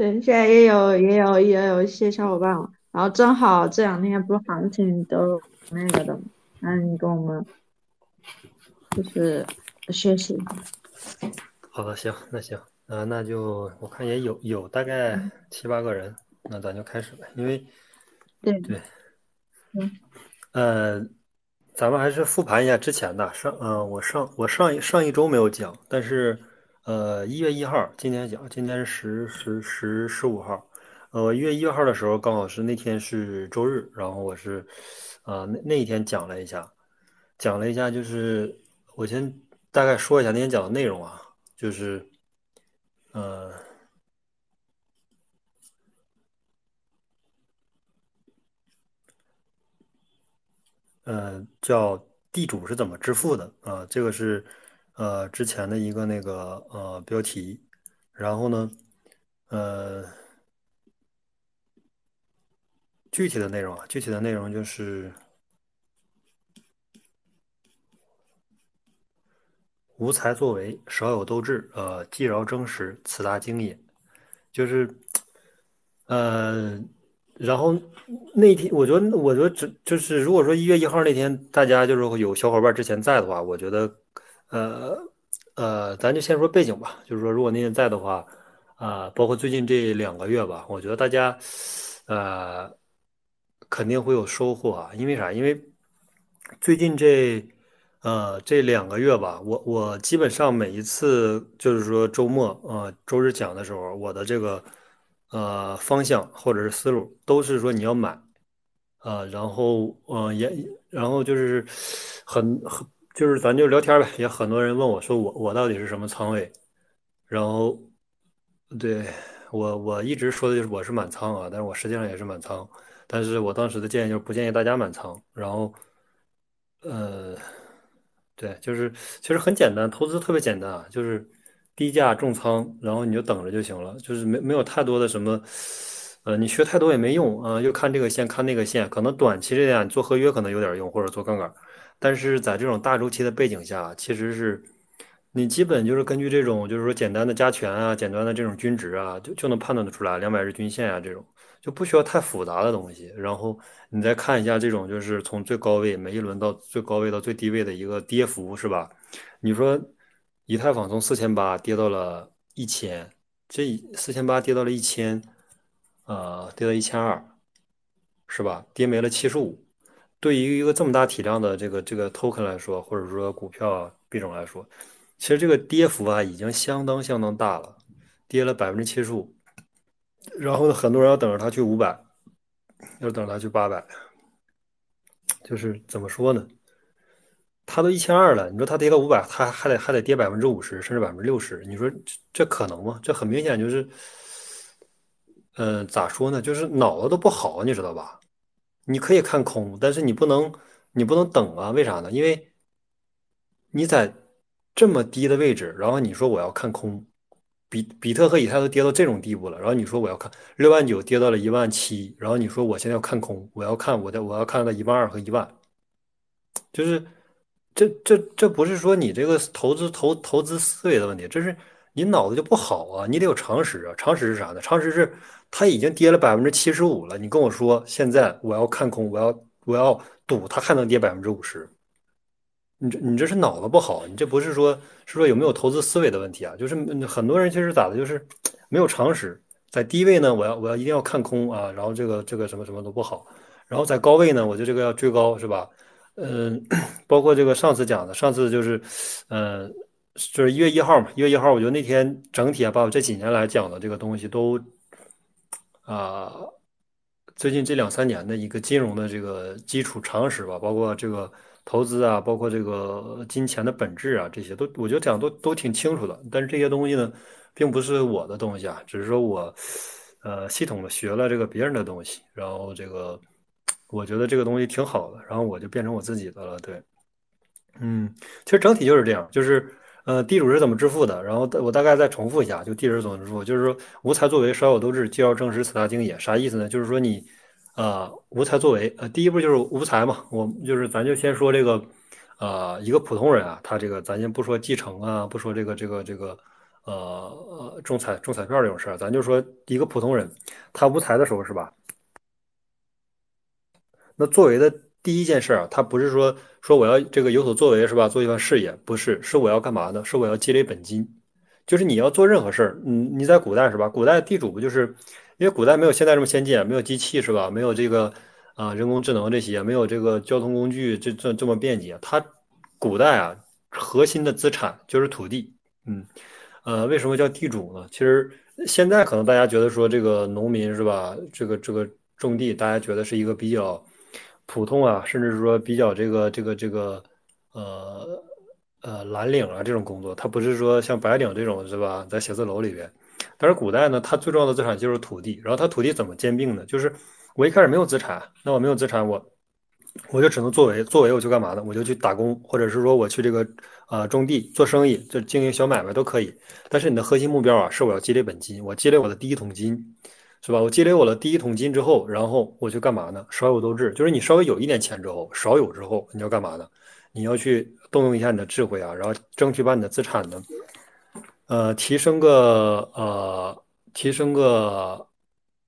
对，现在也有也有也有一些小伙伴了，然后正好这两天不是行情都那个的嘛，那你跟我们就是学习。好的，行，那行，呃，那就我看也有有大概嗯，七八个人，那咱就开始呗。因为对，对，嗯，呃，咱们还是复盘一下之前的上，呃，我上我上一上一周没有讲，但是呃，一月一号今天讲，今天是十十十十五号，呃，一月一号的时候刚好是那天是周日，然后我是呃那那一天讲了一下，讲了一下，就是我先大概说一下那天讲的内容啊，就是呃。呃，叫地主是怎么致富的啊、这个是呃之前的一个那个呃标题，然后呢，呃，具体的内容啊，具体的内容就是无才作为，少有斗志，呃，既饶争时，此大经也。就是呃，然后那天我觉得，我觉得这就是如果说一月一号那天大家就是有小伙伴之前在的话，我觉得呃呃，咱就先说背景吧，就是说如果那天在的话，啊、包括最近这两个月吧，我觉得大家呃肯定会有收获啊，因为啥？因为最近这呃这两个月吧，我我基本上每一次就是说周末呃周日讲的时候，我的这个呃方向或者是思路都是说你要买。啊，然后呃也然后就是很很就是咱就聊天呗，也很多人问我说我我到底是什么仓位，然后对我我一直说的就是我是满仓啊，但是我实际上也是满仓，但是我当时的建议就是不建议大家满仓，然后呃对，就是其实很简单，投资特别简单啊，就是低价重仓，然后你就等着就行了，就是没没有太多的什么，呃，你学太多也没用啊，又看这个线看那个线，可能短期这样做合约可能有点用，或者做杠杆，但是在这种大周期的背景下，其实是你基本就是根据这种就是说简单的加权啊，简单的这种均值啊，就就能判断得出来两百日均线啊这种。就不需要太复杂的东西，然后你再看一下这种就是从最高位每一轮到最高位到最低位的一个跌幅，是吧？你说以太坊从四千八跌到了一千，这四千八跌到了一千，呃，跌到一千二，是吧？跌没了七十五。对于一个这么大体量的这个这个 token 来说，或者说股票啊币种来说，其实这个跌幅啊已经相当相当大了，跌了百分之七十五。然后呢，很多人要等着它去五百，要等着它去八百，就是怎么说呢？它都一千二了，你说它跌到五百，它还得还得跌百分之五十，甚至百分之六十，你说这这可能吗？这很明显就是，呃，咋说呢？就是脑子都不好，你知道吧？你可以看空，但是你不能你不能等啊？为啥呢？因为你在这么低的位置，然后你说我要看空，比比特和以太都跌到这种地步了，然后你说我要看六万九跌到了一万七，然后你说我现在要看空，我要看我的我要看到一万二和一万，就是这这这不是说你这个投资投投资思维的问题，这是你脑子就不好啊，你得有常识啊。常识是啥呢？常识是它已经跌了百分之七十五了，你跟我说现在我要看空，我要我要赌它还能跌百分之五十。你这你这是脑子不好，你这不是说是说有没有投资思维的问题啊？就是很多人其实咋的，就是没有常识，在低位呢，我要我要一定要看空啊，然后这个这个什么什么都不好，然后在高位呢，我就这个要追高是吧？嗯，包括这个上次讲的，上次就是，嗯，就是一月一号嘛，一月一号，我觉得那天整体啊，把我这几年来讲的这个东西都啊、最近这两三年的一个金融的这个基础常识吧，包括这个投资啊，包括这个金钱的本质啊，这些都我觉得讲都都挺清楚的。但是这些东西呢，并不是我的东西啊，只是说我呃系统的学了这个别人的东西，然后这个我觉得这个东西挺好的，然后我就变成我自己的了。对，嗯，其实整体就是这样，就是呃，地主是怎么致富的？然后我大概再重复一下，就地主怎么致富，就是说无才作为，少有斗志，既要正实，此大经也。啥意思呢？就是说你啊、无才作为，呃，第一步就是无才嘛。我就是咱就先说这个，啊，一个普通人啊，他这个咱先不说继承啊，不说这个这个这个呃呃中彩中彩票这种事儿，咱就说一个普通人，他无才的时候是吧？那作为的第一件事啊，他不是说说我要这个有所作为是吧？做一番事业，不是，是我要干嘛呢？是我要积累本金。就是你要做任何事儿，你你在古代是吧？古代地主不就是因为古代没有现在这么先进，没有机器是吧？没有这个啊人工智能这些，没有这个交通工具这这这么便捷。他古代啊，核心的资产就是土地。嗯，呃，为什么叫地主呢？其实现在可能大家觉得说这个农民是吧？这个这个种地，大家觉得是一个比较。普通啊，甚至是说比较这个这个这个呃呃蓝领啊这种工作，它不是说像白领这种是吧，在写字楼里边。但是古代呢，它最重要的资产就是土地。然后它土地怎么兼并呢？就是我一开始没有资产，那我没有资产，我我就只能作为作为我去干嘛呢？我就去打工，或者是说我去这个呃种地做生意，就经营小买卖都可以。但是你的核心目标啊，是我要积累本金，我积累我的第一桶金。是吧？我积累我的第一桶金之后，然后我去干嘛呢？少有斗志，就是你稍微有一点钱之后，少有之后，你要干嘛呢？你要去动用一下你的智慧啊，然后争取把你的资产呢，呃，提升个呃，提升个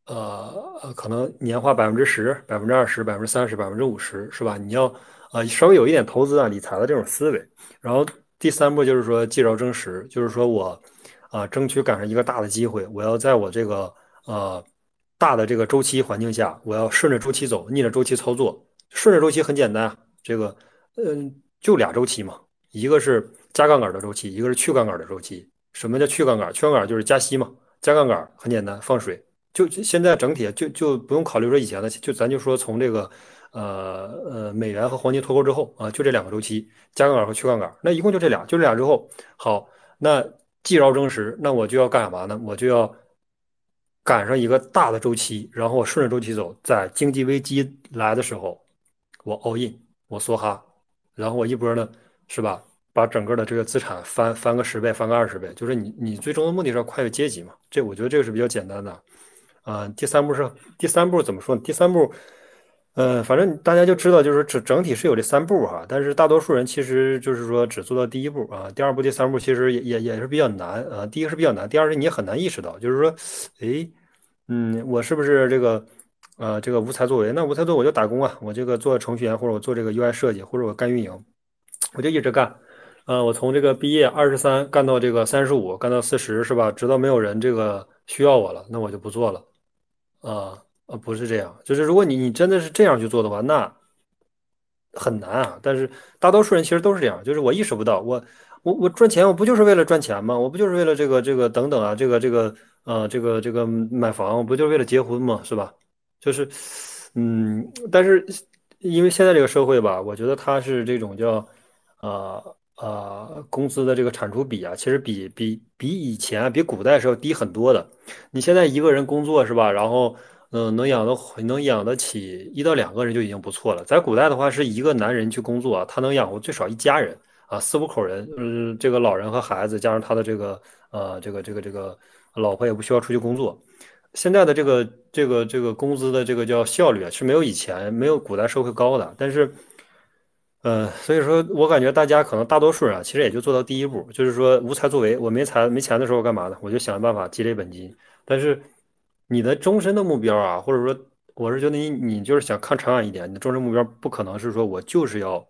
呃，可能年化百分之十、百分之二十、百分之三十、百分之五十，是吧？你要呃稍微有一点投资啊、理财的这种思维。然后第三步就是说积劳争实，就是说我啊，争取赶上一个大的机会，我要在我这个。呃，大的这个周期环境下，我要顺着周期走，逆着周期操作。顺着周期很简单，这个，嗯，就俩周期嘛，一个是加杠杆的周期，一个是去杠杆的周期。什么叫去杠杆？去杠杆就是加息嘛，加杠杆很简单，放水。就现在整体就就不用考虑说以前的，就咱就说从这个，呃呃，美元和黄金脱钩之后啊，就这两个周期，加杠杆和去杠杆，那一共就这俩，就这俩之后，好，那既饶争时，那我就要干什么呢？我就要。赶上一个大的周期，然后我顺着周期走，在经济危机来的时候，我 all in，我梭哈，然后我一波呢，是吧？把整个的这个资产翻翻个十倍，翻个二十倍，就是你你最终的目的是要跨越阶级嘛？这我觉得这个是比较简单的。啊，第三步是第三步怎么说呢？第三步。呃，反正大家就知道，就是整整体是有这三步哈，但是大多数人其实就是说只做到第一步啊，第二步、第三步其实也也也是比较难啊。第一个是比较难，第二是你也很难意识到，就是说，哎，嗯，我是不是这个呃这个无才作为？那无才作为我就打工啊，我这个做程序员或者我做这个 UI 设计或者我干运营，我就一直干，呃，我从这个毕业二十三干到这个三十五，干到四十是吧？直到没有人这个需要我了，那我就不做了啊。啊，不是这样，就是如果你你真的是这样去做的话，那很难啊。但是大多数人其实都是这样，就是我意识不到，我我我赚钱，我不就是为了赚钱吗？我不就是为了这个这个等等啊，这个这个呃这个这个买房，不就是为了结婚吗？是吧？就是嗯，但是因为现在这个社会吧，我觉得它是这种叫呃呃工资的这个产出比啊，其实比比比以前比古代是要低很多的。你现在一个人工作是吧？然后嗯，能养得能养得起一到两个人就已经不错了。在古代的话，是一个男人去工作，他能养活最少一家人啊，四五口人，嗯，这个老人和孩子加上他的这个呃，这个这个这个老婆也不需要出去工作。现在的这个这个这个工资的这个叫效率啊，是没有以前没有古代社会高的。但是，呃，所以说我感觉大家可能大多数人啊，其实也就做到第一步，就是说无才作为。我没财没钱的时候干嘛呢？我就想办法积累本金。但是。你的终身的目标啊，或者说，我是觉得你你就是想看长远一点，你的终身目标不可能是说我就是要，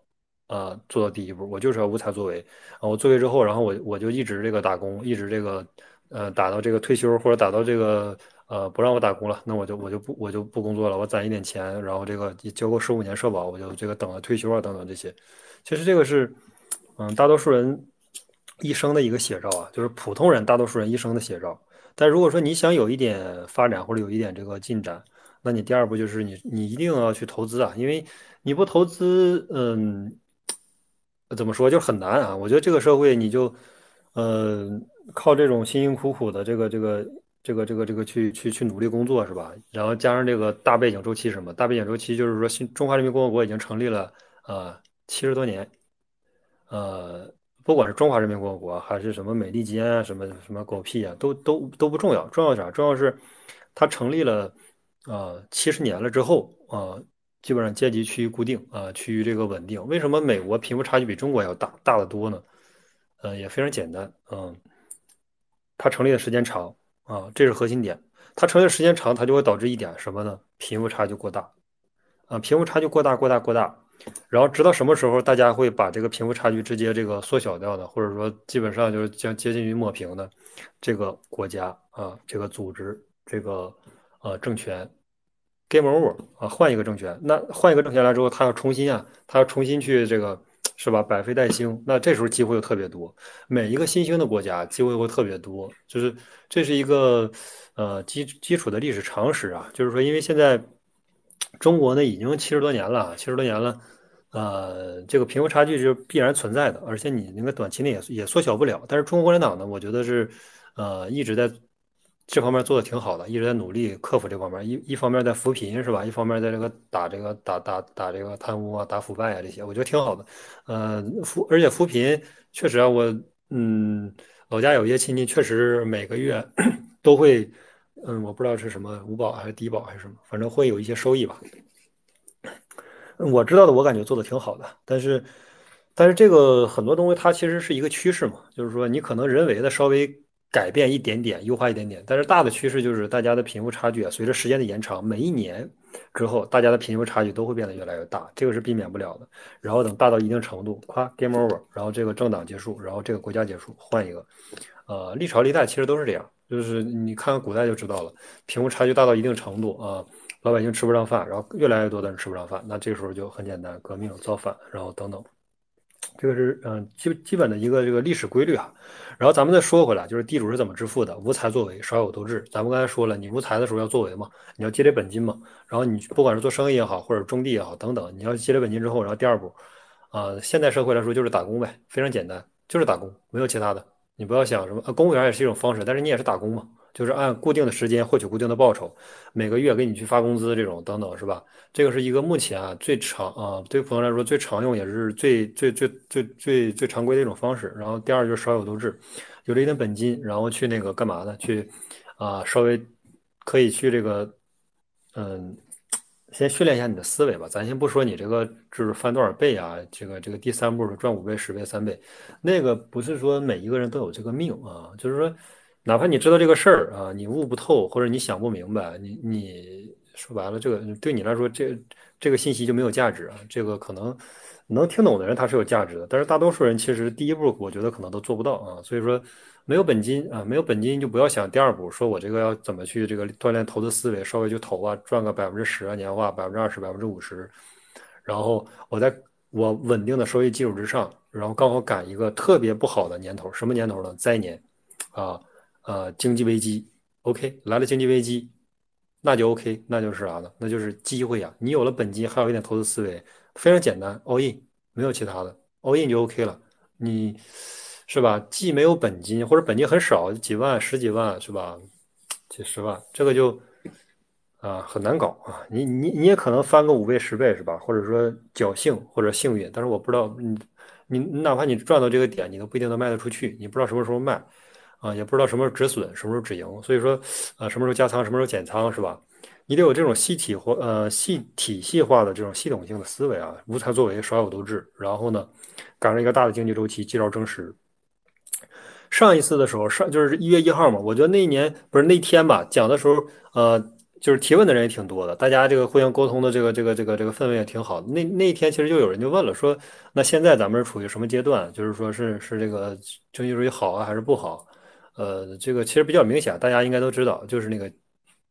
呃，做到第一步，我就是要无才作为啊，我作为之后，然后我我就一直这个打工，一直这个，呃，打到这个退休或者打到这个，呃，不让我打工了，那我就我就不我就不工作了，我攒一点钱，然后这个交够十五年社保，我就这个等了退休啊等等这些，其实这个是，嗯，大多数人一生的一个写照啊，就是普通人大多数人一生的写照。但如果说你想有一点发展或者有一点这个进展，那你第二步就是你你一定要去投资啊，因为你不投资，嗯，怎么说就很难啊。我觉得这个社会你就，呃，靠这种辛辛苦苦的这个这个这个这个这个去去去努力工作是吧？然后加上这个大背景周期什么？大背景周期就是说，新中华人民共和国已经成立了呃七十多年，呃。不管是中华人民共和国还是什么美利坚啊，什么什么狗屁啊，都都都不重要。重要啥？重要是它成立了啊七十年了之后啊，基本上阶级趋于固定啊，趋于这个稳定。为什么美国贫富差距比中国要大大得多呢？呃，也非常简单，嗯，它成立的时间长啊，这是核心点。它成立的时间长，它就会导致一点什么呢？贫富差距过大啊，贫富差距过大，过大，过大。然后直到什么时候，大家会把这个贫富差距直接这个缩小掉呢？或者说基本上就是将接近于抹平的这个国家啊，这个组织，这个呃政权，game over 啊，换一个政权。那换一个政权来之后，他要重新啊，他要重新去这个是吧？百废待兴。那这时候机会又特别多，每一个新兴的国家机会会特别多，就是这是一个呃基基础的历史常识啊。就是说，因为现在中国呢已经七十多年了，七十多年了。呃，这个贫富差距是必然存在的，而且你那个短期内也也缩小不了。但是中国共产党呢，我觉得是，呃，一直在这方面做的挺好的，一直在努力克服这方面。一一方面在扶贫是吧？一方面在这个打这个打打打这个贪污啊，打腐败啊这些，我觉得挺好的。呃，扶而且扶贫确实啊，我嗯，老家有一些亲戚确实每个月 都会，嗯，我不知道是什么五保还是低保还是什么，反正会有一些收益吧。我知道的，我感觉做的挺好的，但是，但是这个很多东西它其实是一个趋势嘛，就是说你可能人为的稍微改变一点点，优化一点点，但是大的趋势就是大家的贫富差距啊，随着时间的延长，每一年之后，大家的贫富差距都会变得越来越大，这个是避免不了的。然后等大到一定程度，夸 game over，然后这个政党结束，然后这个国家结束，换一个，呃，历朝历代其实都是这样，就是你看看古代就知道了，贫富差距大到一定程度啊。老百姓吃不上饭，然后越来越多的人吃不上饭，那这时候就很简单，革命造反，然后等等，这个是嗯基基本的一个这个历史规律啊。然后咱们再说回来，就是地主是怎么致富的？无财作为，少有斗志。咱们刚才说了，你无财的时候要作为嘛，你要积累本金嘛。然后你不管是做生意也好，或者种地也好，等等，你要积累本金之后，然后第二步，啊，现代社会来说就是打工呗，非常简单，就是打工，没有其他的。你不要想什么，公务员也是一种方式，但是你也是打工嘛。就是按固定的时间获取固定的报酬，每个月给你去发工资这种等等是吧？这个是一个目前啊最常啊对普通来说最常用也是最最最最最最常规的一种方式。然后第二就是少有斗志，有了一定本金，然后去那个干嘛呢？去啊稍微可以去这个嗯，先训练一下你的思维吧。咱先不说你这个就是翻多少倍啊，这个这个第三步是赚五倍、十倍、三倍，那个不是说每一个人都有这个命啊，就是说。哪怕你知道这个事儿啊，你悟不透或者你想不明白，你你说白了，这个对你来说，这这个信息就没有价值啊。这个可能能听懂的人他是有价值的，但是大多数人其实第一步我觉得可能都做不到啊。所以说没有本金啊，没有本金就不要想第二步，说我这个要怎么去这个锻炼投资思维，稍微就投啊，赚个百分之十啊年化，百分之二十、百分之五十，然后我在我稳定的收益基础之上，然后刚好赶一个特别不好的年头，什么年头呢？灾年啊。呃，经济危机，OK，来了经济危机，那就 OK，那就是啥呢？那就是机会呀！你有了本金，还有一点投资思维，非常简单，all in，没有其他的，all in 就 OK 了。你是吧？既没有本金，或者本金很少，几万、十几万，是吧？几十万，这个就啊很难搞啊。你你你也可能翻个五倍、十倍，是吧？或者说侥幸或者幸运，但是我不知道，你你哪怕你赚到这个点，你都不一定能卖得出去，你不知道什么时候卖。啊，也不知道什么时候止损，什么时候止盈，所以说，啊，什么时候加仓，什么时候减仓，是吧？你得有这种细体或呃细体系化的这种系统性的思维啊，无才作为，少有斗志。然后呢，赶上一个大的经济周期，见招征实。上一次的时候，上就是一月一号嘛，我觉得那一年不是那天吧，讲的时候，呃，就是提问的人也挺多的，大家这个互相沟通的这个这个这个这个氛围也挺好。那那一天其实就有人就问了，说那现在咱们是处于什么阶段？就是说是是这个经济周期好啊，还是不好？呃，这个其实比较明显，大家应该都知道，就是那个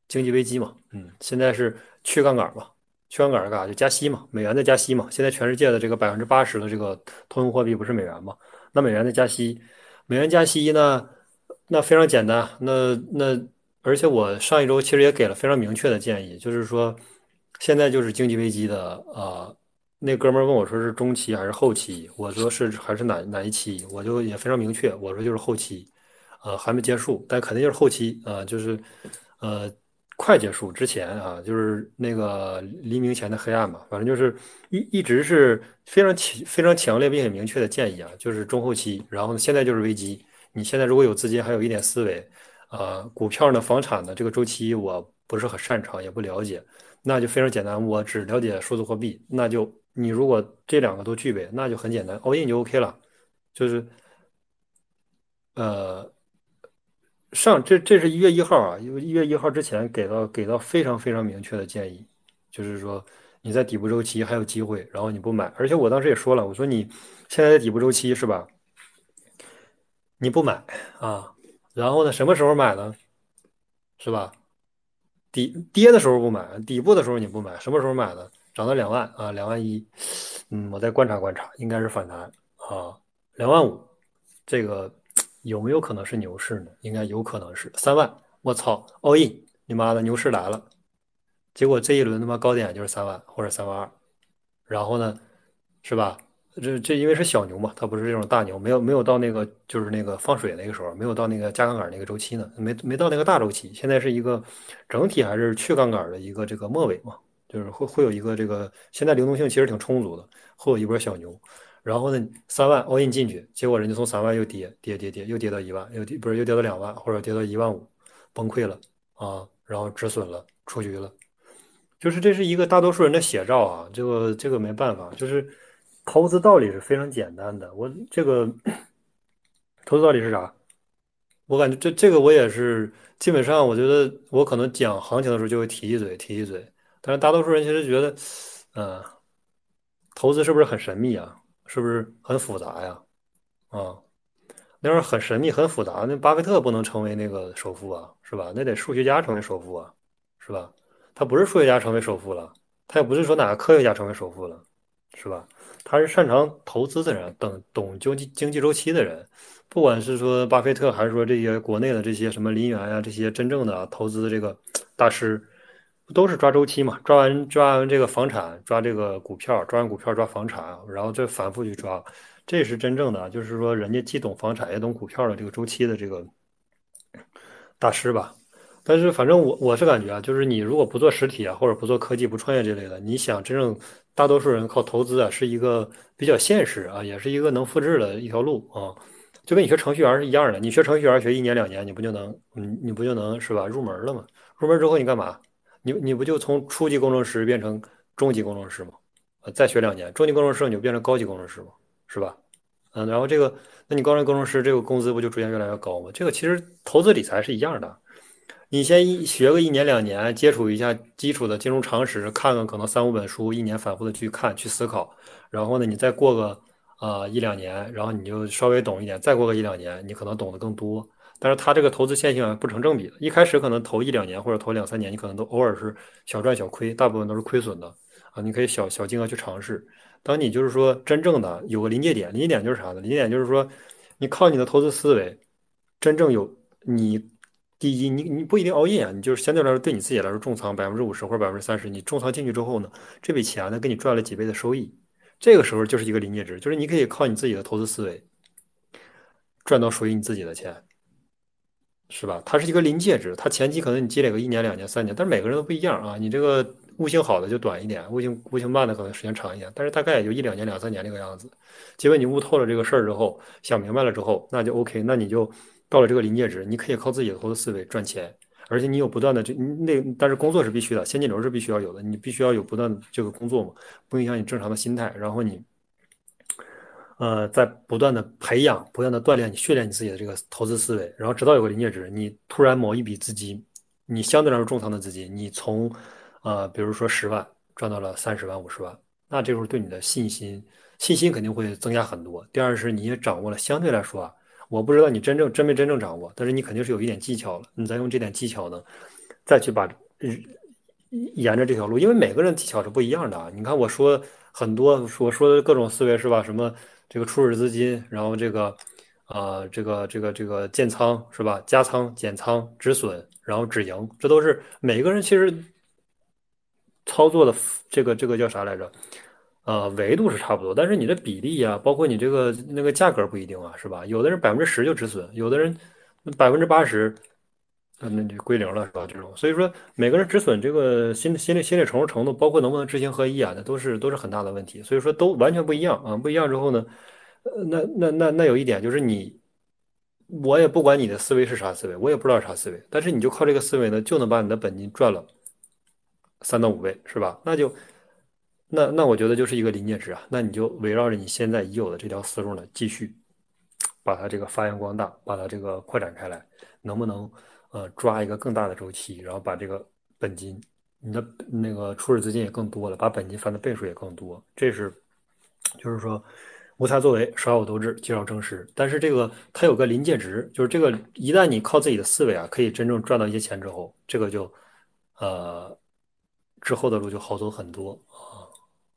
经济危机嘛，嗯，现在是去杠杆嘛，去杠杆干啥？就加息嘛，美元在加息嘛。现在全世界的这个百分之八十的这个通用货币不是美元嘛？那美元在加息，美元加息呢，那非常简单，那那而且我上一周其实也给了非常明确的建议，就是说现在就是经济危机的啊。那哥们儿问我说是中期还是后期？我说是还是哪哪一期？我就也非常明确，我说就是后期。呃，还没结束，但肯定就是后期啊，就是呃，快结束之前啊，就是那个黎明前的黑暗嘛，反正就是一一直是非常强、非常强烈并且明确的建议啊，就是中后期，然后呢，现在就是危机。你现在如果有资金，还有一点思维，啊，股票呢、房产的这个周期我不是很擅长，也不了解，那就非常简单，我只了解数字货币，那就你如果这两个都具备，那就很简单，all in 就 OK 了，就是呃。上这这是一月一号啊，因为一月一号之前给到给到非常非常明确的建议，就是说你在底部周期还有机会，然后你不买，而且我当时也说了，我说你现在在底部周期是吧？你不买啊，然后呢，什么时候买呢？是吧？底跌的时候不买，底部的时候你不买，什么时候买呢？涨到两万啊，两万一，嗯，我再观察观察，应该是反弹啊，两万五，这个有没有可能是牛市呢？应该有可能是三万，我操，all in，你妈的牛市来了，结果这一轮他妈高点就是三万或者三万二，然后呢，是吧？这这因为是小牛嘛，它不是这种大牛，没有没有到那个就是那个放水那个时候，没有到那个加杠杆那个周期呢，没没到那个大周期，现在是一个整体还是去杠杆的一个这个末尾嘛，就是会会有一个这个现在流动性其实挺充足的，会有一波小牛，然后呢三万 all in 进去，结果人家从三万又跌跌跌跌，又跌到一万，又跌不是又跌到两万或者跌到一万五，崩溃了啊，然后止损了，出局了，就是这是一个大多数人的写照啊，这个这个没办法，就是。投资道理是非常简单的，我这个投资道理是啥？我感觉这这个我也是基本上，我觉得我可能讲行情的时候就会提一嘴，提一嘴。但是大多数人其实觉得，嗯，投资是不是很神秘啊？是不是很复杂呀？啊，那要是很神秘、很复杂，那巴菲特不能成为那个首富啊，是吧？那得数学家成为首富啊，是吧？他不是数学家成为首富了，他也不是说哪个科学家成为首富了，是吧？他是擅长投资的人，懂懂经济经济周期的人，不管是说巴菲特，还是说这些国内的这些什么林园呀，这些真正的投资这个大师，都是抓周期嘛，抓完抓完这个房产，抓这个股票，抓完股票抓房产，然后再反复去抓，这是真正的，就是说人家既懂房产也懂股票的这个周期的这个大师吧。但是反正我我是感觉啊，就是你如果不做实体啊，或者不做科技、不创业这类的，你想真正大多数人靠投资啊，是一个比较现实啊，也是一个能复制的一条路啊，就跟你学程序员是一样的。你学程序员学一年两年，你不就能，你你不就能是吧？入门了吗？入门之后你干嘛？你你不就从初级工程师变成中级工程师吗？呃，再学两年，中级工程师你就变成高级工程师吗？是吧？嗯，然后这个，那你高级工程师这个工资不就逐渐越来越高吗？这个其实投资理财是一样的。你先一学个一年两年，接触一下基础的金融常识，看看可能三五本书，一年反复的去看去思考，然后呢，你再过个啊一两年，然后你就稍微懂一点，再过个一两年，你可能懂得更多。但是它这个投资线性不成正比的，一开始可能投一两年或者投两三年，你可能都偶尔是小赚小亏，大部分都是亏损的啊。你可以小小金额去尝试。当你就是说真正的有个临界点，临界点就是啥呢？临界点就是说你靠你的投资思维，真正有你。第一，你你不一定熬夜啊，你就是相对来说对你自己来说重仓百分之五十或者百分之三十，你重仓进去之后呢，这笔钱呢给你赚了几倍的收益，这个时候就是一个临界值，就是你可以靠你自己的投资思维赚到属于你自己的钱，是吧？它是一个临界值，它前期可能你积累个一年、两年、三年，但是每个人都不一样啊，你这个悟性好的就短一点，悟性悟性慢的可能时间长一点，但是大概也就一两年、两三年这个样子。结果你悟透了这个事儿之后，想明白了之后，那就 OK，那你就。到了这个临界值，你可以靠自己的投资思维赚钱，而且你有不断的这那，但是工作是必须的，现金流是必须要有的，你必须要有不断的这个工作嘛，不影响你正常的心态。然后你，呃，在不断的培养、不断的锻炼、你训练你自己的这个投资思维，然后直到有个临界值，你突然某一笔资金，你相对来说重仓的资金，你从，呃，比如说十万赚到了三十万、五十万，那这时候对你的信心，信心肯定会增加很多。第二是你也掌握了相对来说啊。我不知道你真正真没真正掌握，但是你肯定是有一点技巧了。你再用这点技巧呢，再去把沿着这条路，因为每个人技巧是不一样的啊。你看我说很多，我说的各种思维是吧？什么这个初始资金，然后这个啊，这个这个这个建仓是吧？加仓、减仓、止损，然后止盈，这都是每个人其实操作的这个这个叫啥来着？呃，维度是差不多，但是你的比例啊，包括你这个那个价格不一定啊，是吧？有的人百分之十就止损，有的人百分之八十，那就归零了，是吧？这种，所以说每个人止损这个心心理心理承受程度，包括能不能知行合一啊，那都是都是很大的问题。所以说都完全不一样啊，不一样之后呢，呃，那那那那有一点就是你，我也不管你的思维是啥思维，我也不知道啥思维，但是你就靠这个思维呢，就能把你的本金赚了三到五倍，是吧？那就。那那我觉得就是一个临界值啊，那你就围绕着你现在已有的这条思路呢，继续把它这个发扬光大，把它这个扩展开来，能不能呃抓一个更大的周期，然后把这个本金，你的那个初始资金也更多了，把本金翻的倍数也更多，这是就是说无才作为，少有斗志，积少成实。但是这个它有个临界值，就是这个一旦你靠自己的思维啊，可以真正赚到一些钱之后，这个就呃之后的路就好走很多啊，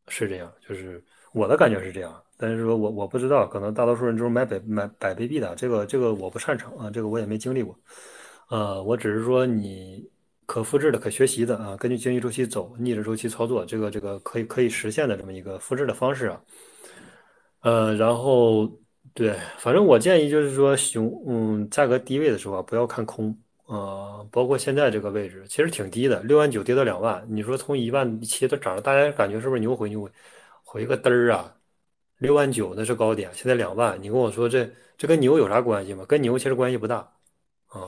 是这样，就是我的感觉是这样。但是说我我不知道，可能大多数人都是买百买百倍币的，这个这个我不擅长啊，这个我也没经历过，呃，我只是说你可复制的、可学习的啊，根据经济周期走，逆着周期操作，这个这个可以可以实现的这么一个复制的方式啊，呃，然后对，反正我建议就是说熊嗯价格低位的时候啊，不要看空，呃，包括现在这个位置其实挺低的，六万九跌到两万，你说从一万七都涨了，大家感觉是不是牛回牛回回个嘚儿啊？六万九那是高点，现在两万，你跟我说这这跟牛有啥关系吗？跟牛其实关系不大啊，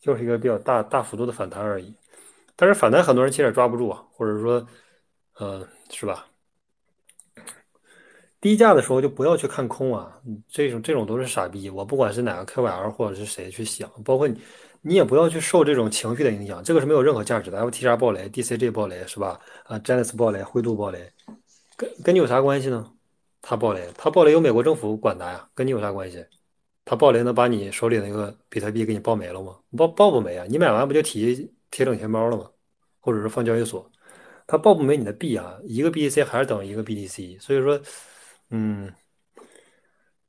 就是一个比较大大幅度的反弹而已。但是反弹很多人其实也抓不住啊，或者说，呃，是吧？低价的时候就不要去看空啊，这种这种都是傻逼。我不管是哪个 KOL 或者是谁去想，包括你，你也不要去受这种情绪的影响，这个是没有任何价值的。FTR 暴雷，DCG 暴雷是吧？啊，Genesis 暴雷，灰度暴雷，跟跟你有啥关系呢？他暴雷，他暴雷由美国政府管的呀，跟你有啥关系？他暴雷能把你手里那个比特币给你爆没了吗？爆爆不没啊？你买完不就提提整钱包了吗？或者是放交易所，他爆不没你的币啊？一个 BTC 还是等于一个 BTC，所以说，嗯，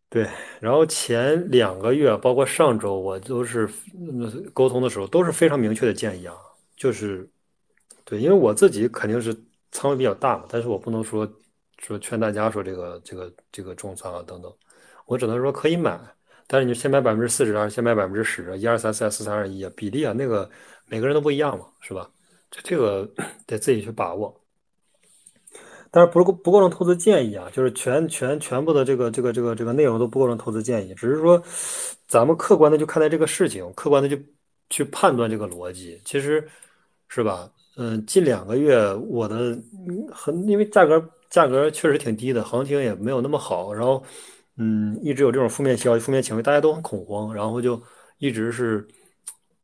对。然后前两个月，包括上周，我都是沟通的时候都是非常明确的建议啊，就是对，因为我自己肯定是仓位比较大嘛，但是我不能说。说劝大家说这个这个这个重仓啊等等，我只能说可以买，但是你先买百分之四十啊，先买百分之十，一二三四四三二一啊，比例啊那个每个人都不一样嘛，是吧？这这个 得自己去把握。但是不不不构成投资建议啊，就是全全全部的这个这个这个这个内容都不构成投资建议，只是说咱们客观的就看待这个事情，客观的就去判断这个逻辑，其实是吧？嗯，近两个月我的很因为价格。价格确实挺低的，行情也没有那么好，然后，嗯，一直有这种负面消息、负面情绪，大家都很恐慌，然后就一直是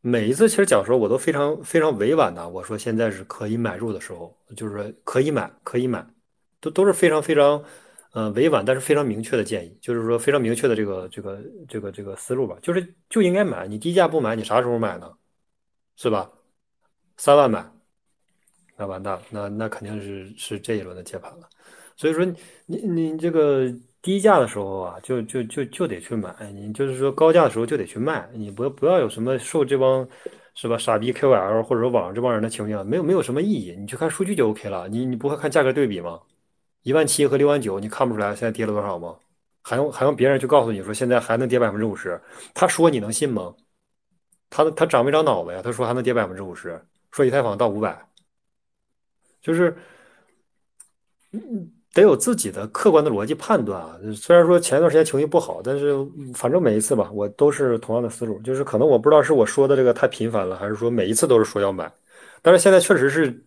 每一次其实讲的时候我都非常非常委婉的，我说现在是可以买入的时候，就是说可以买，可以买，都都是非常非常呃委婉，但是非常明确的建议，就是说非常明确的这个这个这个这个思路吧，就是就应该买，你低价不买，你啥时候买呢？是吧？三万买，那完蛋了，那那肯定是是这一轮的接盘了。所以说你你这个低价的时候啊，就就就就得去买，你就是说高价的时候就得去卖，你不不要有什么受这帮是吧傻逼 KOL 或者说网上这帮人的情绪，没有没有什么意义，你去看数据就 OK 了。你你不会看价格对比吗？一万七和六万九，你看不出来现在跌了多少吗？还用还用别人去告诉你说现在还能跌百分之五十？他说你能信吗？他他长没长脑子呀？他说还能跌百分之五十，说以太坊到五百，就是嗯。得有自己的客观的逻辑判断啊。虽然说前一段时间情绪不好，但是反正每一次吧，我都是同样的思路，就是可能我不知道是我说的这个太频繁了，还是说每一次都是说要买。但是现在确实是，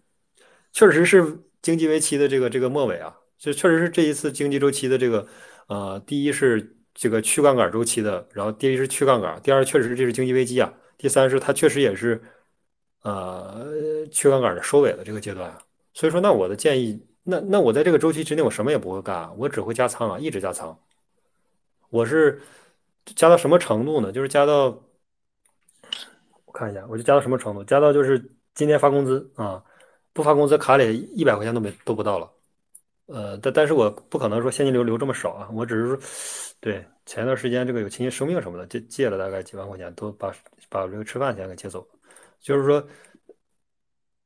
确实是经济危机的这个这个末尾啊，就确实是这一次经济周期的这个，呃，第一是这个去杠杆周期的，然后第一是去杠杆，第二确实这是经济危机啊，第三是它确实也是，呃，去杠杆的收尾的这个阶段啊。所以说，那我的建议。那那我在这个周期之内，我什么也不会干，我只会加仓啊，一直加仓。我是加到什么程度呢？就是加到，我看一下，我就加到什么程度？加到就是今天发工资啊，不发工资卡里一百块钱都没都不到了。呃，但但是我不可能说现金流留这么少啊，我只是说，对，前一段时间这个有亲戚生病什么的，借借了大概几万块钱，都把把这个吃饭钱给借走了。就是说，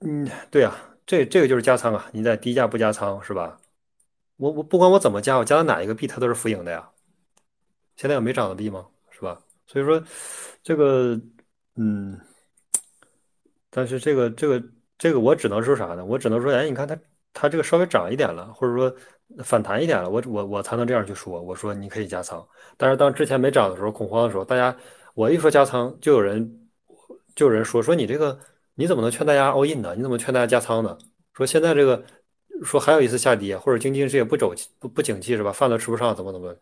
嗯，对啊。这这个就是加仓啊！你在低价不加仓是吧？我我不管我怎么加，我加到哪一个币它都是浮盈的呀。现在有没涨的币吗？是吧？所以说这个嗯，但是这个这个这个我只能说啥呢？我只能说，哎，你看它它这个稍微涨一点了，或者说反弹一点了，我我我才能这样去说。我说你可以加仓。但是当之前没涨的时候，恐慌的时候，大家我一说加仓，就有人就有人说说你这个。你怎么能劝大家 all in 呢？你怎么劝大家加仓呢？说现在这个，说还有一次下跌，或者经济这也不走不不景气是吧？饭都吃不上，怎么怎么？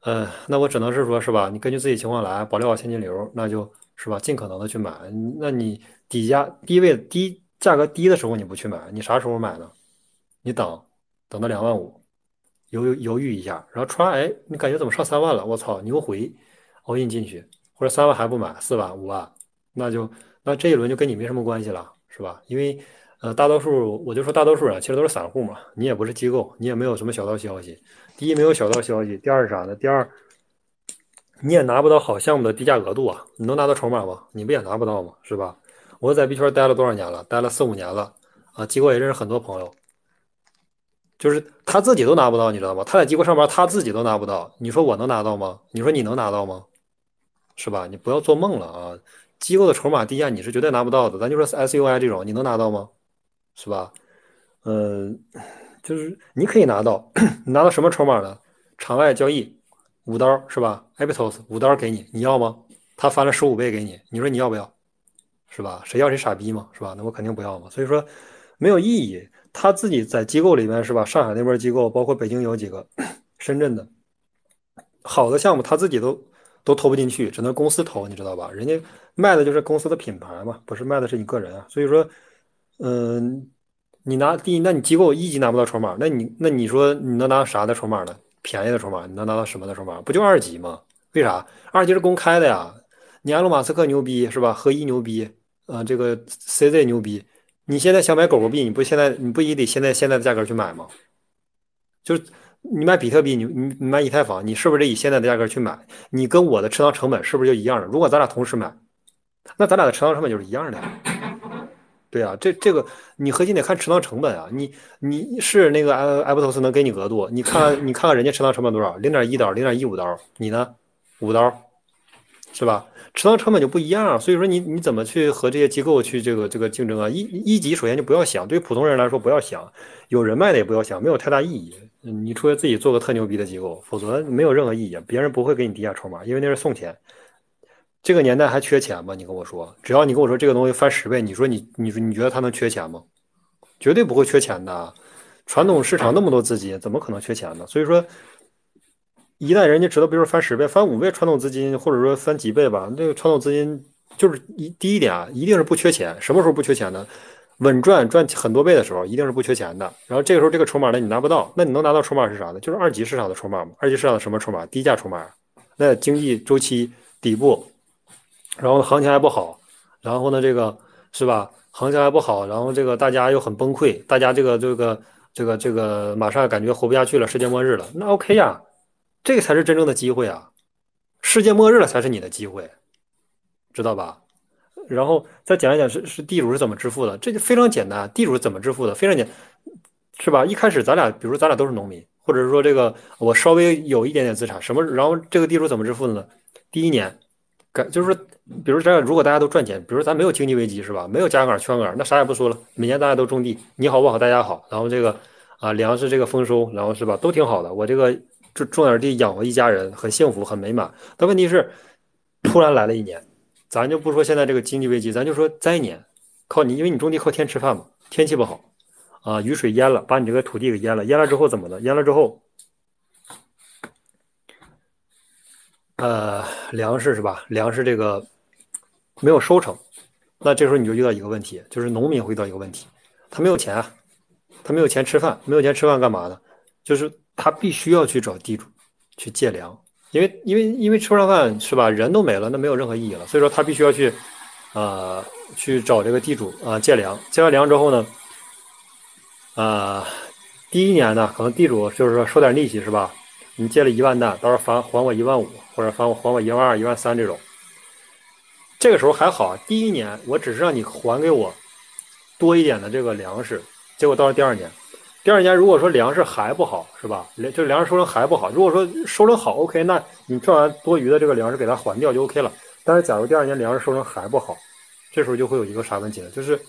呃，那我只能是说，是吧？你根据自己情况来，保留好现金流，那就是吧，尽可能的去买。那你底价低位低价格低的时候你不去买，你啥时候买呢？你等等到两万五，犹犹犹豫一下，然后突然哎，你感觉怎么上三万了？我操，牛回，all in 进去，或者三万还不买，四万五万，那就那这一轮就跟你没什么关系了，是吧？因为呃，大多数我就说大多数人其实都是散户嘛，你也不是机构，你也没有什么小道消息。第一没有小道消息，第二是啥呢？第二你也拿不到好项目的低价额度啊！你能拿到筹码吗？你不也拿不到吗？是吧？我在币圈待了多少年了？待了四五年了啊！机构也认识很多朋友，就是他自己都拿不到，你知道吗？他在机构上班，他自己都拿不到。你说我能拿到吗？你说你能拿到吗？是吧？你不要做梦了啊！机构的筹码低价你是绝对拿不到的。咱就说 SUI 这种，你能拿到吗？是吧？嗯。就是你可以拿到，你拿到什么筹码呢？场外交易五刀是吧？Aptos 五刀给你，你要吗？他翻了十五倍给你，你说你要不要？是吧？谁要谁傻逼嘛，是吧？那我肯定不要嘛。所以说没有意义。他自己在机构里面是吧？上海那边机构，包括北京有几个，深圳的好的项目，他自己都都投不进去，只能公司投，你知道吧？人家卖的就是公司的品牌嘛，不是卖的是你个人啊。所以说，嗯。你拿第一，那你机构一级拿不到筹码，那你那你说你能拿啥的筹码呢？便宜的筹码，你能拿到什么的筹码？不就二级吗？为啥？二级是公开的呀。你埃隆马斯克牛逼是吧？合一牛逼，呃，这个 CZ 牛逼。你现在想买狗狗币，你不现在你不也得现在现在的价格去买吗？就是你买比特币，你你买以太坊，你是不是得以现在的价格去买？你跟我的持仓成本是不是就一样的？如果咱俩同时买，那咱俩的持仓成本就是一样的。对啊，这这个你核心得看持仓成本啊。你你是那个埃埃博托斯能给你额度，你看你看看人家持仓成本多少，零点一刀，零点一五刀，你呢，五刀，是吧？持仓成本就不一样，所以说你你怎么去和这些机构去这个这个竞争啊？一一级首先就不要想，对于普通人来说不要想，有人脉的也不要想，没有太大意义。你除非自己做个特牛逼的机构，否则没有任何意义。别人不会给你低价筹码，因为那是送钱。这个年代还缺钱吗？你跟我说，只要你跟我说这个东西翻十倍，你说你你说你觉得它能缺钱吗？绝对不会缺钱的。传统市场那么多资金，怎么可能缺钱呢？所以说，一旦人家知道，比如说翻十倍、翻五倍，传统资金或者说翻几倍吧，那个传统资金就是一第一点啊，一定是不缺钱。什么时候不缺钱呢？稳赚赚很多倍的时候，一定是不缺钱的。然后这个时候这个筹码呢，你拿不到，那你能拿到筹码是啥呢？就是二级市场的筹码嘛。二级市场的什么筹码？低价筹码。那经济周期底部。然后行情还不好，然后呢，这个是吧？行情还不好，然后这个大家又很崩溃，大家这个这个这个这个马上感觉活不下去了，世界末日了。那 OK 呀，这个才是真正的机会啊！世界末日了才是你的机会，知道吧？然后再讲一讲是是地主是怎么致富的，这就非常简单。地主怎么致富的？非常简，是吧？一开始咱俩，比如咱俩都是农民，或者是说这个我稍微有一点点资产，什么？然后这个地主怎么致富的呢？第一年。感就是说，比如咱俩，如果大家都赚钱，比如咱没有经济危机是吧？没有加杠杆圈杆，那啥也不说了，每年大家都种地，你好我好大家好，然后这个啊粮食这个丰收，然后是吧，都挺好的。我这个种种点地养活一家人，很幸福很美满。但问题是，突然来了一年，咱就不说现在这个经济危机，咱就说灾年，靠你，因为你种地靠天吃饭嘛，天气不好啊，雨水淹了，把你这个土地给淹了，淹了之后怎么的？淹了之后。呃，粮食是吧？粮食这个没有收成，那这时候你就遇到一个问题，就是农民会遇到一个问题，他没有钱啊，他没有钱吃饭，没有钱吃饭干嘛呢？就是他必须要去找地主去借粮，因为因为因为吃不上饭是吧？人都没了，那没有任何意义了，所以说他必须要去啊去找这个地主啊借粮，借完粮之后呢，啊第一年呢，可能地主就是说收点利息是吧？你借了一万担，到时候还还我一万五。或者还我还我一万二、一万三这种，这个时候还好。第一年我只是让你还给我多一点的这个粮食，结果到了第二年，第二年如果说粮食还不好，是吧？粮就粮食收成还不好。如果说收成好，OK，那你赚完多余的这个粮食给他还掉就 OK 了。但是假如第二年粮食收成还不好，这时候就会有一个啥问题呢？就是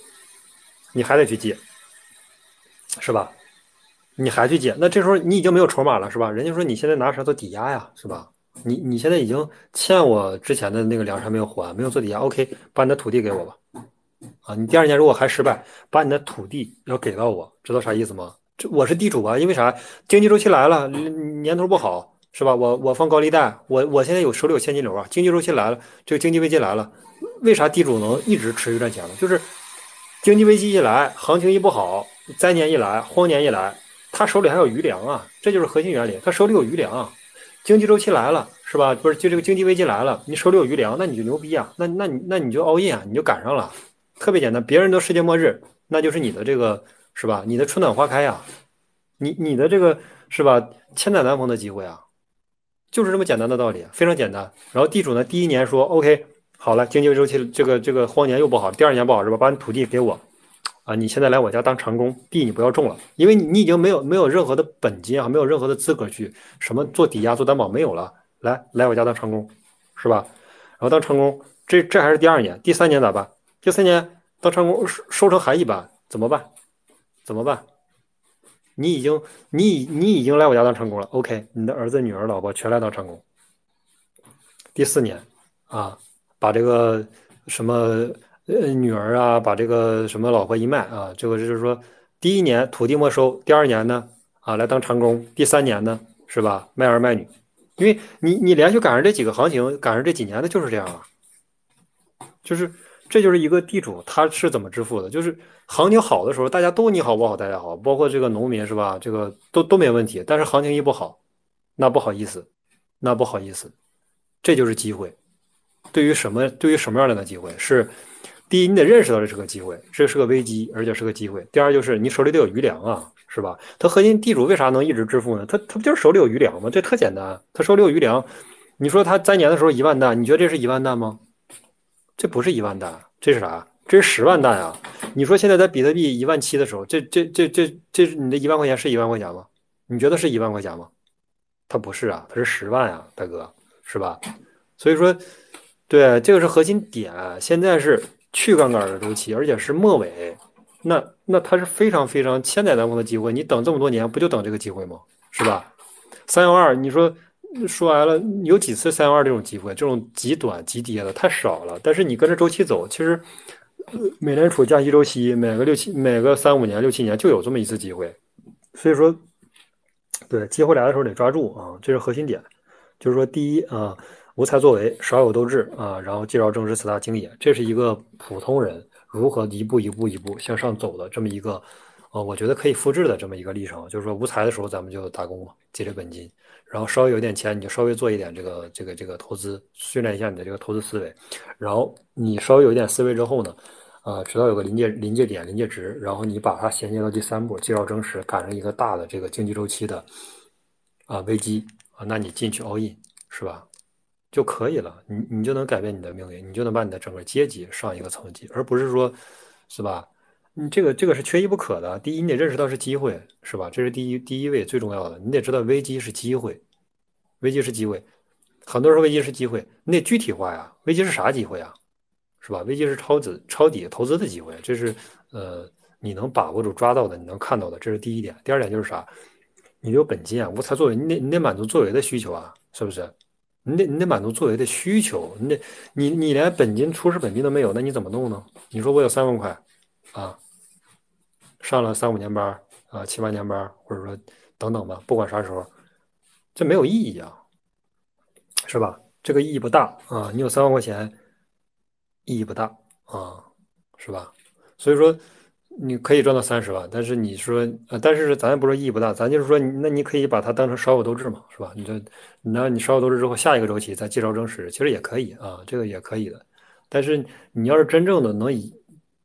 你还得去借，是吧？你还去借，那这时候你已经没有筹码了，是吧？人家说你现在拿啥做抵押呀，是吧？你你现在已经欠我之前的那个粮食还没有还，没有做抵押，OK，把你的土地给我吧。啊，你第二年如果还失败，把你的土地要给到我，知道啥意思吗？这我是地主啊，因为啥？经济周期来了，年头不好，是吧？我我放高利贷，我我现在有手里有现金流啊，经济周期来了，这个经济危机来了，为啥地主能一直持续赚钱呢？就是经济危机一来，行情一不好，灾年一来，荒年一来，他手里还有余粮啊，这就是核心原理，他手里有余粮。啊经济周期来了，是吧？不是，就这个经济危机来了，你手里有余粮，那你就牛逼啊！那那你那你就 all in 啊，你就赶上了，特别简单。别人都世界末日，那就是你的这个是吧？你的春暖花开呀，你你的这个是吧？千载难逢的机会啊，就是这么简单的道理，非常简单。然后地主呢，第一年说 OK，好了，经济周期这个这个荒年又不好，第二年不好是吧？把你土地给我。啊，你现在来我家当长工，地你不要种了，因为你你已经没有没有任何的本金啊，没有任何的资格去什么做抵押、做担保没有了。来来我家当长工，是吧？然后当长工，这这还是第二年，第三年咋办？第三年当长工收收成还一般，怎么办？怎么办？你已经你已你已经来我家当长工了，OK，你的儿子、女儿、老婆全来当长工。第四年啊，把这个什么。呃，女儿啊，把这个什么老婆一卖啊，这个就是说，第一年土地没收，第二年呢，啊，来当长工，第三年呢，是吧？卖儿卖女，因为你你连续赶上这几个行情，赶上这几年的就是这样啊，就是这就是一个地主他是怎么致富的，就是行情好的时候，大家都你好我好大家好，包括这个农民是吧？这个都都没问题，但是行情一不好，那不好意思，那不好意思，这就是机会。对于什么？对于什么样的机会是？第一，你得认识到这是个机会，这是个危机，而且是个机会。第二，就是你手里得有余粮啊，是吧？他核心地主为啥能一直致富呢？他他不就是手里有余粮吗？这特简单，他手里有余粮。你说他灾年的时候一万担，你觉得这是一万担吗？这不是一万单，这是啥？这是十万单啊！你说现在在比特币一万七的时候，这这这这这是你的一万块钱是一万块钱吗？你觉得是一万块钱吗？它不是啊，它是十万啊，大哥，是吧？所以说，对，这个是核心点。现在是。去杠杆的周期，而且是末尾，那那它是非常非常千载难逢的机会。你等这么多年，不就等这个机会吗？是吧？三幺二，你说说白了，有几次三幺二这种机会，这种极短极跌的太少了。但是你跟着周期走，其实美联储加息周期每个六七每个三五年六七年就有这么一次机会。所以说，对机会来的时候得抓住啊，这是核心点。就是说，第一啊。无才作为，少有斗志啊！然后介绍正史四大经也，这是一个普通人如何一步一步一步向上走的这么一个，呃，我觉得可以复制的这么一个历程。就是说，无才的时候咱们就打工嘛，积累本金，然后稍微有点钱，你就稍微做一点这个这个这个投资，训练一下你的这个投资思维。然后你稍微有一点思维之后呢，呃，直到有个临界临界点、临界值，然后你把它衔接到第三步，介绍真实，赶上一个大的这个经济周期的啊危机啊，那你进去 all in 是吧？就可以了，你你就能改变你的命运，你就能把你的整个阶级上一个层级，而不是说，是吧？你这个这个是缺一不可的。第一，你得认识到是机会，是吧？这是第一第一位最重要的。你得知道危机是机会，危机是机会。很多人说危机是机会，你得具体化呀。危机是啥机会啊？是吧？危机是抄底抄底投资的机会，这是呃你能把握住抓到的，你能看到的，这是第一点。第二点就是啥？你有本金啊，无才作为，你得你得满足作为的需求啊，是不是？你得你得满足作为的需求，你得你你连本金初始本金都没有，那你怎么弄呢？你说我有三万块，啊，上了三五年班啊，七八年班，或者说等等吧，不管啥时候，这没有意义啊，是吧？这个意义不大啊，你有三万块钱，意义不大啊，是吧？所以说。你可以赚到三十万，但是你说，呃，但是咱也不说意义不大，咱就是说，那你可以把它当成少有斗志嘛，是吧？你这，那你少有斗志之后，下一个周期再介绍正史，其实也可以啊，这个也可以的。但是你要是真正的能以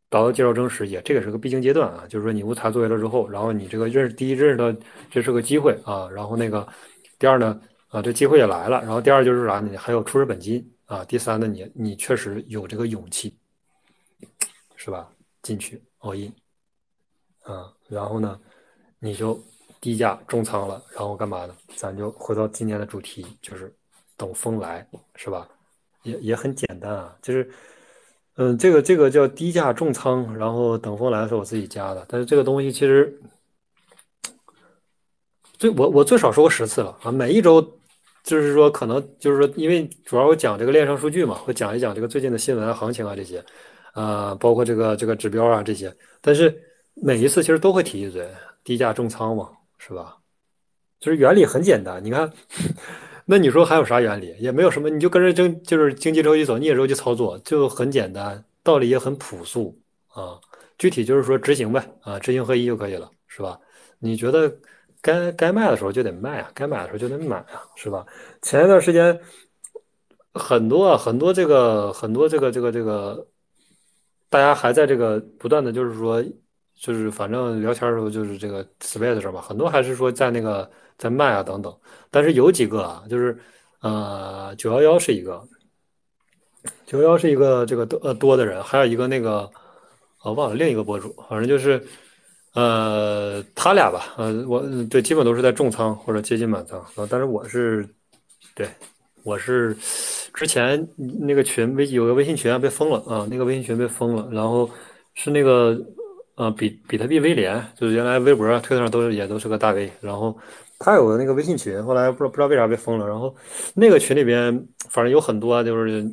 达到介绍真实，也这个是个必经阶段啊，就是说你无才作为了之后，然后你这个认识，第一认识到这是个机会啊，然后那个第二呢，啊，这机会也来了，然后第二就是啥呢？还有初始本金啊，第三呢，你你确实有这个勇气，是吧？进去。all in，啊，然后呢，你就低价重仓了，然后干嘛呢？咱就回到今年的主题，就是等风来，是吧？也也很简单啊，就是，嗯，这个这个叫低价重仓，然后等风来是我自己加的，但是这个东西其实，最我我最少说过十次了啊，每一周就是说可能就是说，因为主要我讲这个链上数据嘛，会讲一讲这个最近的新闻行情啊这些。啊，包括这个这个指标啊这些，但是每一次其实都会提一嘴，低价重仓嘛，是吧？就是原理很简单。你看，那你说还有啥原理？也没有什么，你就跟着经就是经济周期走，逆周期操作，就很简单，道理也很朴素啊。具体就是说执行呗啊，知行合一就可以了，是吧？你觉得该该卖的时候就得卖啊，该买的时候就得买啊，是吧？前一段时间很多啊，很多这个很多这个这个这个，大家还在这个不断的就是说。就是反正聊天的时候就是这个 space 上吧，很多还是说在那个在卖啊等等，但是有几个啊，就是呃九幺幺是一个，九幺幺是一个这个多呃多的人，还有一个那个我忘了另一个博主，反正就是呃他俩吧，呃我对基本都是在重仓或者接近满仓啊，但是我是对我是之前那个群微有个微信群被封了啊，那个微信群被封了，然后是那个。呃，比比特币威廉就是原来微博、推特上都是也都是个大 V，然后他有个那个微信群，后来不知道不知道为啥被封了。然后那个群里边反正有很多，就是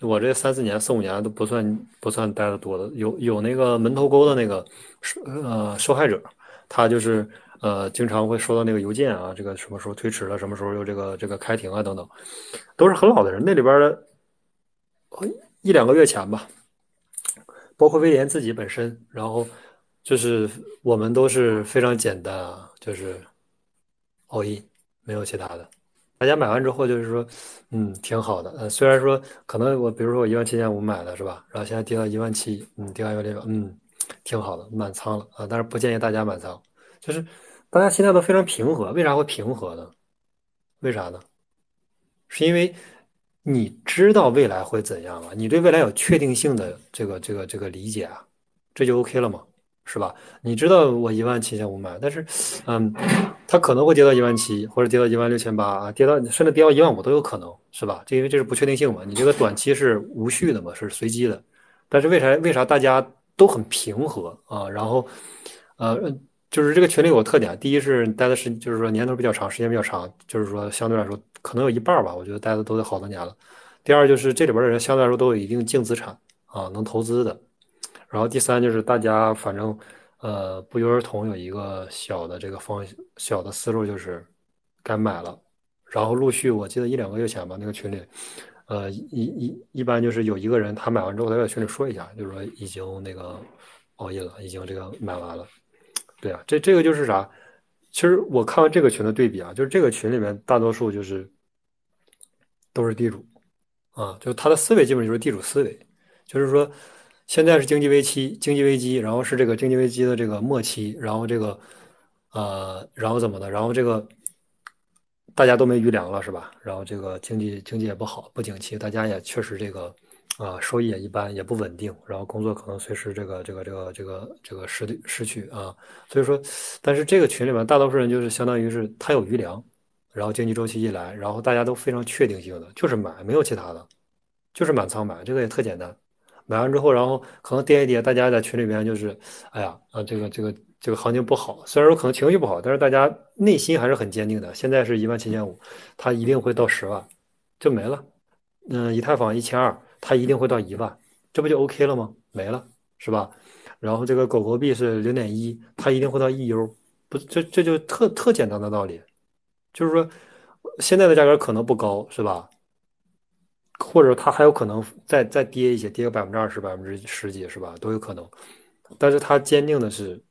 我这三四年、四五年都不算不算待的多的，有有那个门头沟的那个受呃受害者，他就是呃经常会收到那个邮件啊，这个什么时候推迟了，什么时候又这个这个开庭啊等等，都是很老的人。那里边的一两个月前吧，包括威廉自己本身，然后。就是我们都是非常简单啊，就是 all in，没有其他的。大家买完之后就是说，嗯，挺好的。呃，虽然说可能我比如说我一万七千五买的是吧，然后现在跌到一万七，嗯，跌到一万六，嗯，挺好的，满仓了啊。但是不建议大家满仓，就是大家心态都非常平和。为啥会平和呢？为啥呢？是因为你知道未来会怎样啊？你对未来有确定性的这个这个这个理解啊，这就 OK 了吗？是吧？你知道我一万七千五买，但是，嗯，它可能会跌到一万七，或者跌到一万六千八啊，跌到甚至跌到一万五都有可能，是吧？这因为这是不确定性嘛，你这个短期是无序的嘛，是随机的。但是为啥为啥大家都很平和啊？然后，呃，就是这个群里有个特点，第一是待的时，就是说年头比较长，时间比较长，就是说相对来说可能有一半吧，我觉得待的都得好多年了。第二就是这里边的人相对来说都有一定净资产啊，能投资的。然后第三就是大家反正，呃，不约而同有一个小的这个方小的思路，就是该买了。然后陆续，我记得一两个月前吧，那个群里，呃，一一一般就是有一个人他买完之后，他在群里说一下，就是说已经那个 all in 了，已经这个买完了。对啊，这这个就是啥？其实我看完这个群的对比啊，就是这个群里面大多数就是都是地主啊，就是他的思维基本就是地主思维，就是说。现在是经济危机，经济危机，然后是这个经济危机的这个末期，然后这个，呃，然后怎么的？然后这个大家都没余粮了，是吧？然后这个经济经济也不好，不景气，大家也确实这个，啊，收益也一般，也不稳定，然后工作可能随时这个这个这个这个这个失失去啊。所以说，但是这个群里面大多数人就是相当于是他有余粮，然后经济周期一来，然后大家都非常确定性的就是买，没有其他的，就是满仓买，这个也特简单。买完之后，然后可能跌一跌，大家在群里边就是，哎呀，啊，这个这个这个行情不好。虽然说可能情绪不好，但是大家内心还是很坚定的。现在是一万七千五，它一定会到十万，就没了。嗯，以太坊一千二，它一定会到一万，这不就 OK 了吗？没了，是吧？然后这个狗狗币是零点一，它一定会到一 U，不，这这就特特简单的道理，就是说现在的价格可能不高，是吧？或者它还有可能再再跌一些，跌个百分之二十、百分之十几，是吧？都有可能。但是它坚定的是，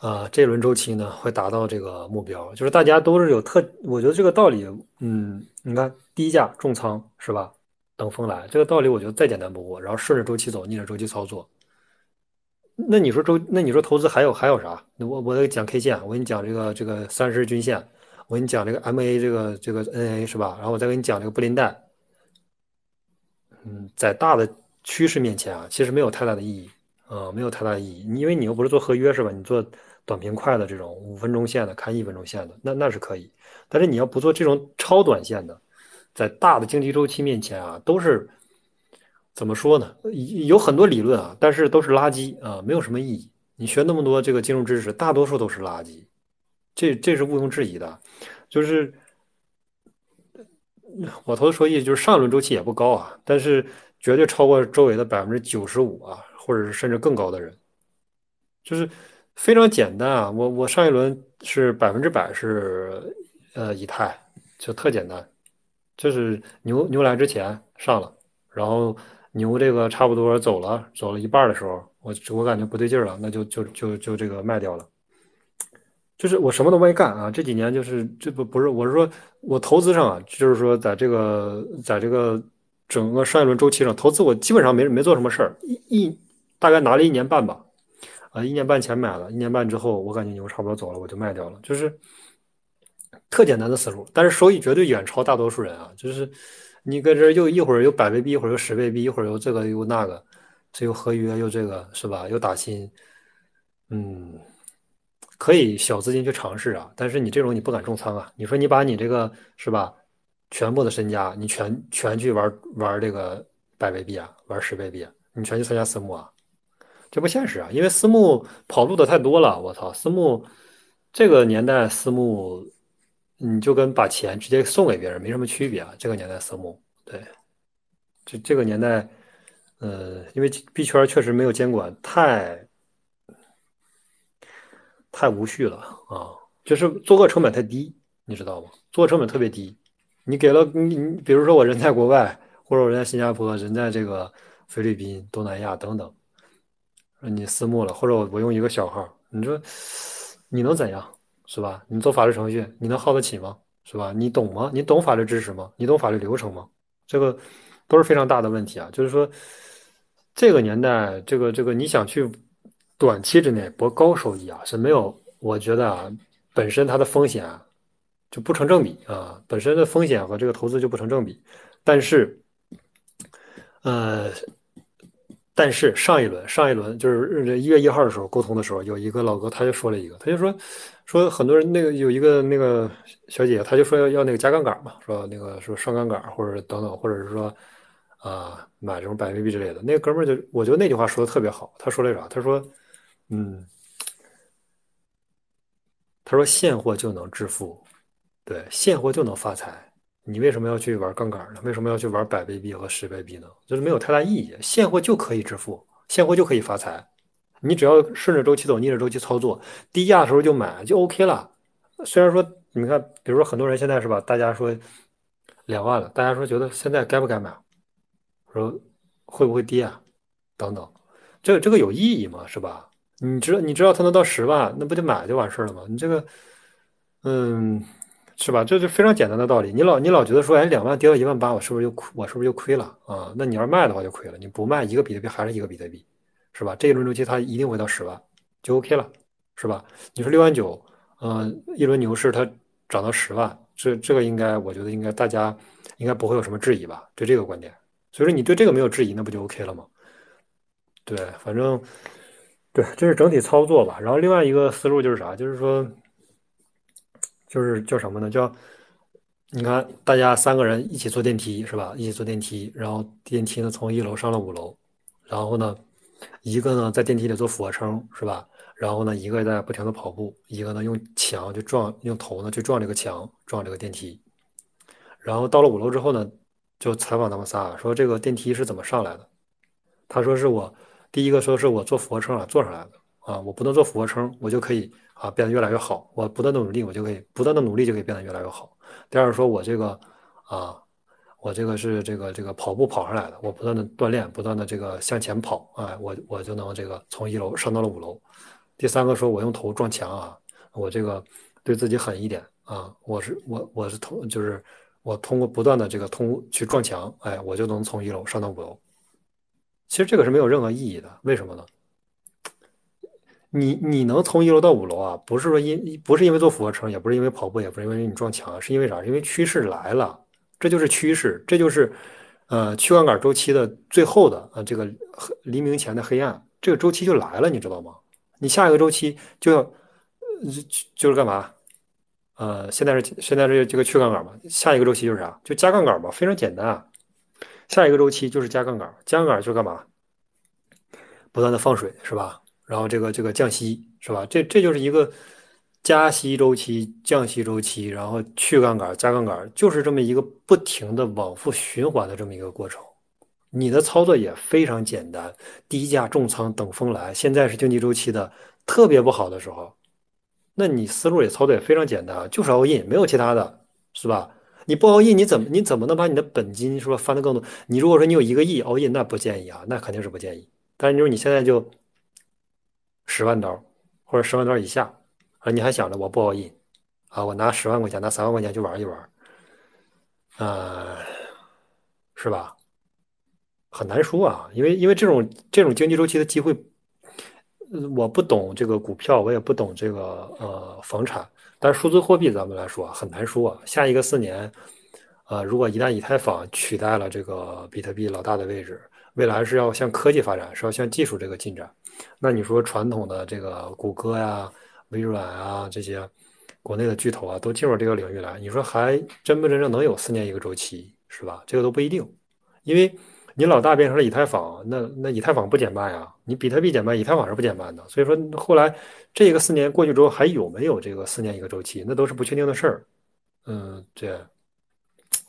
啊，这轮周期呢会达到这个目标，就是大家都是有特，我觉得这个道理，嗯，你看低价重仓是吧？等风来，这个道理我觉得再简单不过。然后顺着周期走，逆着周期操作。那你说周，那你说投资还有还有啥？我我讲 K 线，我给你讲这个这个三十日均线。我跟你讲这个 MA 这个这个 NA 是吧？然后我再跟你讲这个布林带，嗯，在大的趋势面前啊，其实没有太大的意义啊，没有太大意义。因为你又不是做合约是吧？你做短平快的这种五分钟线的，看一分钟线的，那那是可以。但是你要不做这种超短线的，在大的经济周期面前啊，都是怎么说呢？有很多理论啊，但是都是垃圾啊，没有什么意义。你学那么多这个金融知识，大多数都是垃圾。这这是毋庸置疑的，就是我投资收益就是上轮周期也不高啊，但是绝对超过周围的百分之九十五啊，或者是甚至更高的人。就是非常简单啊，我我上一轮是百分之百是呃以太，就特简单，就是牛牛来之前上了，然后牛这个差不多走了走了一半的时候，我我感觉不对劲了，那就就就就这个卖掉了。就是我什么都没干啊，这几年就是这不不是我是说我投资上啊，就是说在这个在这个整个上一轮周期上投资，我基本上没没做什么事儿，一一大概拿了一年半吧。啊，一年半前买了，一年半之后，我感觉牛差不多走了，我就卖掉了，就是特简单的思路，但是收益绝对远超大多数人啊！就是你搁这又一会儿又百倍币，一会儿又十倍币，一会儿又这个又那个，这又合约又这个是吧？又打新，嗯，可以小资金去尝试啊，但是你这种你不敢重仓啊！你说你把你这个是吧，全部的身家你全全去玩玩这个百倍币啊，玩十倍币啊，你全去参加私募啊？这不现实啊，因为私募跑路的太多了。我操，私募这个年代私募，你就跟把钱直接送给别人没什么区别啊。这个年代私募，对，这这个年代，呃，因为币圈确实没有监管，太太无序了啊。就是做恶成本太低，你知道吗？做恶成本特别低，你给了你你，比如说我人在国外，或者我人在新加坡，人在这个菲律宾、东南亚等等。你私募了，或者我我用一个小号，你说你能怎样，是吧？你做法律程序，你能耗得起吗？是吧？你懂吗？你懂法律知识吗？你懂法律流程吗？这个都是非常大的问题啊。就是说，这个年代，这个这个，你想去短期之内博高收益啊，是没有。我觉得啊，本身它的风险啊就不成正比啊，本身的风险和这个投资就不成正比。但是，呃。但是上一轮，上一轮就是一月一号的时候沟通的时候，有一个老哥他就说了一个，他就说说很多人那个有一个那个小姐姐，她就说要要那个加杠杆嘛，说那个说上杠杆或者等等，或者是说啊买这种百倍币之类的。那哥们儿就我觉得那句话说的特别好，他说了啥？他说嗯，他说现货就能致富，对，现货就能发财。你为什么要去玩杠杆呢？为什么要去玩百倍币和十倍币呢？就是没有太大意义。现货就可以致富，现货就可以发财。你只要顺着周期走，逆着周期操作，低价的时候就买就 OK 了。虽然说你看，比如说很多人现在是吧，大家说两万了，大家说觉得现在该不该买？说会不会跌啊？等等，这这个有意义吗？是吧？你知道你知道它能到十万，那不就买就完事儿了吗？你这个，嗯。是吧？这就非常简单的道理。你老你老觉得说，哎，两万跌到一万八，我是不是就亏？我是不是就亏了啊？那你要卖的话就亏了。你不卖，一个比特币还是一个比特币，是吧？这一轮周期它一定会到十万，就 OK 了，是吧？你说六万九，嗯，一轮牛市它涨到十万，这这个应该，我觉得应该大家应该不会有什么质疑吧？对这个观点，所以说你对这个没有质疑，那不就 OK 了吗？对，反正对，这是整体操作吧。然后另外一个思路就是啥？就是说。就是叫什么呢？叫你看，大家三个人一起坐电梯是吧？一起坐电梯，然后电梯呢从一楼上了五楼，然后呢，一个呢在电梯里做俯卧撑是吧？然后呢，一个在不停的跑步，一个呢用墙就撞，用头呢去撞这个墙，撞这个电梯。然后到了五楼之后呢，就采访他们仨，说这个电梯是怎么上来的？他说是我第一个说是我做俯卧撑啊做上来的啊，我不能做俯卧撑，我就可以。啊，变得越来越好。我不断的努力，我就可以不断的努力就可以变得越来越好。第二个说，我这个啊，我这个是这个这个跑步跑上来的，我不断的锻炼，不断的这个向前跑，哎，我我就能这个从一楼上到了五楼。第三个说，我用头撞墙啊，我这个对自己狠一点啊，我是我我是通就是我通过不断的这个通去撞墙，哎，我就能从一楼上到五楼。其实这个是没有任何意义的，为什么呢？你你能从一楼到五楼啊？不是说因不是因为做俯卧撑，也不是因为跑步，也不是因为你撞墙，是因为啥？因为趋势来了，这就是趋势，这就是呃去杠杆周期的最后的呃这个黎明前的黑暗，这个周期就来了，你知道吗？你下一个周期就要就是干嘛？呃，现在是现在是这个去杠杆嘛？下一个周期就是啥？就加杠杆嘛，非常简单啊。下一个周期就是加杠杆，加杠杆就是干嘛？不断的放水，是吧？然后这个这个降息是吧？这这就是一个加息周期、降息周期，然后去杠杆、加杠杆，就是这么一个不停的往复循环的这么一个过程。你的操作也非常简单，低价重仓等风来。现在是经济周期的特别不好的时候，那你思路也操作也非常简单，就是 all in，没有其他的，是吧？你不熬夜你怎么你怎么能把你的本金是吧翻得更多？你如果说你有一个亿熬夜那不建议啊，那肯定是不建议。但是就是你现在就十万刀或者十万刀以下，啊，你还想着我不 all in 啊，我拿十万块钱拿三万块钱去玩一玩，呃，是吧？很难说啊，因为因为这种这种经济周期的机会，我不懂这个股票，我也不懂这个呃房产，但是数字货币咱们来说很难说。下一个四年，呃，如果一旦以太坊取代了这个比特币老大的位置，未来是要向科技发展，是要向技术这个进展。那你说传统的这个谷歌呀、微软啊这些国内的巨头啊，都进入这个领域来，你说还真不真正能有四年一个周期，是吧？这个都不一定，因为。你老大变成了以太坊，那那以太坊不减半呀？你比特币减半，以太坊是不减半的。所以说后来这个四年过去之后，还有没有这个四年一个周期，那都是不确定的事儿。嗯，对。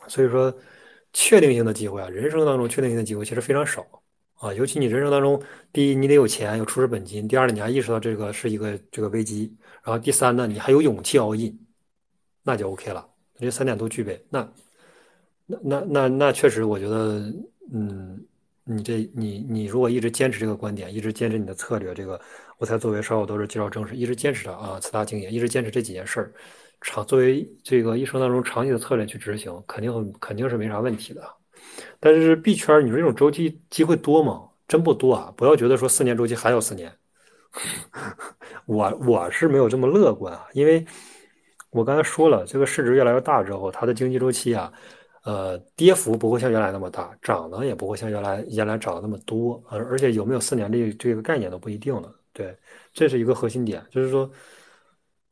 所以说确定性的机会啊，人生当中确定性的机会其实非常少啊。尤其你人生当中，第一你得有钱，有初始本金；第二呢，你还意识到这个是一个这个危机；然后第三呢，你还有勇气熬 in，那就 OK 了。这三点都具备，那那那那那确实，我觉得。嗯，你这你你如果一直坚持这个观点，一直坚持你的策略，这个我才作为稍后都是介绍正式，一直坚持的啊，四大经验，一直坚持这几件事儿，长作为这个一生当中长期的策略去执行，肯定肯定是没啥问题的。但是币圈你说这种周期机会多吗？真不多啊！不要觉得说四年周期还有四年，我我是没有这么乐观啊，因为我刚才说了，这个市值越来越大之后，它的经济周期啊。呃，跌幅不会像原来那么大，涨呢也不会像原来原来涨的那么多，而而且有没有四年这这个概念都不一定了。对，这是一个核心点，就是说，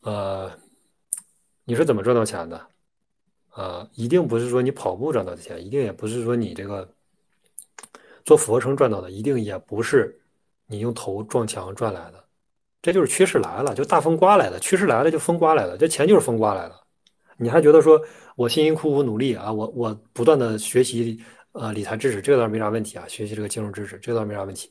呃，你是怎么赚到钱的？啊，一定不是说你跑步赚到的钱，一定也不是说你这个做俯卧撑赚到的，一定也不是你用头撞墙赚来的。这就是趋势来了，就大风刮来的，趋势来了就风刮来的，这钱就是风刮来的。你还觉得说？我辛辛苦苦努力啊，我我不断的学习呃理财知识，这个倒是没啥问题啊。学习这个金融知识，这个倒是没啥问题。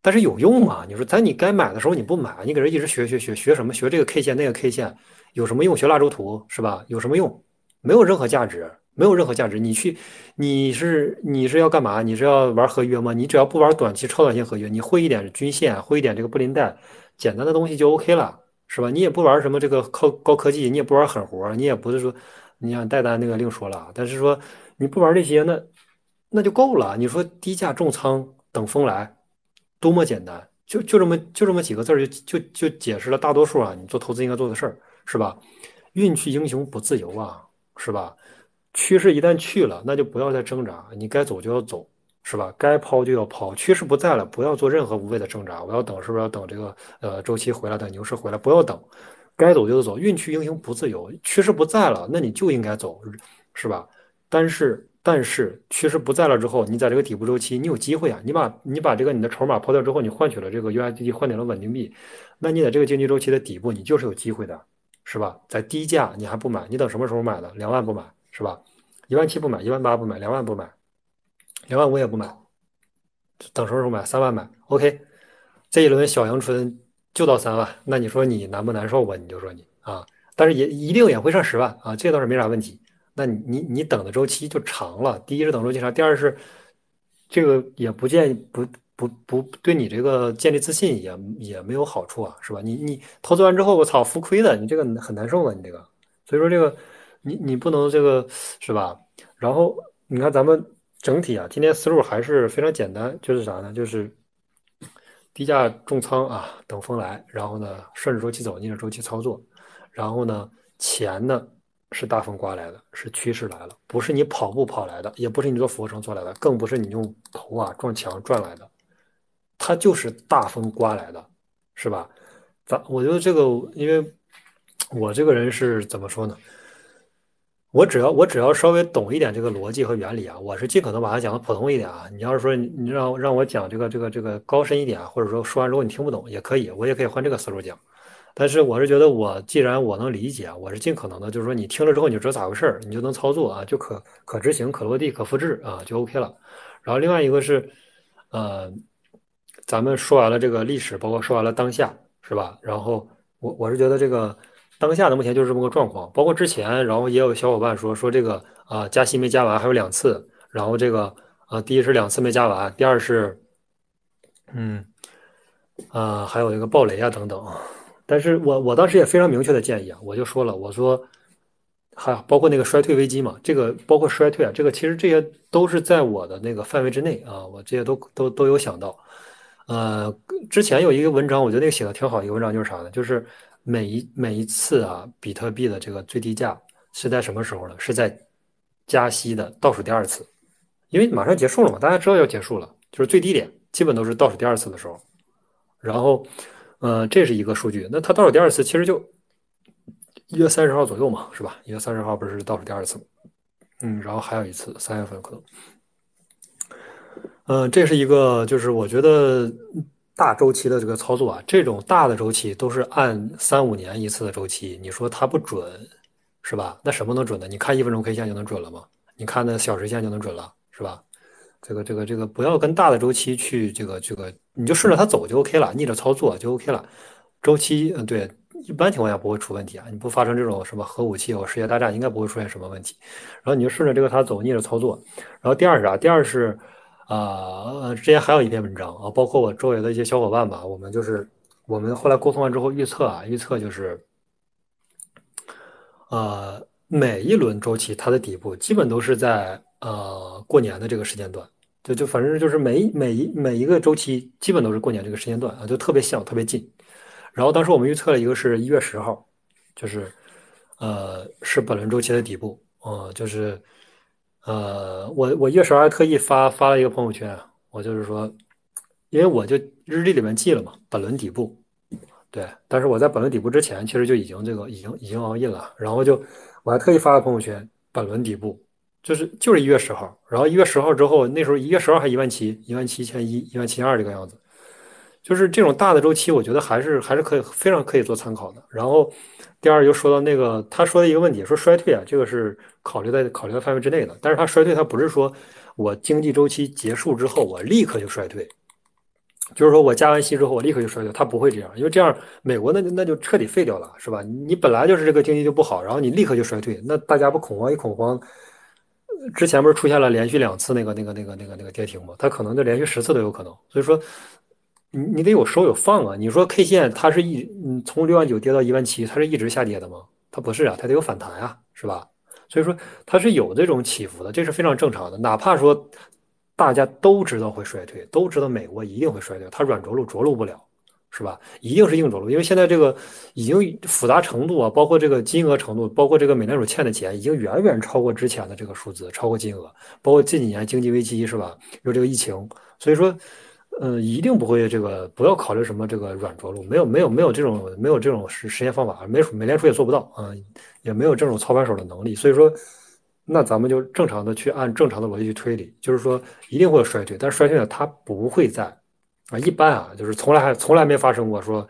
但是有用吗？你说在你该买的时候你不买，你搁这一直学学学学什么？学这个 K 线那个 K 线有什么用？学蜡烛图是吧？有什么用？没有任何价值，没有任何价值。你去你是你是要干嘛？你是要玩合约吗？你只要不玩短期超短线合约，你会一点均线，会一点这个布林带，简单的东西就 OK 了。是吧？你也不玩什么这个高高科技，你也不玩狠活，你也不是说你想带单那个另说了。但是说你不玩这些，那那就够了。你说低价重仓等风来，多么简单，就就这么就这么几个字，就就就解释了大多数啊，你做投资应该做的事儿，是吧？运去英雄不自由啊，是吧？趋势一旦去了，那就不要再挣扎，你该走就要走。是吧？该抛就要抛，趋势不在了，不要做任何无谓的挣扎。我要等，是不是要等这个呃周期回来，等牛市回来？不要等，该走就走。运气英雄不自由，趋势不在了，那你就应该走，是吧？但是但是趋势不在了之后，你在这个底部周期，你有机会啊！你把你把这个你的筹码抛掉之后，你换取了这个 USDT，换点了稳定币，那你在这个经济周期的底部，你就是有机会的，是吧？在低价你还不买，你等什么时候买的？两万不买，是吧？一万七不买，一万八不买，两万不买。两万五也不买，等什么时候买？三万买，OK。这一轮小阳春就到三万，那你说你难不难受吧？你就说你啊，但是也一定也会上十万啊，这倒是没啥问题。那你你你等的周期就长了。第一是等周期长，第二是这个也不建不不不对你这个建立自信也也没有好处啊，是吧？你你投资完之后，我操，浮亏的，你这个很难受啊，你这个。所以说这个你你不能这个是吧？然后你看咱们。整体啊，今天思路还是非常简单，就是啥呢？就是低价重仓啊，等风来，然后呢顺着周期走，逆着周期操作，然后呢钱呢是大风刮来的，是趋势来了，不是你跑步跑来的，也不是你做俯卧撑做来的，更不是你用头啊撞墙赚来的，它就是大风刮来的，是吧？咱我觉得这个，因为我这个人是怎么说呢？我只要我只要稍微懂一点这个逻辑和原理啊，我是尽可能把它讲的普通一点啊。你要是说你让让我讲这个这个这个高深一点，或者说说完之后你听不懂也可以，我也可以换这个思路讲。但是我是觉得我既然我能理解，我是尽可能的，就是说你听了之后你就知道咋回事儿，你就能操作啊，就可可执行、可落地、可复制啊，就 OK 了。然然后另外一个是，呃，咱们说完了这个历史，包括说完了当下，是吧？然后我我是觉得这个当下的目前就是这么个状况，包括之前，然后也有小伙伴说说这个啊加息没加完，还有两次，然后这个啊第一是两次没加完，第二是嗯啊还有一个暴雷啊等等，但是我我当时也非常明确的建议啊，我就说了，我说。还包括那个衰退危机嘛，这个包括衰退啊，这个其实这些都是在我的那个范围之内啊，我这些都都都有想到。呃，之前有一个文章，我觉得那个写的挺好，一个文章就是啥呢？就是每一每一次啊，比特币的这个最低价是在什么时候呢？是在加息的倒数第二次，因为马上结束了嘛，大家知道要结束了，就是最低点基本都是倒数第二次的时候。然后，呃，这是一个数据，那它倒数第二次其实就。一月三十号左右嘛，是吧？一月三十号不是倒数第二次，嗯，然后还有一次三月份可能，嗯，这是一个就是我觉得大周期的这个操作啊，这种大的周期都是按三五年一次的周期，你说它不准是吧？那什么能准的？你看一分钟 K 线就能准了吗？你看那小时线就能准了是吧？这个这个这个不要跟大的周期去这个这个，你就顺着它走就 OK 了，逆着操作就 OK 了。周期嗯对。一般情况下不会出问题啊，你不发生这种什么核武器或世界大战，应该不会出现什么问题。然后你就顺着这个它走，逆着操作。然后第二是啥？第二是，啊，之前还有一篇文章啊，包括我周围的一些小伙伴吧，我们就是我们后来沟通完之后预测啊，预测就是，呃，每一轮周期它的底部基本都是在呃过年的这个时间段，就就反正就是每每一每一个周期基本都是过年这个时间段啊，就特别像，特别近。然后当时我们预测了一个是一月十号，就是，呃，是本轮周期的底部，嗯，就是，呃，我我月十二还特意发发了一个朋友圈，我就是说，因为我就日历里面记了嘛，本轮底部，对，但是我在本轮底部之前，其实就已经这个已经已经熬印了，然后就我还特意发了朋友圈，本轮底部就是就是一月十号，然后一月十号之后，那时候一月十号还一万七，一万七千一，一万七千二这个样子。就是这种大的周期，我觉得还是还是可以非常可以做参考的。然后，第二就说到那个他说的一个问题，说衰退啊，这个是考虑在考虑的范围之内的。但是他衰退，他不是说我经济周期结束之后我立刻就衰退，就是说我加完息之后我立刻就衰退，他不会这样，因为这样美国那那就彻底废掉了，是吧？你本来就是这个经济就不好，然后你立刻就衰退，那大家不恐慌一恐慌，之前不是出现了连续两次那个那个那个那个那个跌停吗？它可能就连续十次都有可能，所以说。你你得有收有放啊！你说 K 线它是一嗯从六万九跌到一万七，它是一直下跌的吗？它不是啊，它得有反弹啊，是吧？所以说它是有这种起伏的，这是非常正常的。哪怕说大家都知道会衰退，都知道美国一定会衰退，它软着陆着陆不了，是吧？一定是硬着陆，因为现在这个已经复杂程度啊，包括这个金额程度，包括这个美联储欠的钱，已经远远超过之前的这个数字，超过金额，包括近几年经济危机，是吧？有这个疫情，所以说。嗯，一定不会这个，不要考虑什么这个软着陆，没有没有没有这种没有这种实实现方法，美美联储也做不到啊，也没有这种操盘手的能力，所以说，那咱们就正常的去按正常的逻辑去推理，就是说一定会有衰退，但衰退呢，它不会在啊，一般啊，就是从来还从来没发生过说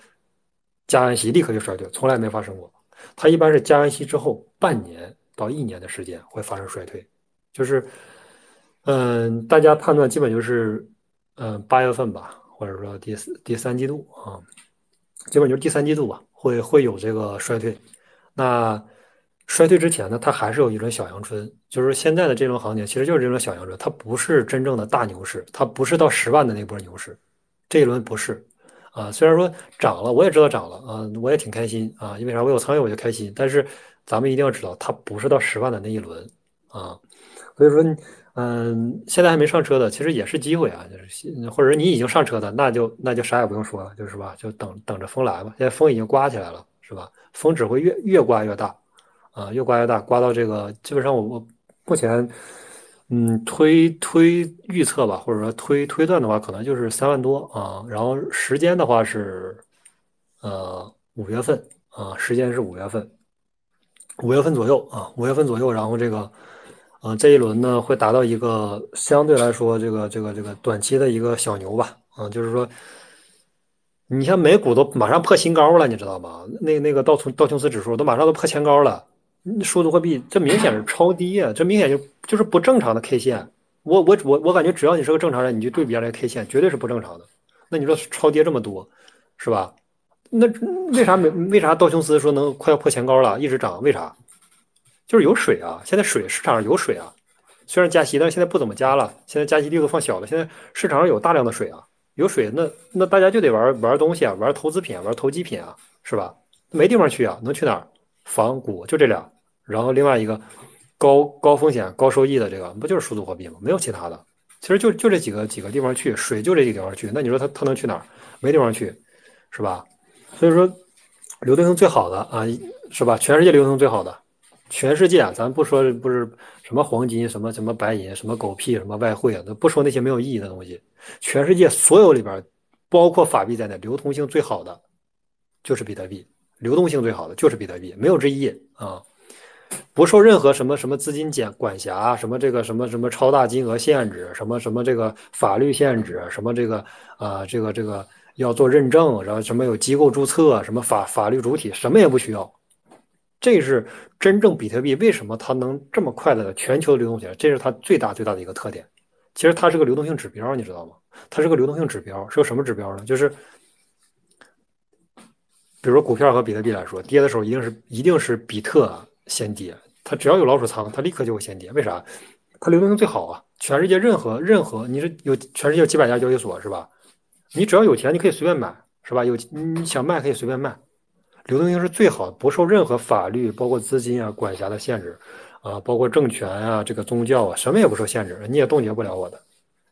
加完息立刻就衰退，从来没发生过，它一般是加完息之后半年到一年的时间会发生衰退，就是嗯，大家判断基本就是。嗯，八月份吧，或者说第四第三季度啊，基本就是第三季度吧，会会有这个衰退。那衰退之前呢，它还是有一轮小阳春，就是现在的这轮行情其实就是这轮小阳春，它不是真正的大牛市，它不是到十万的那波牛市，这一轮不是啊。虽然说涨了，我也知道涨了啊，我也挺开心啊，因为啥？我有参与我就开心。但是咱们一定要知道，它不是到十万的那一轮啊，所以说。嗯，现在还没上车的，其实也是机会啊，就是或者你已经上车的，那就那就啥也不用说了，就是吧，就等等着风来吧。现在风已经刮起来了，是吧？风只会越越刮越大，啊，越刮越大，刮到这个基本上我我目前嗯推推预测吧，或者说推推断的话，可能就是三万多啊。然后时间的话是呃五月份啊，时间是五月份，五月份左右啊，五月份左右，然后这个。嗯，这一轮呢会达到一个相对来说这个这个这个短期的一个小牛吧，啊，就是说，你像美股都马上破新高了，你知道吗？那那个道琼道琼斯指数都马上都破前高了，数字货币这明显是超低啊，这明显就就是不正常的 K 线，我我我我感觉只要你是个正常人，你就对比下来 K 线绝对是不正常的。那你说超跌这么多，是吧？那为啥没为啥道琼斯说能快要破前高了，一直涨？为啥？就是有水啊！现在水市场上有水啊，虽然加息，但是现在不怎么加了。现在加息力度放小了，现在市场上有大量的水啊，有水，那那大家就得玩玩东西啊，玩投资品，玩投机品啊，是吧？没地方去啊，能去哪儿？房股就这俩，然后另外一个高高风险高收益的这个，不就是数字货币吗？没有其他的。其实就就这几个几个地方去，水就这几个地方去。那你说他他能去哪儿？没地方去，是吧？所以说，流动性最好的啊，是吧？全世界流动性最好的，全世界，咱不说不是什么黄金、什么什么白银、什么狗屁、什么外汇啊，都不说那些没有意义的东西。全世界所有里边，包括法币在内，流通性最好的就是比特币，流动性最好的就是比特币，没有之一啊。不受任何什么什么资金监管辖，什么这个什么什么超大金额限制，什么什么这个法律限制，什么这个啊这个这个要做认证，然后什么有机构注册，什么法法律主体，什么也不需要。这是真正比特币为什么它能这么快的全球流动起来？这是它最大最大的一个特点。其实它是个流动性指标，你知道吗？它是个流动性指标，是个什么指标呢？就是比如说股票和比特币来说，跌的时候一定是一定是比特。先跌，它只要有老鼠仓，它立刻就会先跌。为啥？它流动性最好啊！全世界任何任何，你是有全世界几百家交易所是吧？你只要有钱，你可以随便买是吧？有你想卖可以随便卖，流动性是最好的，不受任何法律包括资金啊管辖的限制啊，包括政权啊这个宗教啊什么也不受限制，你也冻结不了我的。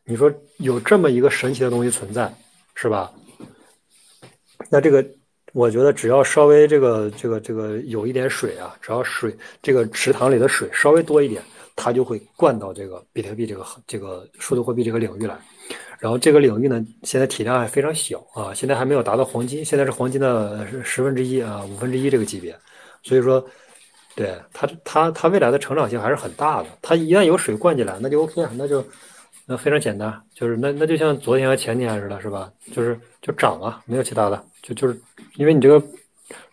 你说有这么一个神奇的东西存在是吧？那这个。我觉得只要稍微这个这个这个有一点水啊，只要水这个池塘里的水稍微多一点，它就会灌到这个比特币这个这个数字货币这个领域来。然后这个领域呢，现在体量还非常小啊，现在还没有达到黄金，现在是黄金的十分之一啊，五分之一这个级别。所以说，对它它它未来的成长性还是很大的。它一旦有水灌进来，那就 OK，啊那就那非常简单，就是那那就像昨天和前天似的，是吧？就是就涨啊，没有其他的，就就是。因为你这个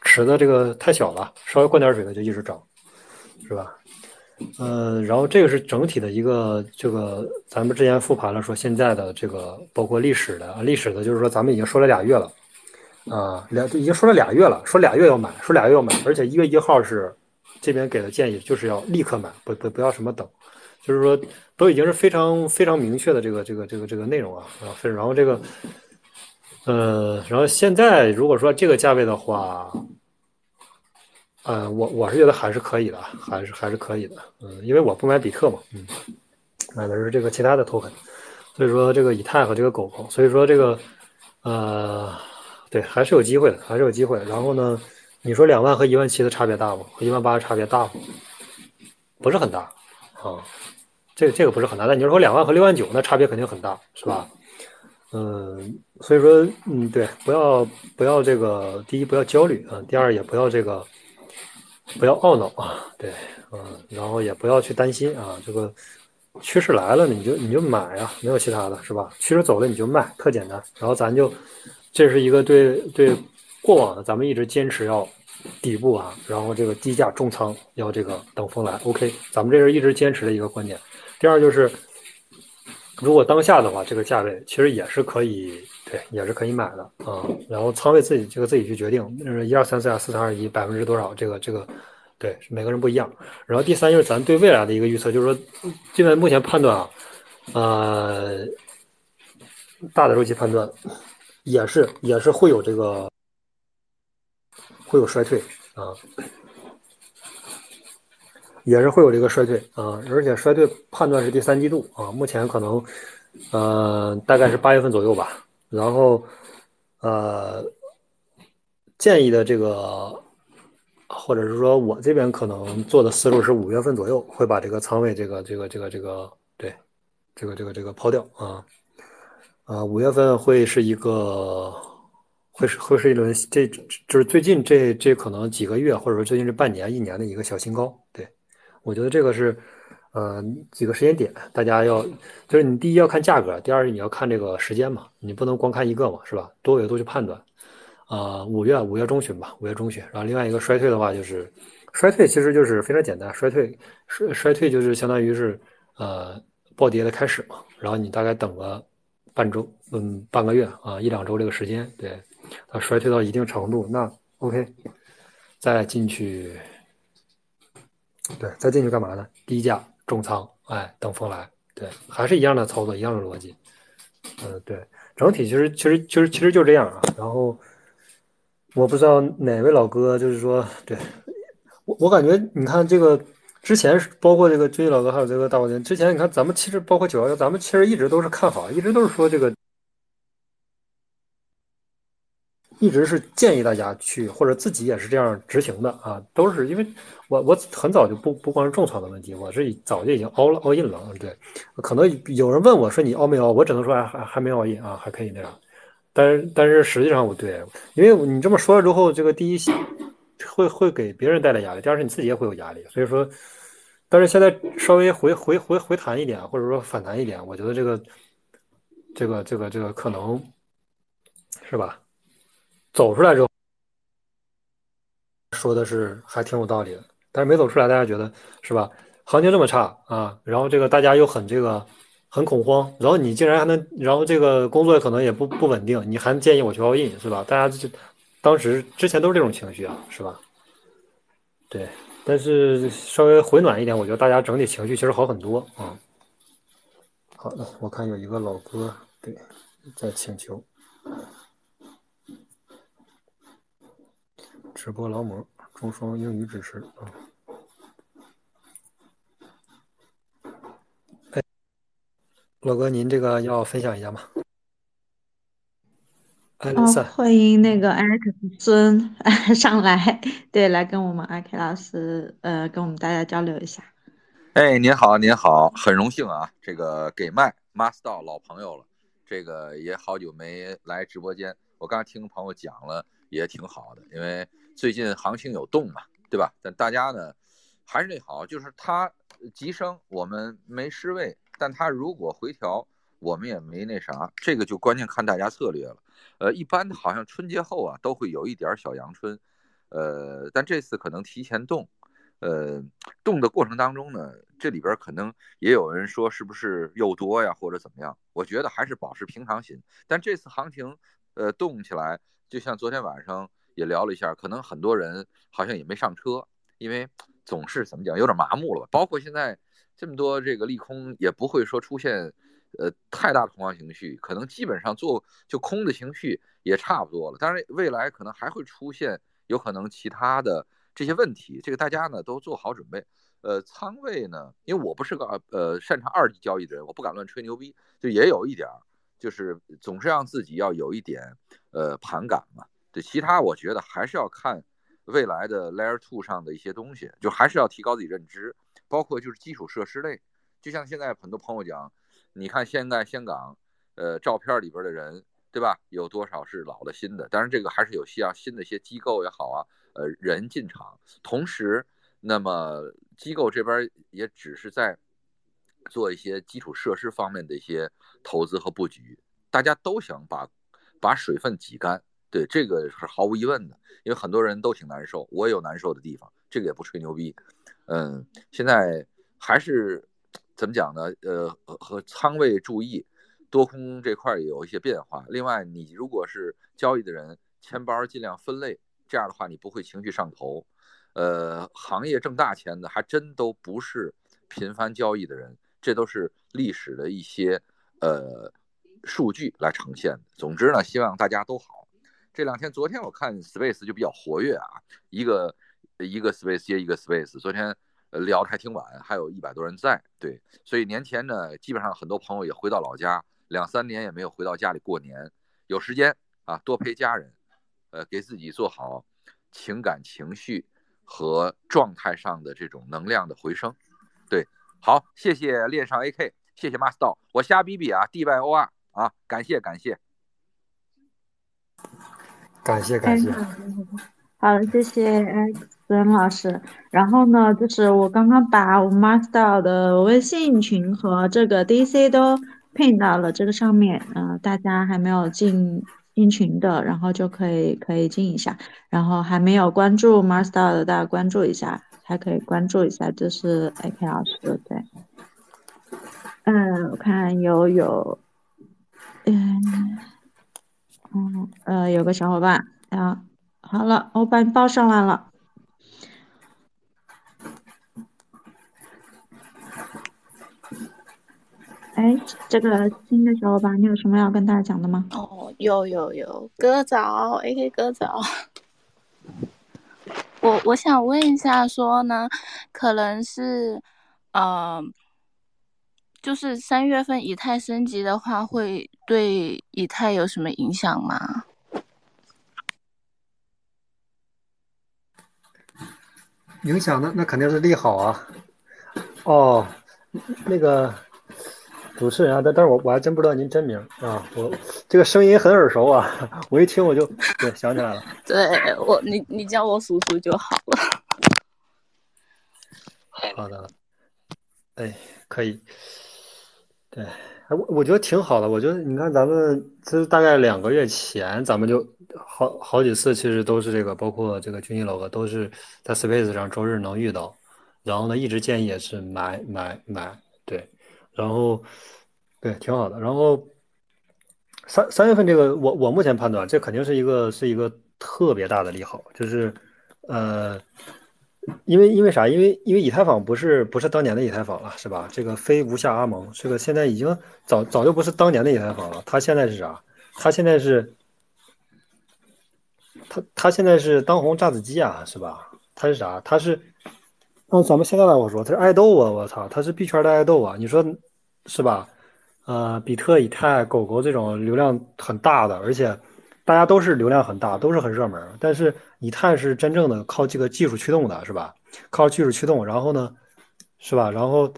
池子这个太小了，稍微灌点水它就一直涨，是吧？呃，然后这个是整体的一个这个，咱们之前复盘了，说现在的这个包括历史的历史的，就是说咱们已经说了俩月了，啊，两已经说了俩月了，说俩月要买，说俩月要买，而且一月一号是这边给的建议，就是要立刻买，不不不要什么等，就是说都已经是非常非常明确的这个这个这个这个内容啊，啊，然后这个。呃，然后现在如果说这个价位的话，呃，我我是觉得还是可以的，还是还是可以的，嗯，因为我不买比特嘛，嗯，买的是这个其他的 token，所以说这个以太和这个狗狗，所以说这个，呃，对，还是有机会的，还是有机会。然后呢，你说两万和一万七的差别大不？和一万八差别大不？不是很大啊，这个这个不是很大。但你说两万和六万九，那差别肯定很大，是吧？嗯，所以说，嗯，对，不要不要这个，第一不要焦虑啊，第二也不要这个，不要懊恼啊，对，嗯，然后也不要去担心啊，这个趋势来了，你就你就买啊，没有其他的是吧？趋势走了你就卖，特简单。然后咱就，这是一个对对过往的咱们一直坚持要底部啊，然后这个低价重仓要这个等风来，OK，咱们这是一直坚持的一个观点。第二就是。如果当下的话，这个价位其实也是可以，对，也是可以买的啊。然后仓位自己这个自己去决定，是一二三四二四三二一百分之多少，这个这个，对，每个人不一样。然后第三就是咱对未来的一个预测，就是说，现在目前判断啊，呃，大的周期判断也是也是会有这个会有衰退啊。也是会有这个衰退啊，而且衰退判断是第三季度啊，目前可能，呃，大概是八月份左右吧。然后，呃，建议的这个，或者是说我这边可能做的思路是五月份左右会把这个仓位这个这个这个这个对，这个这个这个抛掉啊，啊，五月份会是一个，会是会是一轮，这就是最近这这可能几个月，或者说最近这半年一年的一个小新高，对。我觉得这个是，呃，几个时间点，大家要就是你第一要看价格，第二你要看这个时间嘛，你不能光看一个嘛，是吧？多维度去判断。啊，五月五月中旬吧，五月中旬。然后另外一个衰退的话，就是衰退其实就是非常简单，衰退衰衰退就是相当于是呃暴跌的开始嘛，然后你大概等个半周，嗯，半个月啊，一两周这个时间，对，它衰退到一定程度，那 OK，再进去，对，再进去干嘛呢？低价重仓，哎，等风来，对，还是一样的操作，一样的逻辑，嗯，对，整体其实其实其实其实就这样啊，然后我不知道哪位老哥，就是说，对我我感觉你看这个。之前包括这个军毅老哥，还有这个大宝剑。之前你看，咱们其实包括九幺幺，咱们其实一直都是看好，一直都是说这个，一直是建议大家去，或者自己也是这样执行的啊。都是因为我我很早就不不光是重仓的问题，我是早就已经 all all in 了。对，可能有人问我说你 all 没 all，我只能说还还还没 all in 啊，还可以那样。但是但是实际上我对，因为你这么说了之后，这个第一会会给别人带来压力，第二是你自己也会有压力，所以说。但是现在稍微回回回回弹一点，或者说反弹一点，我觉得这个这个这个这个可能是吧？走出来之后说的是还挺有道理的，但是没走出来，大家觉得是吧？行情这么差啊，然后这个大家又很这个很恐慌，然后你竟然还能，然后这个工作可能也不不稳定，你还建议我去 all in 是吧？大家就当时之前都是这种情绪啊，是吧？对。但是稍微回暖一点，我觉得大家整体情绪其实好很多啊。好的，我看有一个老哥对在请求直播劳模中双英语支持啊。哎，老哥，您这个要分享一下吗？哦，欢迎那个艾克孙 上来，对，来跟我们阿 K 老师，呃，跟我们大家交流一下。哎，您好，您好，很荣幸啊，这个给麦 Master 老朋友了，这个也好久没来直播间，我刚听朋友讲了，也挺好的，因为最近行情有动嘛，对吧？但大家呢，还是那好，就是它急升，我们没失位，但它如果回调，我们也没那啥，这个就关键看大家策略了。呃，一般好像春节后啊，都会有一点小阳春，呃，但这次可能提前动，呃，动的过程当中呢，这里边可能也有人说是不是又多呀，或者怎么样？我觉得还是保持平常心。但这次行情，呃，动起来，就像昨天晚上也聊了一下，可能很多人好像也没上车，因为总是怎么讲，有点麻木了？包括现在这么多这个利空，也不会说出现。呃，太大的恐慌情绪，可能基本上做就空的情绪也差不多了。当然，未来可能还会出现有可能其他的这些问题，这个大家呢都做好准备。呃，仓位呢，因为我不是个呃擅长二级交易的人，我不敢乱吹牛逼，就也有一点儿，就是总是让自己要有一点呃盘感嘛。对，其他我觉得还是要看未来的 Layer Two 上的一些东西，就还是要提高自己认知，包括就是基础设施类，就像现在很多朋友讲。你看现在香港，呃，照片里边的人，对吧？有多少是老的、新的？当然，这个还是有需要新的一些机构也好啊，呃，人进场。同时，那么机构这边也只是在做一些基础设施方面的一些投资和布局。大家都想把把水分挤干，对这个是毫无疑问的，因为很多人都挺难受，我也有难受的地方，这个也不吹牛逼。嗯，现在还是。怎么讲呢？呃，和仓位注意，多空这块也有一些变化。另外，你如果是交易的人，钱包尽量分类，这样的话你不会情绪上头。呃，行业挣大钱的还真都不是频繁交易的人，这都是历史的一些呃数据来呈现的。总之呢，希望大家都好。这两天，昨天我看 Space 就比较活跃啊，一个一个 Space 接一个 Space，昨天。聊的还挺晚，还有一百多人在，对，所以年前呢，基本上很多朋友也回到老家，两三年也没有回到家里过年，有时间啊，多陪家人，呃，给自己做好情感情绪和状态上的这种能量的回升，对，好，谢谢恋上 AK，谢谢 Master，我瞎比比啊，D Y O R 啊，感谢感谢，感谢感谢。好，谢谢 X 老师。然后呢，就是我刚刚把我 Master 的微信群和这个 DC 都配到了这个上面。嗯，大家还没有进进群的，然后就可以可以进一下。然后还没有关注 Master 的，大家关注一下，还可以关注一下，就是 AK 老师。对，嗯，我看有有，嗯嗯呃，有个小伙伴啊，好了，我把你报上来了。哎，这个新的小伙伴，你有什么要跟大家讲的吗？哦，有有有，哥早，AK 哥早。我我想问一下，说呢，可能是，呃，就是三月份以太升级的话，会对以太有什么影响吗？影响那那肯定是利好啊。哦，那个。主持人啊，但但是我我还真不知道您真名啊，我这个声音很耳熟啊，我一听我就对想起来了。对我，你你叫我叔叔就好了。好的，哎，可以。对，哎，我我觉得挺好的。我觉得你看，咱们这大概两个月前，咱们就好好几次，其实都是这个，包括这个军医老哥都是在 Space 上周日能遇到，然后呢，一直建议也是买买买，对。然后，对，挺好的。然后三三月份这个，我我目前判断，这肯定是一个是一个特别大的利好，就是呃，因为因为啥？因为因为以太坊不是不是当年的以太坊了，是吧？这个非无下阿蒙，这个现在已经早早就不是当年的以太坊了。它现在是啥？它现在是，它它现在是当红炸子鸡啊，是吧？它是啥？它是。那咱们现在来我说，它是爱豆啊！我操，它是币圈的爱豆啊！你说是吧？呃，比特、以太、狗狗这种流量很大的，而且大家都是流量很大，都是很热门。但是以太是真正的靠这个技术驱动的，是吧？靠技术驱动，然后呢，是吧？然后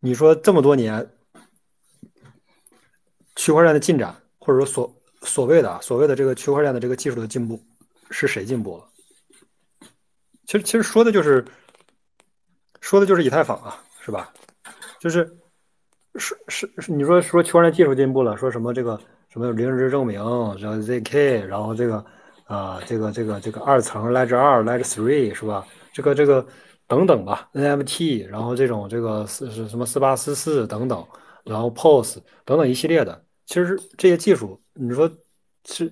你说这么多年区块链的进展，或者说所所谓的所谓的这个区块链的这个技术的进步，是谁进步了？其实其实说的就是说的就是以太坊啊，是吧？就是是是你说说区块链技术进步了，说什么这个什么零值证明，然后 zk，然后这个啊这个这个这个二层 ledger 二 ledger three 是吧？这个这个等等吧，nft，然后这种这个四是什么四八四四等等，然后 pos 等等一系列的，其实这些技术你说是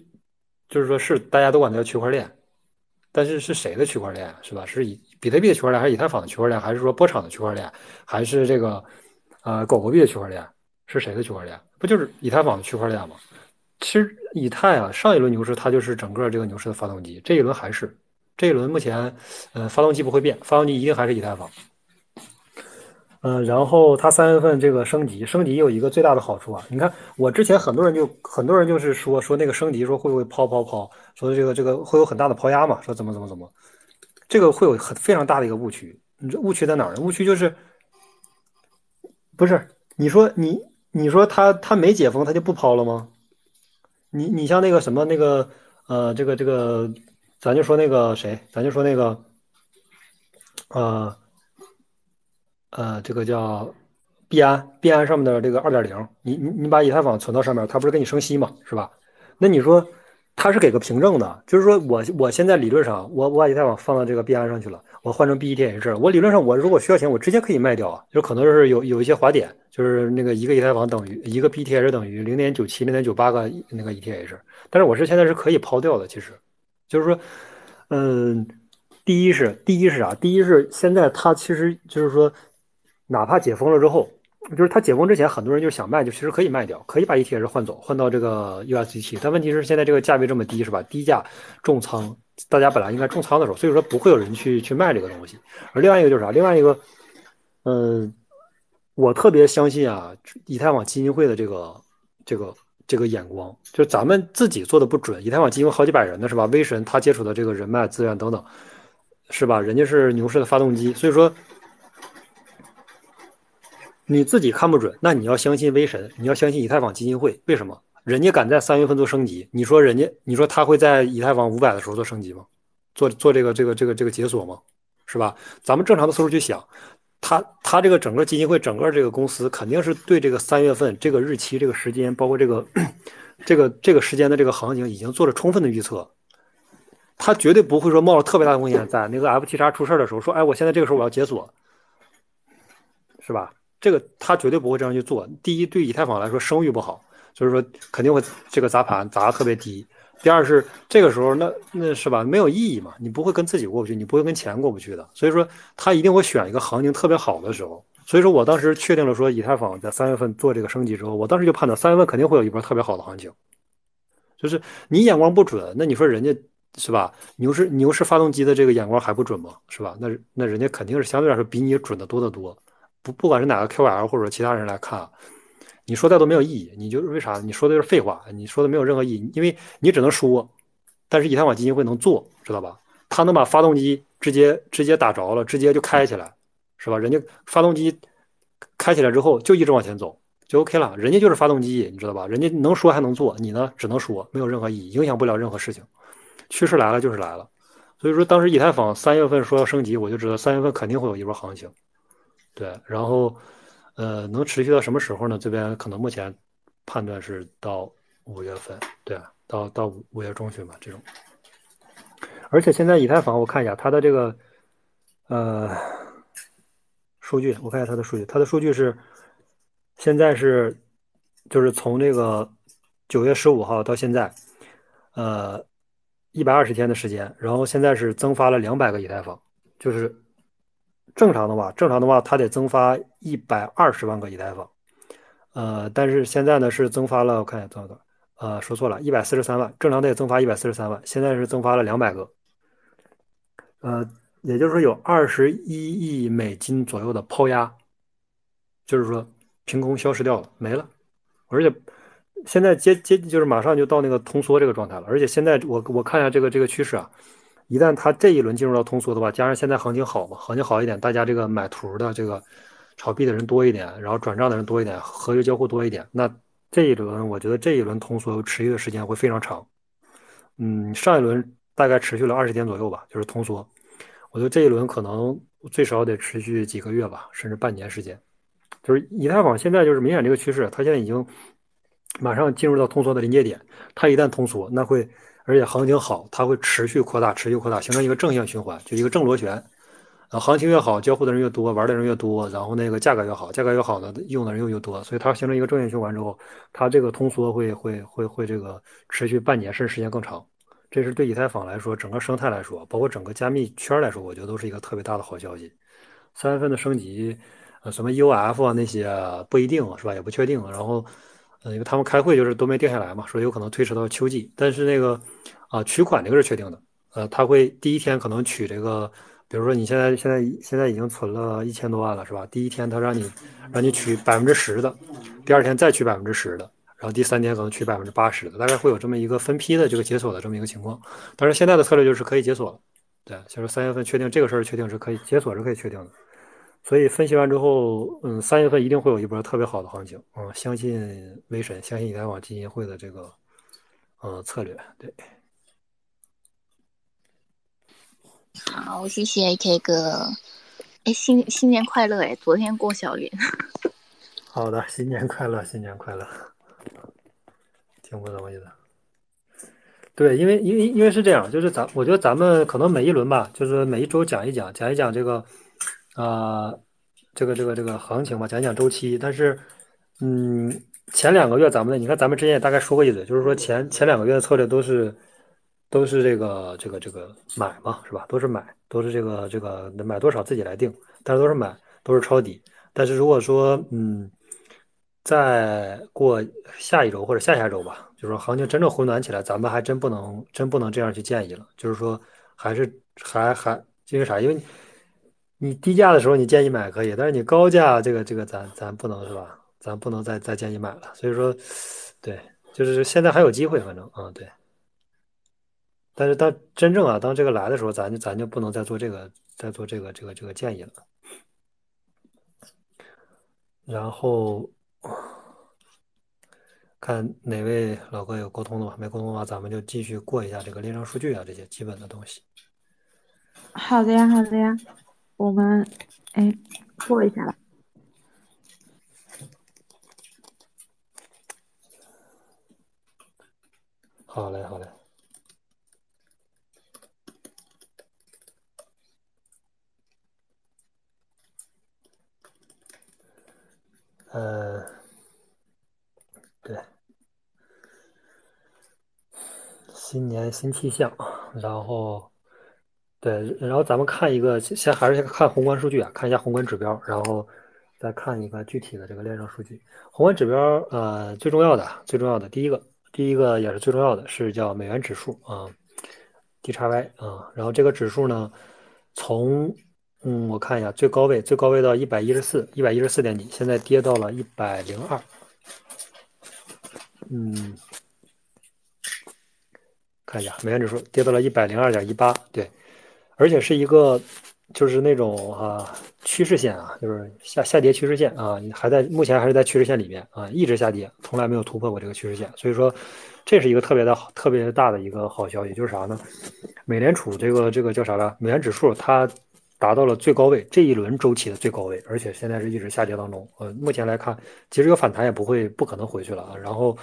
就是说是大家都管它叫区块链。但是是谁的区块链是吧？是以比特币的区块链，还是以太坊的区块链，还是说波场的区块链，还是这个呃狗狗币的区块链？是谁的区块链？不就是以太坊的区块链吗？其实以太啊，上一轮牛市它就是整个这个牛市的发动机，这一轮还是这一轮目前呃发动机不会变，发动机一定还是以太坊。嗯，然后它三月份这个升级，升级有一个最大的好处啊，你看我之前很多人就很多人就是说说那个升级说会不会抛抛抛。说这个这个会有很大的抛压嘛？说怎么怎么怎么，这个会有很非常大的一个误区。你这误区在哪儿呢？误区就是不是你说你你说他他没解封他就不抛了吗？你你像那个什么那个呃这个这个咱就说那个谁咱就说那个呃呃这个叫币安币安上面的这个二点零，你你你把以太坊存到上面，它不是给你生息嘛，是吧？那你说？它是给个凭证的，就是说我我现在理论上，我我把以太坊放到这个币安上去了，我换成 BETH，我理论上我如果需要钱，我直接可以卖掉啊，就可能是有有一些滑点，就是那个一个以太坊等于一个 BETH 等于零点九七零点九八个那个 ETH，但是我是现在是可以抛掉的，其实就是说，嗯，第一是第一是啥？第一是现在它其实就是说，哪怕解封了之后。就是它解封之前，很多人就想卖，就其实可以卖掉，可以把 ETH 换走，换到这个 USDT。但问题是现在这个价位这么低，是吧？低价重仓，大家本来应该重仓的时候，所以说不会有人去去卖这个东西。而另外一个就是啥？另外一个，嗯，我特别相信啊，以太坊基金会的这个这个这个眼光，就咱们自己做的不准。以太坊基金会好几百人呢，是吧？威神他接触的这个人脉资源等等，是吧？人家是牛市的发动机，所以说。你自己看不准，那你要相信威神，你要相信以太坊基金会。为什么？人家敢在三月份做升级，你说人家，你说他会在以太坊五百的时候做升级吗？做做这个这个这个这个解锁吗？是吧？咱们正常的思路去想，他他这个整个基金会整个这个公司肯定是对这个三月份这个日期这个时间，包括这个 这个这个时间的这个行情已经做了充分的预测，他绝对不会说冒着特别大的风险，在那个 FT x 出事的时候说，哎，我现在这个时候我要解锁，是吧？这个他绝对不会这样去做。第一，对以太坊来说声誉不好，就是说肯定会这个砸盘砸得特别低。第二是这个时候那那是吧没有意义嘛，你不会跟自己过不去，你不会跟钱过不去的。所以说他一定会选一个行情特别好的时候。所以说我当时确定了说以太坊在三月份做这个升级之后，我当时就判断三月份肯定会有一波特别好的行情。就是你眼光不准，那你说人家是吧？牛市牛市发动机的这个眼光还不准吗？是吧？那那人家肯定是相对来说比你准的多得多。不不管是哪个 QL 或者其他人来看，你说再多没有意义。你就是为啥？你说的是废话，你说的没有任何意义，因为你只能说。但是以太坊基金会能做，知道吧？他能把发动机直接直接打着了，直接就开起来，是吧？人家发动机开起来之后就一直往前走。就 OK 了，人家就是发动机，你知道吧？人家能说还能做，你呢只能说，没有任何意义，影响不了任何事情。趋势来了就是来了，所以说当时以太坊三月份说要升级，我就知道三月份肯定会有一波行情。对，然后呃，能持续到什么时候呢？这边可能目前判断是到五月份，对，到到五月中旬吧这种。而且现在以太坊我看一下它的这个呃数据，我看一下它的数据，它的数据是。现在是，就是从这个九月十五号到现在，呃，一百二十天的时间，然后现在是增发了两百个以太坊，就是正常的话，正常的话，它得增发一百二十万个以太坊，呃，但是现在呢是增发了，我看一下多少，呃，说错了，一百四十三万，正常得增发一百四十三万，现在是增发了两百个，呃，也就是说有二十一亿美金左右的抛压，就是说。凭空消失掉了，没了，而且现在接接就是马上就到那个通缩这个状态了。而且现在我我看一下这个这个趋势啊，一旦它这一轮进入到通缩的话，加上现在行情好嘛，行情好一点，大家这个买图的这个炒币的人多一点，然后转账的人多一点，合约交互多一点，那这一轮我觉得这一轮通缩持续的时间会非常长。嗯，上一轮大概持续了二十天左右吧，就是通缩，我觉得这一轮可能最少得持续几个月吧，甚至半年时间。就是以太坊现在就是明显这个趋势，它现在已经马上进入到通缩的临界点。它一旦通缩，那会而且行情好，它会持续扩大，持续扩大，形成一个正向循环，就一个正螺旋。啊，行情越好，交互的人越多，玩的人越多，然后那个价格越好，价格越好的用的人又越多，所以它形成一个正向循环之后，它这个通缩会会会会这个持续半年甚至时间更长。这是对以太坊来说，整个生态来说，包括整个加密圈来说，我觉得都是一个特别大的好消息。三月份的升级。呃什么 UF 啊那些不一定是吧，也不确定。然后，因为他们开会就是都没定下来嘛，说有可能推迟到秋季。但是那个啊，取款这个是确定的。呃，他会第一天可能取这个，比如说你现在现在现在已经存了一千多万了是吧？第一天他让你让你取百分之十的，第二天再取百分之十的，然后第三天可能取百分之八十的，大概会有这么一个分批的这个解锁的这么一个情况。但是现在的策略就是可以解锁了，对，就是三月份确定这个事儿确定是可以解锁是可以确定的。所以分析完之后，嗯，三月份一定会有一波特别好的行情，嗯，相信威神，相信以太网基金会的这个，呃，策略，对。好，谢谢 AK 哥，哎，新新年快乐，哎，昨天过小年。好的，新年快乐，新年快乐，挺不容易的。对，因为因为因为是这样，就是咱我觉得咱们可能每一轮吧，就是每一周讲一讲，讲一讲这个。啊，这个这个这个行情吧，讲讲周期。但是，嗯，前两个月咱们的，你看咱们之前也大概说过一嘴，就是说前前两个月的策略都是都是这个这个这个买嘛，是吧？都是买，都是这个这个买多少自己来定，但是都是买，都是抄底。但是如果说，嗯，再过下一周或者下下周吧，就是说行情真正回暖起来，咱们还真不能真不能这样去建议了。就是说，还是还还因为啥？因为。你低价的时候你建议买可以，但是你高价这个这个咱咱不能是吧？咱不能再再建议买了。所以说，对，就是现在还有机会，反正啊对。但是当真正啊当这个来的时候，咱就咱就不能再做这个再做这个这个这个建议了。然后看哪位老哥有沟通的吗？没沟通的话，咱们就继续过一下这个链上数据啊这些基本的东西。好的呀，好的呀。我们哎，过一下吧。好嘞，好嘞。呃，对，新年新气象，然后对，然后咱们看一个，先还是先看宏观数据啊，看一下宏观指标，然后再看一个具体的这个链上数据。宏观指标，呃，最重要的，最重要的第一个，第一个也是最重要的是叫美元指数啊，DXY 啊，然后这个指数呢，从嗯，我看一下最高位，最高位到一百一十四，一百一十四点几，现在跌到了一百零二。嗯，看一下美元指数跌到了一百零二点一八，对，而且是一个就是那种啊趋势线啊，就是下下跌趋势线啊，还在目前还是在趋势线里面啊，一直下跌，从来没有突破过这个趋势线，所以说这是一个特别的好特别大的一个好消息，就是啥呢？美联储这个这个叫啥了？美元指数它。达到了最高位，这一轮周期的最高位，而且现在是一直下跌当中。呃，目前来看，其实有反弹也不会不可能回去了啊。然后，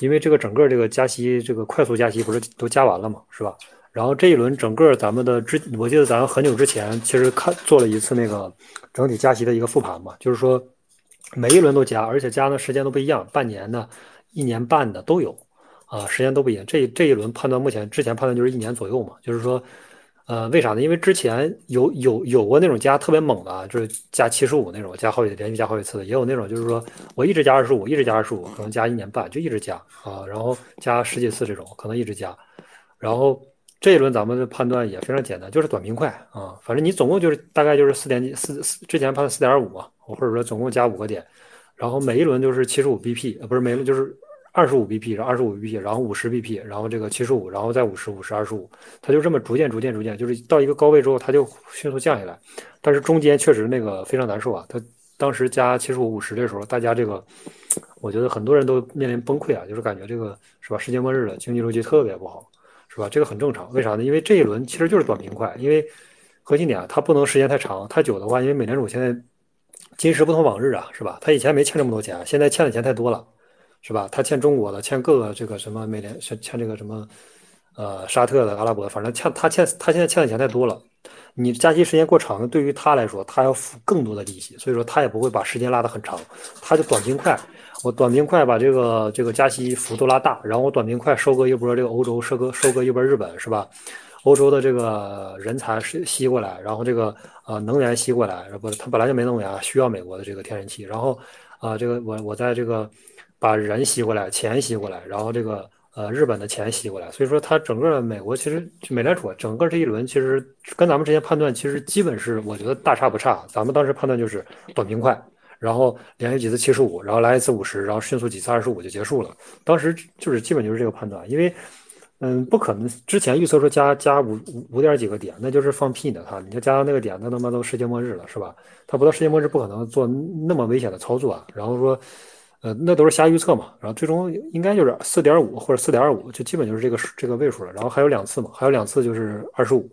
因为这个整个这个加息，这个快速加息不是都加完了嘛，是吧？然后这一轮整个咱们的之，我记得咱很久之前其实看做了一次那个整体加息的一个复盘嘛，就是说每一轮都加，而且加的时间都不一样，半年的、一年半的都有啊，时间都不一样。这这一轮判断，目前之前判断就是一年左右嘛，就是说。呃，为啥呢？因为之前有有有过那种加特别猛的啊，就是加七十五那种，加好几连续加好几次的，也有那种就是说我一直加二十五，一直加二十五，可能加一年半就一直加啊，然后加十几次这种，可能一直加。然后这一轮咱们的判断也非常简单，就是短平快啊，反正你总共就是大概就是四点几四四，之前判四点五嘛，或者说总共加五个点，然后每一轮就是七十五 BP，呃，不是每轮就是。二十五 BP，然后二十五 BP，然后五十 BP，然后这个七十五，然后再五十五十二十五，它就这么逐渐逐渐逐渐，就是到一个高位之后，它就迅速降下来。但是中间确实那个非常难受啊。它当时加七十五五十的时候，大家这个，我觉得很多人都面临崩溃啊，就是感觉这个是吧？世界末日了，经济周期特别不好，是吧？这个很正常。为啥呢？因为这一轮其实就是短平快，因为核心点啊它不能时间太长，太久的话，因为美联储现在今时不同往日啊，是吧？他以前没欠这么多钱，现在欠的钱太多了。是吧？他欠中国的，欠各个这个什么美联，欠欠这个什么，呃，沙特的、阿拉伯，反正欠他欠他现在欠的钱太多了。你加息时间过长，对于他来说，他要付更多的利息，所以说他也不会把时间拉得很长，他就短平快。我短平快把这个这个加息幅度拉大，然后我短平快收割一波这个欧洲，收割收割一波日本，是吧？欧洲的这个人才是吸过来，然后这个呃能源吸过来，不，他本来就没能源，需要美国的这个天然气，然后啊，这个我我在这个。把人吸过来，钱吸过来，然后这个呃日本的钱吸过来，所以说它整个美国其实美联储整个这一轮其实跟咱们之前判断其实基本是我觉得大差不差。咱们当时判断就是短平快，然后连续几次七十五，然后来一次五十，然后迅速几次二十五就结束了。当时就是基本就是这个判断，因为嗯不可能之前预测说加加五五点几个点，那就是放屁呢！哈，你要加到那个点，那他妈都世界末日了是吧？他不到世界末日不可能做那么危险的操作啊。然后说。呃，那都是瞎预测嘛，然后最终应该就是四点五或者四点二五，就基本就是这个这个位数了。然后还有两次嘛，还有两次就是二十五，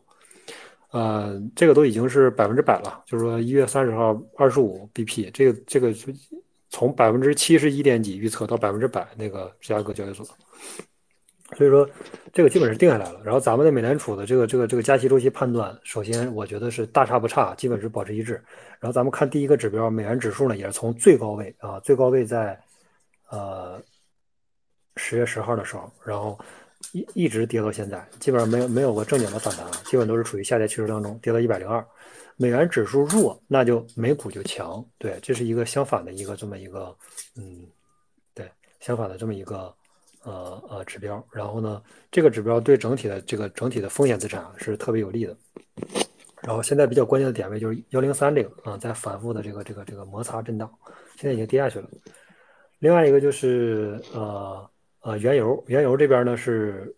呃，这个都已经是百分之百了。就是说一月三十号二十五 BP，这个这个从百分之七十一点几预测到百分之百那个芝加哥交易所，所以说这个基本是定下来了。然后咱们的美联储的这个这个这个加息周期判断，首先我觉得是大差不差，基本是保持一致。然后咱们看第一个指标，美元指数呢，也是从最高位啊，最高位在呃十月十号的时候，然后一一直跌到现在，基本上没有没有过正经的反弹，基本都是处于下跌趋势当中，跌到一百零二。美元指数弱，那就美股就强，对，这是一个相反的一个这么一个嗯，对，相反的这么一个呃呃指标。然后呢，这个指标对整体的这个整体的风险资产是特别有利的。然后现在比较关键的点位就是幺零三这个啊，在反复的这个这个这个摩擦震荡，现在已经跌下去了。另外一个就是呃呃原油，原油这边呢是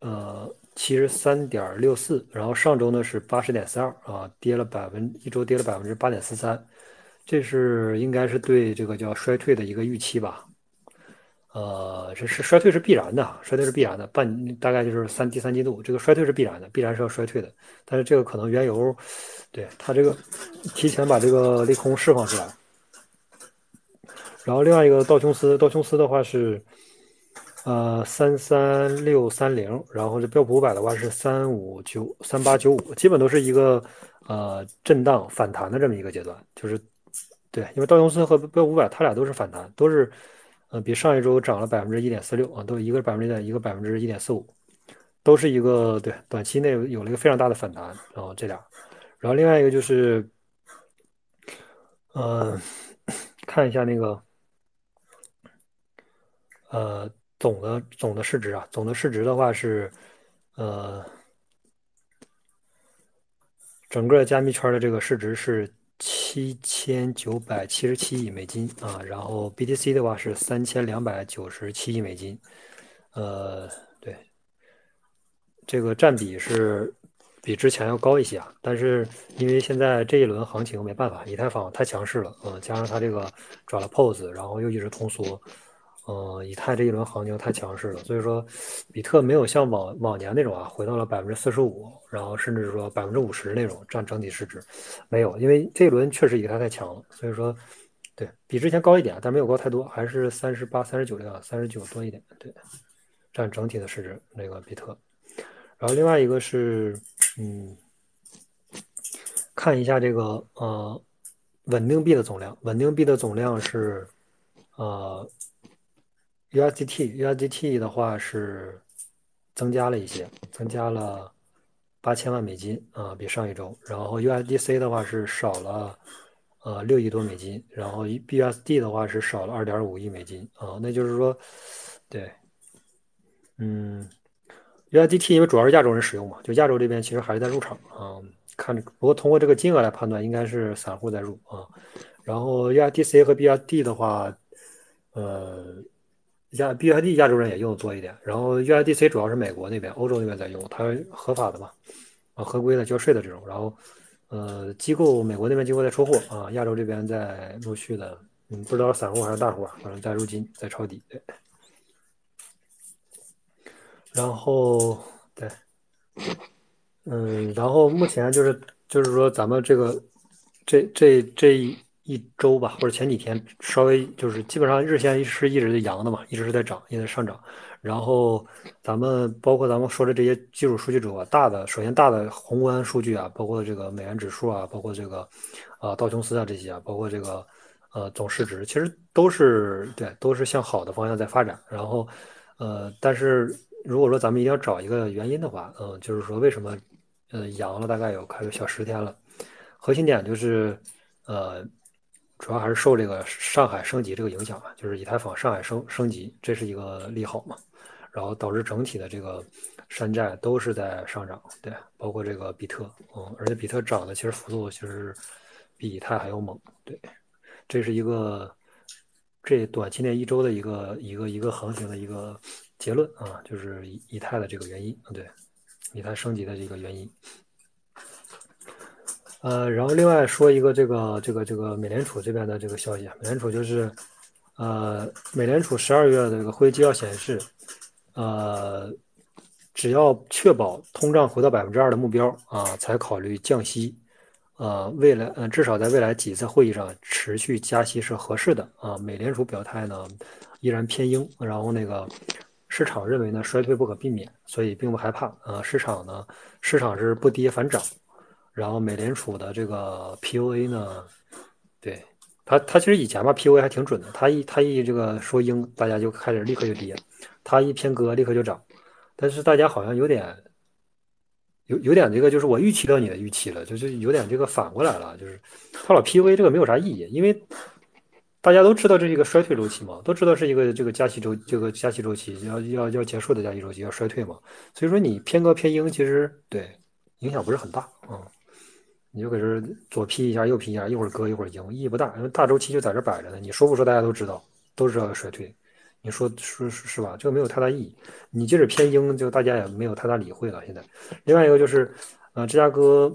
呃七十三点六四，然后上周呢是八十点四二啊，跌了百分一周跌了百分之八点四三，这是应该是对这个叫衰退的一个预期吧。呃，这是衰退是必然的，衰退是必然的，半大概就是三第三季度，这个衰退是必然的，必然是要衰退的。但是这个可能原油，对它这个提前把这个利空释放出来。然后另外一个道琼斯，道琼斯的话是呃三三六三零，然后这标普五百的话是三五九三八九五，基本都是一个呃震荡反弹的这么一个阶段，就是对，因为道琼斯和标普五百，它俩都是反弹，都是，呃，比上一周涨了百分之一点四六啊，都一个百分之一点，一个百分之一点四五，都是一个对短期内有了一个非常大的反弹，然后这俩，然后另外一个就是，呃，看一下那个，呃，总的总的市值啊，总的市值的话是，呃，整个加密圈的这个市值是。七千九百七十七亿美金啊，然后 BTC 的话是三千两百九十七亿美金，呃，对，这个占比是比之前要高一些啊，但是因为现在这一轮行情没办法，以太坊太强势了，嗯，加上它这个转了 POS，然后又一直通缩。嗯，以太这一轮行情太强势了，所以说，比特没有像往往年那种啊，回到了百分之四十五，然后甚至说百分之五十那种占整体市值，没有，因为这一轮确实以太太强了，所以说，对比之前高一点，但没有高太多，还是三十八、三十九这样，三十九多一点，对，占整体的市值那个比特。然后另外一个是，嗯，看一下这个呃，稳定币的总量，稳定币的总量是，呃。USDT，USDT 的话是增加了一些，增加了八千万美金啊，比上一周。然后 USDC 的话是少了呃六亿多美金，然后 BUSD 的话是少了二点五亿美金啊。那就是说，对，嗯，USDT 因为主要是亚洲人使用嘛，就亚洲这边其实还是在入场啊。看，不过通过这个金额来判断，应该是散户在入啊。然后 USDC 和 BUSD 的话，呃。亚 BUSD 亚洲人也用的多一点，然后 USDC 主要是美国那边、欧洲那边在用，它合法的嘛，啊，合规的交税的这种。然后，呃，机构美国那边机构在出货啊，亚洲这边在陆续的，嗯，不知道散户还是大户，反正在入金，在抄底。对。然后，对，嗯，然后目前就是就是说咱们这个这这这一。一周吧，或者前几天稍微就是基本上日线是一直在阳的嘛，一直是在涨，一直在上涨。然后咱们包括咱们说的这些技术数据之后，大的首先大的宏观数据啊，包括这个美元指数啊，包括这个啊道琼斯啊这些啊，包括这个呃总市值，其实都是对，都是向好的方向在发展。然后呃，但是如果说咱们一定要找一个原因的话，嗯，就是说为什么呃阳了大概有快有小十天了，核心点就是呃。主要还是受这个上海升级这个影响吧，就是以太坊上海升升级，这是一个利好嘛，然后导致整体的这个山寨都是在上涨，对，包括这个比特，嗯，而且比特涨的其实幅度其实比以太还要猛，对，这是一个这短期内一周的一个一个一个行情的一个结论啊，就是以以太的这个原因，对，以太升级的这个原因。呃，然后另外说一个这个这个这个美联储这边的这个消息啊，美联储就是，呃，美联储十二月的这个会议纪要显示，呃，只要确保通胀回到百分之二的目标啊，才考虑降息，呃，未来呃至少在未来几次会议上持续加息是合适的啊。美联储表态呢依然偏鹰，然后那个市场认为呢衰退不可避免，所以并不害怕啊。市场呢市场是不跌反涨。然后美联储的这个 POA 呢，对他，他其实以前吧 POA 还挺准的，他一他一这个说鹰，大家就开始立刻就跌，他一偏鸽，立刻就涨。但是大家好像有点有有点这个，就是我预期到你的预期了，就是有点这个反过来了，就是他老 POA 这个没有啥意义，因为大家都知道这是一个衰退周期嘛，都知道是一个这个加息周这个加息周期要要要结束的加息周期要衰退嘛，所以说你偏鸽偏鹰其实对影响不是很大啊。你就搁这左劈一下，右劈一下，一会儿割一会儿赢，意义不大，因为大周期就在这摆着呢。你说不说，大家都知道，都知道要衰退。你说说是吧？这个没有太大意义。你即使偏鹰，就大家也没有太大理会了。现在，另外一个就是，呃，芝加哥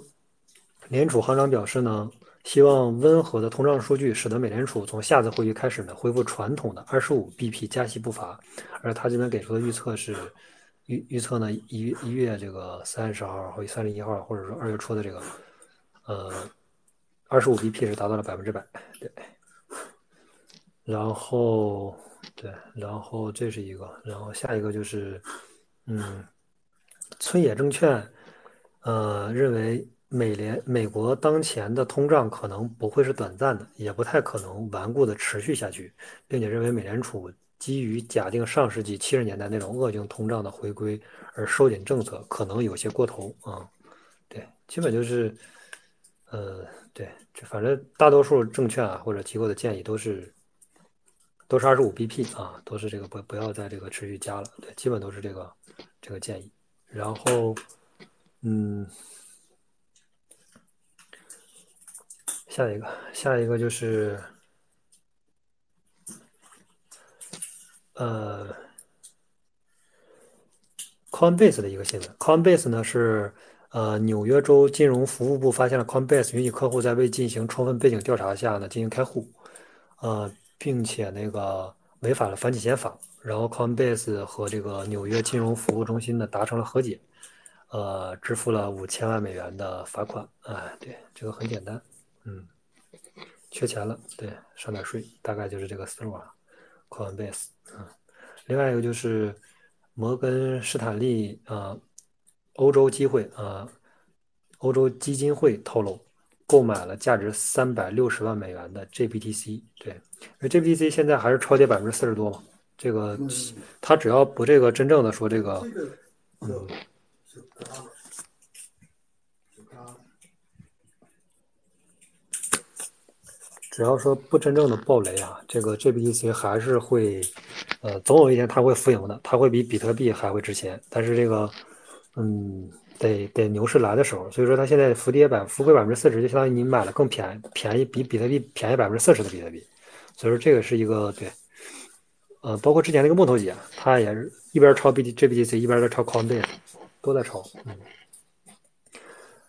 联储行长表示呢，希望温和的通胀数据使得美联储从下次会议开始呢，恢复传统的二十五 BP 加息步伐。而他这边给出的预测是预预测呢，一一月这个三十号或者三十一号，或者说二月初的这个。呃，二十五 BP 是达到了百分之百，对。然后，对，然后这是一个，然后下一个就是，嗯，村野证券，呃，认为美联美国当前的通胀可能不会是短暂的，也不太可能顽固的持续下去，并且认为美联储基于假定上世纪七十年代那种恶性通胀的回归而收紧政策，可能有些过头啊。对，基本就是，呃，对，就反正大多数证券啊或者机构的建议都是都是二十五 BP 啊，都是这个不不要再这个持续加了，对，基本都是这个这个建议。然后，嗯。下一个，下一个就是，呃，Coinbase 的一个新闻。Coinbase 呢是呃纽约州金融服务部发现了 Coinbase 允许客户在未进行充分背景调查下呢进行开户，呃，并且那个违反了反洗钱法。然后 Coinbase 和这个纽约金融服务中心呢达成了和解，呃，支付了五千万美元的罚款。哎，对，这个很简单。嗯，缺钱了，对，上点税，大概就是这个思路啊。Coinbase，嗯，另外一个就是摩根士坦利啊，欧洲机会啊，欧洲基金会透露，购买了价值三百六十万美元的 GBTC，对，因为 GBTC 现在还是超跌百分之四十多嘛，这个他只要不这个真正的说这个，嗯。只要说不真正的暴雷啊，这个 GBTC 还是会，呃，总有一天它会浮盈的，它会比比特币还会值钱。但是这个，嗯，得得牛市来的时候，所以说它现在浮跌百浮亏百分之四十，就相当于你买了更便宜便宜比比特币便宜百分之四十的比特币。所以说这个是一个对，呃，包括之前那个木头姐，她也是一边抄 B T GBTC 一边在抄 Coinbase，都在抄，嗯。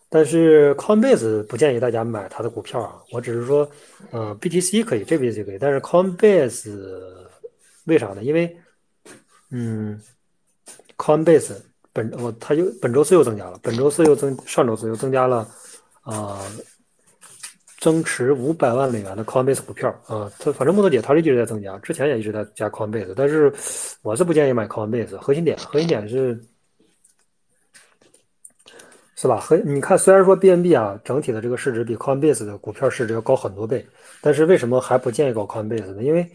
但是 Coinbase 不建议大家买它的股票啊，我只是说，呃，BTC 可以，GBTC 可以，但是 Coinbase 为啥呢？因为，嗯，Coinbase 本我他又本周四又增加了，本周四又增，上周四又增加了，啊，增持五百万美元的 Coinbase 股票啊，他反正木头姐他是一直在增加，之前也一直在加 Coinbase，但是我是不建议买 Coinbase，核心点，核心点是。是吧？和你看，虽然说 BNB 啊，整体的这个市值比 Coinbase 的股票市值要高很多倍，但是为什么还不建议搞 Coinbase 呢？因为，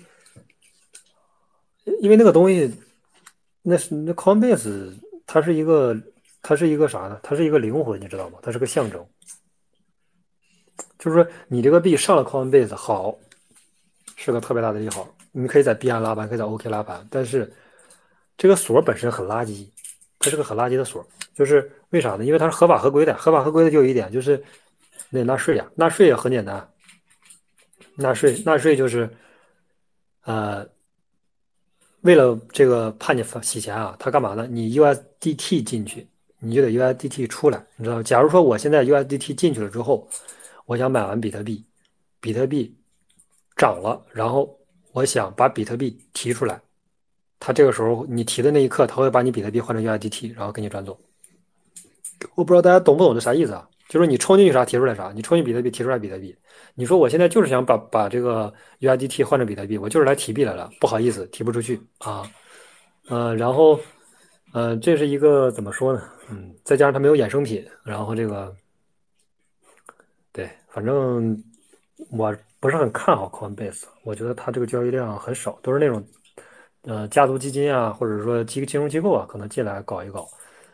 因为那个东西，那是那 Coinbase 它是一个，它是一个啥呢？它是一个灵魂，你知道吗？它是个象征。就是说，你这个币上了 Coinbase 好，是个特别大的利好，你可以在币安拉盘，可以在 OK 拉盘，但是这个锁本身很垃圾，它是个很垃圾的锁。就是为啥呢？因为它是合法合规的，合法合规的就有一点，就是得纳税呀。纳税也很简单，纳税纳税就是，呃，为了这个怕你洗钱啊，他干嘛呢？你 USDT 进去，你就得 USDT 出来，你知道？假如说我现在 USDT 进去了之后，我想买完比特币，比特币涨了，然后我想把比特币提出来，他这个时候你提的那一刻，他会把你比特币换成 USDT，然后给你转走。我不知道大家懂不懂这啥意思啊？就是你充进去啥提出来啥，你充进比特币提出来比特币。你说我现在就是想把把这个 U I D T 换成比特币，我就是来提币来了，不好意思提不出去啊。呃，然后呃，这是一个怎么说呢？嗯，再加上它没有衍生品，然后这个对，反正我不是很看好 Coinbase，我觉得它这个交易量很少，都是那种呃家族基金啊，或者说金金融机构啊，可能进来搞一搞。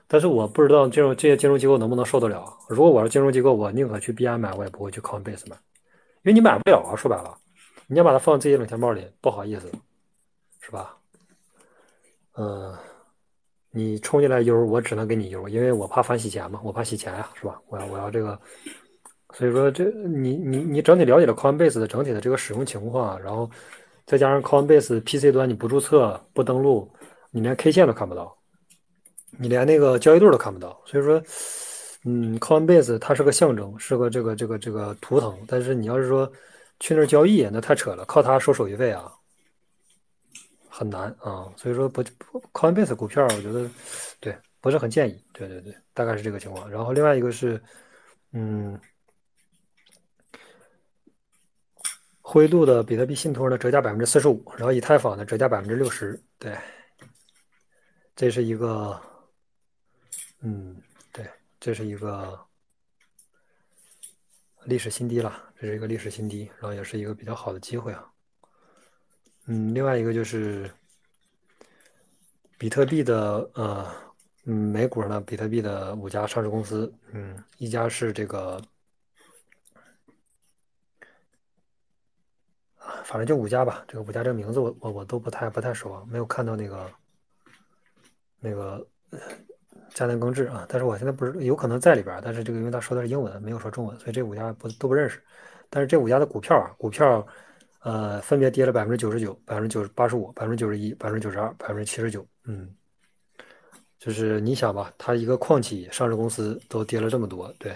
但是我不知道这种这些金融机构能不能受得了。如果我是金融机构，我宁可去币安买，我也不会去 Coinbase 买，因为你买不了啊。说白了，你要把它放自己冷钱包里，不好意思，是吧？嗯，你充进来 U，我只能给你 U，因为我怕反洗钱嘛，我怕洗钱呀，是吧？我要我要这个，所以说这你你你整体了解了 Coinbase 的整体的这个使用情况，然后再加上 Coinbase PC 端你不注册不登录，你连 K 线都看不到。你连那个交易对都看不到，所以说，嗯，Coinbase 它是个象征，是个这个这个这个图腾。但是你要是说去那儿交易，那太扯了，靠它收手续费啊，很难啊。所以说不，Coinbase 股票我觉得对不是很建议。对对对，大概是这个情况。然后另外一个是，嗯，灰度的比特币信托呢折价百分之四十五，然后以太坊呢折价百分之六十。对，这是一个。嗯，对，这是一个历史新低了，这是一个历史新低，然后也是一个比较好的机会啊。嗯，另外一个就是比特币的呃，嗯，美股呢，比特币的五家上市公司，嗯，一家是这个，反正就五家吧，这个五家这个名字我我我都不太不太熟啊，没有看到那个那个嘉南耕智啊，但是我现在不是有可能在里边，但是这个因为他说的是英文，没有说中文，所以这五家不都不认识。但是这五家的股票啊，股票呃分别跌了百分之九十九、百分之九十八十五、百分之九十一、百分之九十二、百分之七十九，嗯，就是你想吧，它一个矿企上市公司都跌了这么多，对，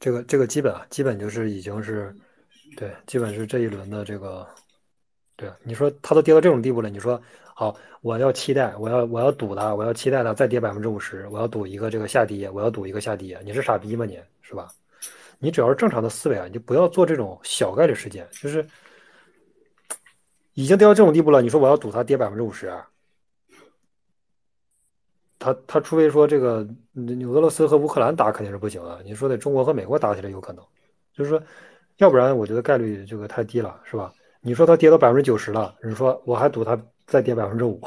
这个这个基本啊，基本就是已经是，对，基本是这一轮的这个，对，你说它都跌到这种地步了，你说好，我要期待，我要我要赌它，我要期待它再跌百分之五十，我要赌一个这个下跌，我要赌一个下跌，你是傻逼吗你，是吧？你只要是正常的思维啊，你就不要做这种小概率事件，就是已经跌到这种地步了，你说我要赌它跌百分之五十啊？他他除非说这个俄罗斯和乌克兰打肯定是不行啊，你说得中国和美国打起来有可能，就是说，要不然我觉得概率这个太低了，是吧？你说它跌到百分之九十了，你说我还赌它再跌百分之五，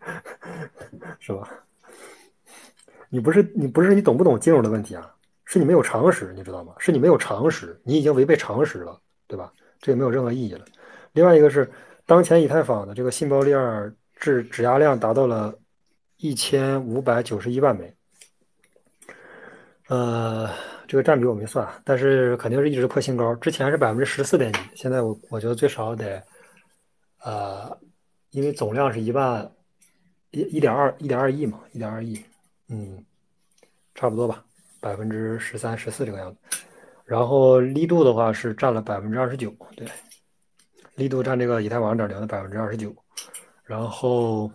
是吧？你不是你不是你懂不懂金融的问题啊？是你没有常识，你知道吗？是你没有常识，你已经违背常识了，对吧？这也没有任何意义了。另外一个是，当前以太坊的这个信包量质质押量达到了。一千五百九十一万枚，呃，这个占比我没算，但是肯定是一直破新高。之前是百分之十四点几，现在我我觉得最少得，呃，因为总量是一万一一点二一点二亿嘛，一点二亿，嗯，差不多吧，百分之十三十四这个样子。然后力度的话是占了百分之二十九，对，力度占这个以太网点零的百分之二十九，然后。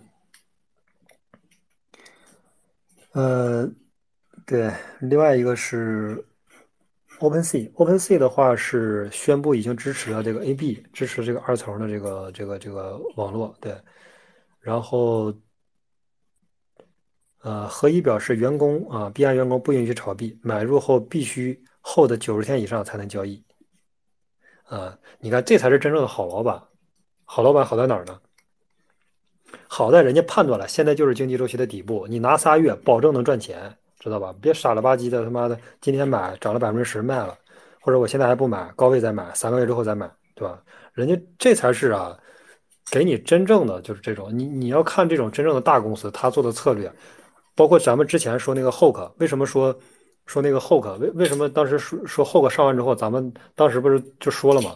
呃，对，另外一个是 OpenSea，OpenSea 的话是宣布已经支持了这个 AB，支持这个二层的这个这个这个网络，对。然后，呃，合一表示员工啊，币安员工不允许炒币，买入后必须后的九十天以上才能交易。啊，你看这才是真正的好老板，好老板好在哪儿呢？好在人家判断了，现在就是经济周期的底部，你拿仨月保证能赚钱，知道吧？别傻了吧唧的，他妈的，今天买涨了百分之十卖了，或者我现在还不买，高位再买，三个月之后再买，对吧？人家这才是啊，给你真正的就是这种，你你要看这种真正的大公司他做的策略，包括咱们之前说那个 Hoke，为什么说说那个 Hoke，为为什么当时说说 Hoke 上完之后，咱们当时不是就说了吗？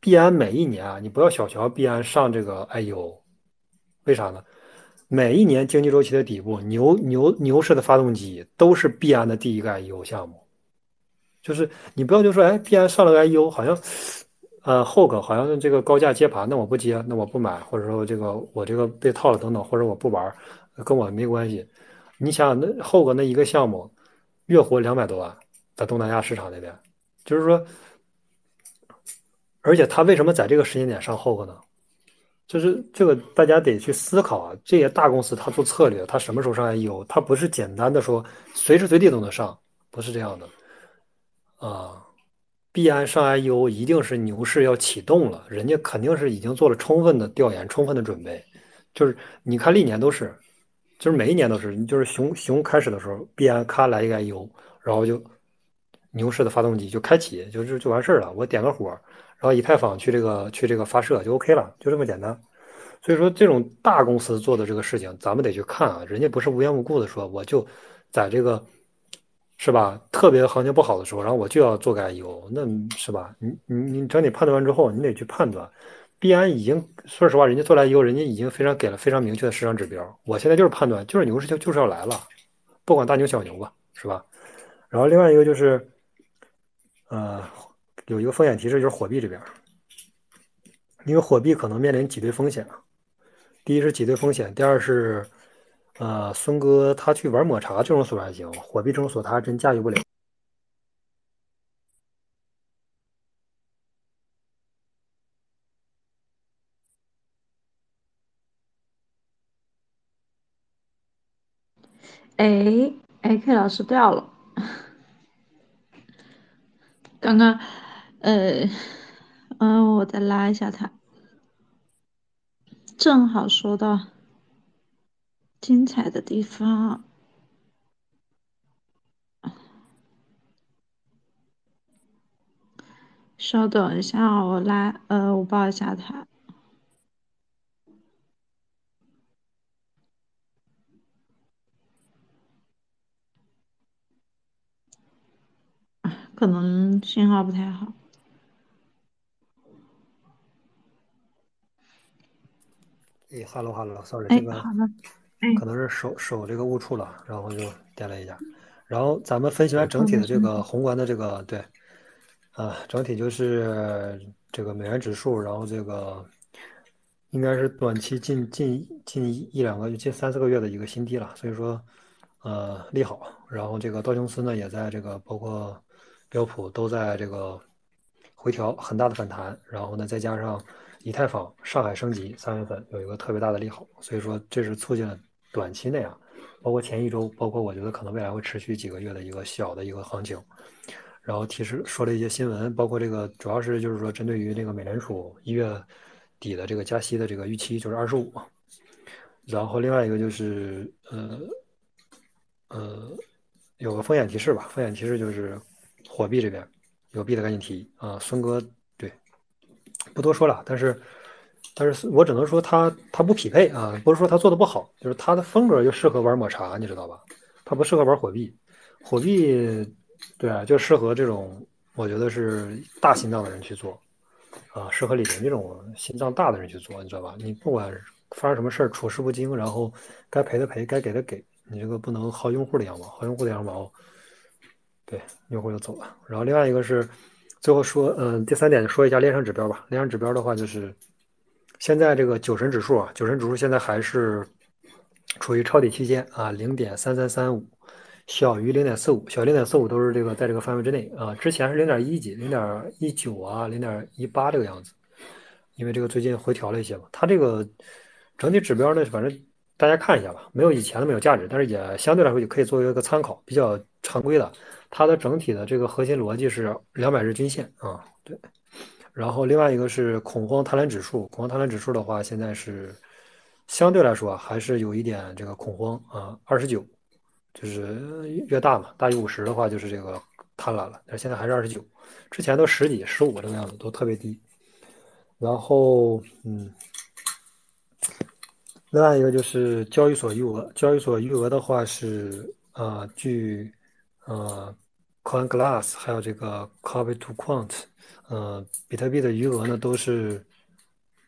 币安每一年啊，你不要小瞧币安上这个 IU。为啥呢？每一年经济周期的底部，牛牛牛市的发动机都是币安的第一个 IEO 项目。就是你不要就说，哎，币安上了个 IEO，好像，呃，Hoke 好像这个高价接盘，那我不接，那我不买，或者说这个我这个被套了等等，或者我不玩，跟我没关系。你想想，那 Hoke 那一个项目，月活两百多万，在东南亚市场那边，就是说，而且他为什么在这个时间点上 Hoke 呢？就是这个，大家得去思考啊。这些大公司它做策略，它什么时候上 IEO？它不是简单的说随时随地都能上，不是这样的。啊，币安上 IEO 一定是牛市要启动了，人家肯定是已经做了充分的调研、充分的准备。就是你看历年都是，就是每一年都是，你就是熊熊开始的时候，币安咔来一个 IEO，然后就牛市的发动机就开启，就就就完事儿了。我点个火。然后以太坊去这个去这个发射就 OK 了，就这么简单。所以说这种大公司做的这个事情，咱们得去看啊，人家不是无缘无故的说我就在这个是吧特别行情不好的时候，然后我就要做个 IEO，那是吧？你你你整体判断完之后，你得去判断。币安已经说实话，人家做来 IEO，人家已经非常给了非常明确的市场指标。我现在就是判断，就是牛市就就是要来了，不管大牛小牛吧，是吧？然后另外一个就是呃。有一个风险提示，就是火币这边，因为火币可能面临挤兑风险。第一是挤兑风险，第二是，呃，孙哥他去玩抹茶这种锁还行，火币这种锁他还真驾驭不了。哎，哎，K 老师掉了。刚刚，呃，嗯，我再拉一下他，正好说到精彩的地方。稍等一下，我拉，呃，我报一下他。可能信号不太好。哎，hello hello，sorry，哎，这个好的，哎，可能是手手这个误触了，然后就点了一下。然后咱们分析完整，体的这。个宏观的这个对，啊，整体就是这个美元指数，然后这个应该是短期近近近一两个月、近三四个月的一个新低了，所以说呃利好。然后这个道琼斯呢也在这个包括标普都在这个回调很大的反弹，然后呢再加上以太坊上海升级，三月份有一个特别大的利好，所以说这是促进了短期内啊，包括前一周，包括我觉得可能未来会持续几个月的一个小的一个行情。然后提示说了一些新闻，包括这个主要是就是说针对于那个美联储一月底的这个加息的这个预期就是二十五嘛，然后另外一个就是呃呃有个风险提示吧，风险提示就是货币这边有币的赶紧提啊，孙哥不多说了，但是但是我只能说他他不匹配啊，不是说他做的不好，就是他的风格就适合玩抹茶，你知道吧？他不适合玩火币，火币对啊，就适合这种我觉得是大心脏的人去做啊，适合李林这种心脏大的人去做，你知道吧？你不管发生什么事儿，处事不惊，然后该赔的赔，该给的给，你这个不能薅用户的羊毛，薅用户的羊毛，对，用户就走了。然后另外一个是最后说，嗯，第三点说一下链上指标吧。链上指标的话，就是现在这个九神指数啊，九神指数现在还是处于抄底区间啊，零点三三三五。小于零点四五，小于零点四五都是这个在这个范围之内啊。之前是零点一几、零点一九啊、零点一八这个样子，因为这个最近回调了一些嘛。它这个整体指标呢，反正大家看一下吧，没有以前那么有价值，但是也相对来说也可以作为一个参考，比较常规的。它的整体的这个核心逻辑是两百日均线啊，对。然后另外一个是恐慌贪婪指数，恐慌贪婪指数的话，现在是相对来说还是有一点这个恐慌啊，二十九。就是越大嘛，大于五十的话就是这个贪婪了，但现在还是二十九，之前都十几、十五这个样子，都特别低。然后，嗯，另外一个就是交易所余额，交易所余额的话是啊，据呃 CoinGlass 还有这个 CopyToQuant，呃，比特币的余额呢都是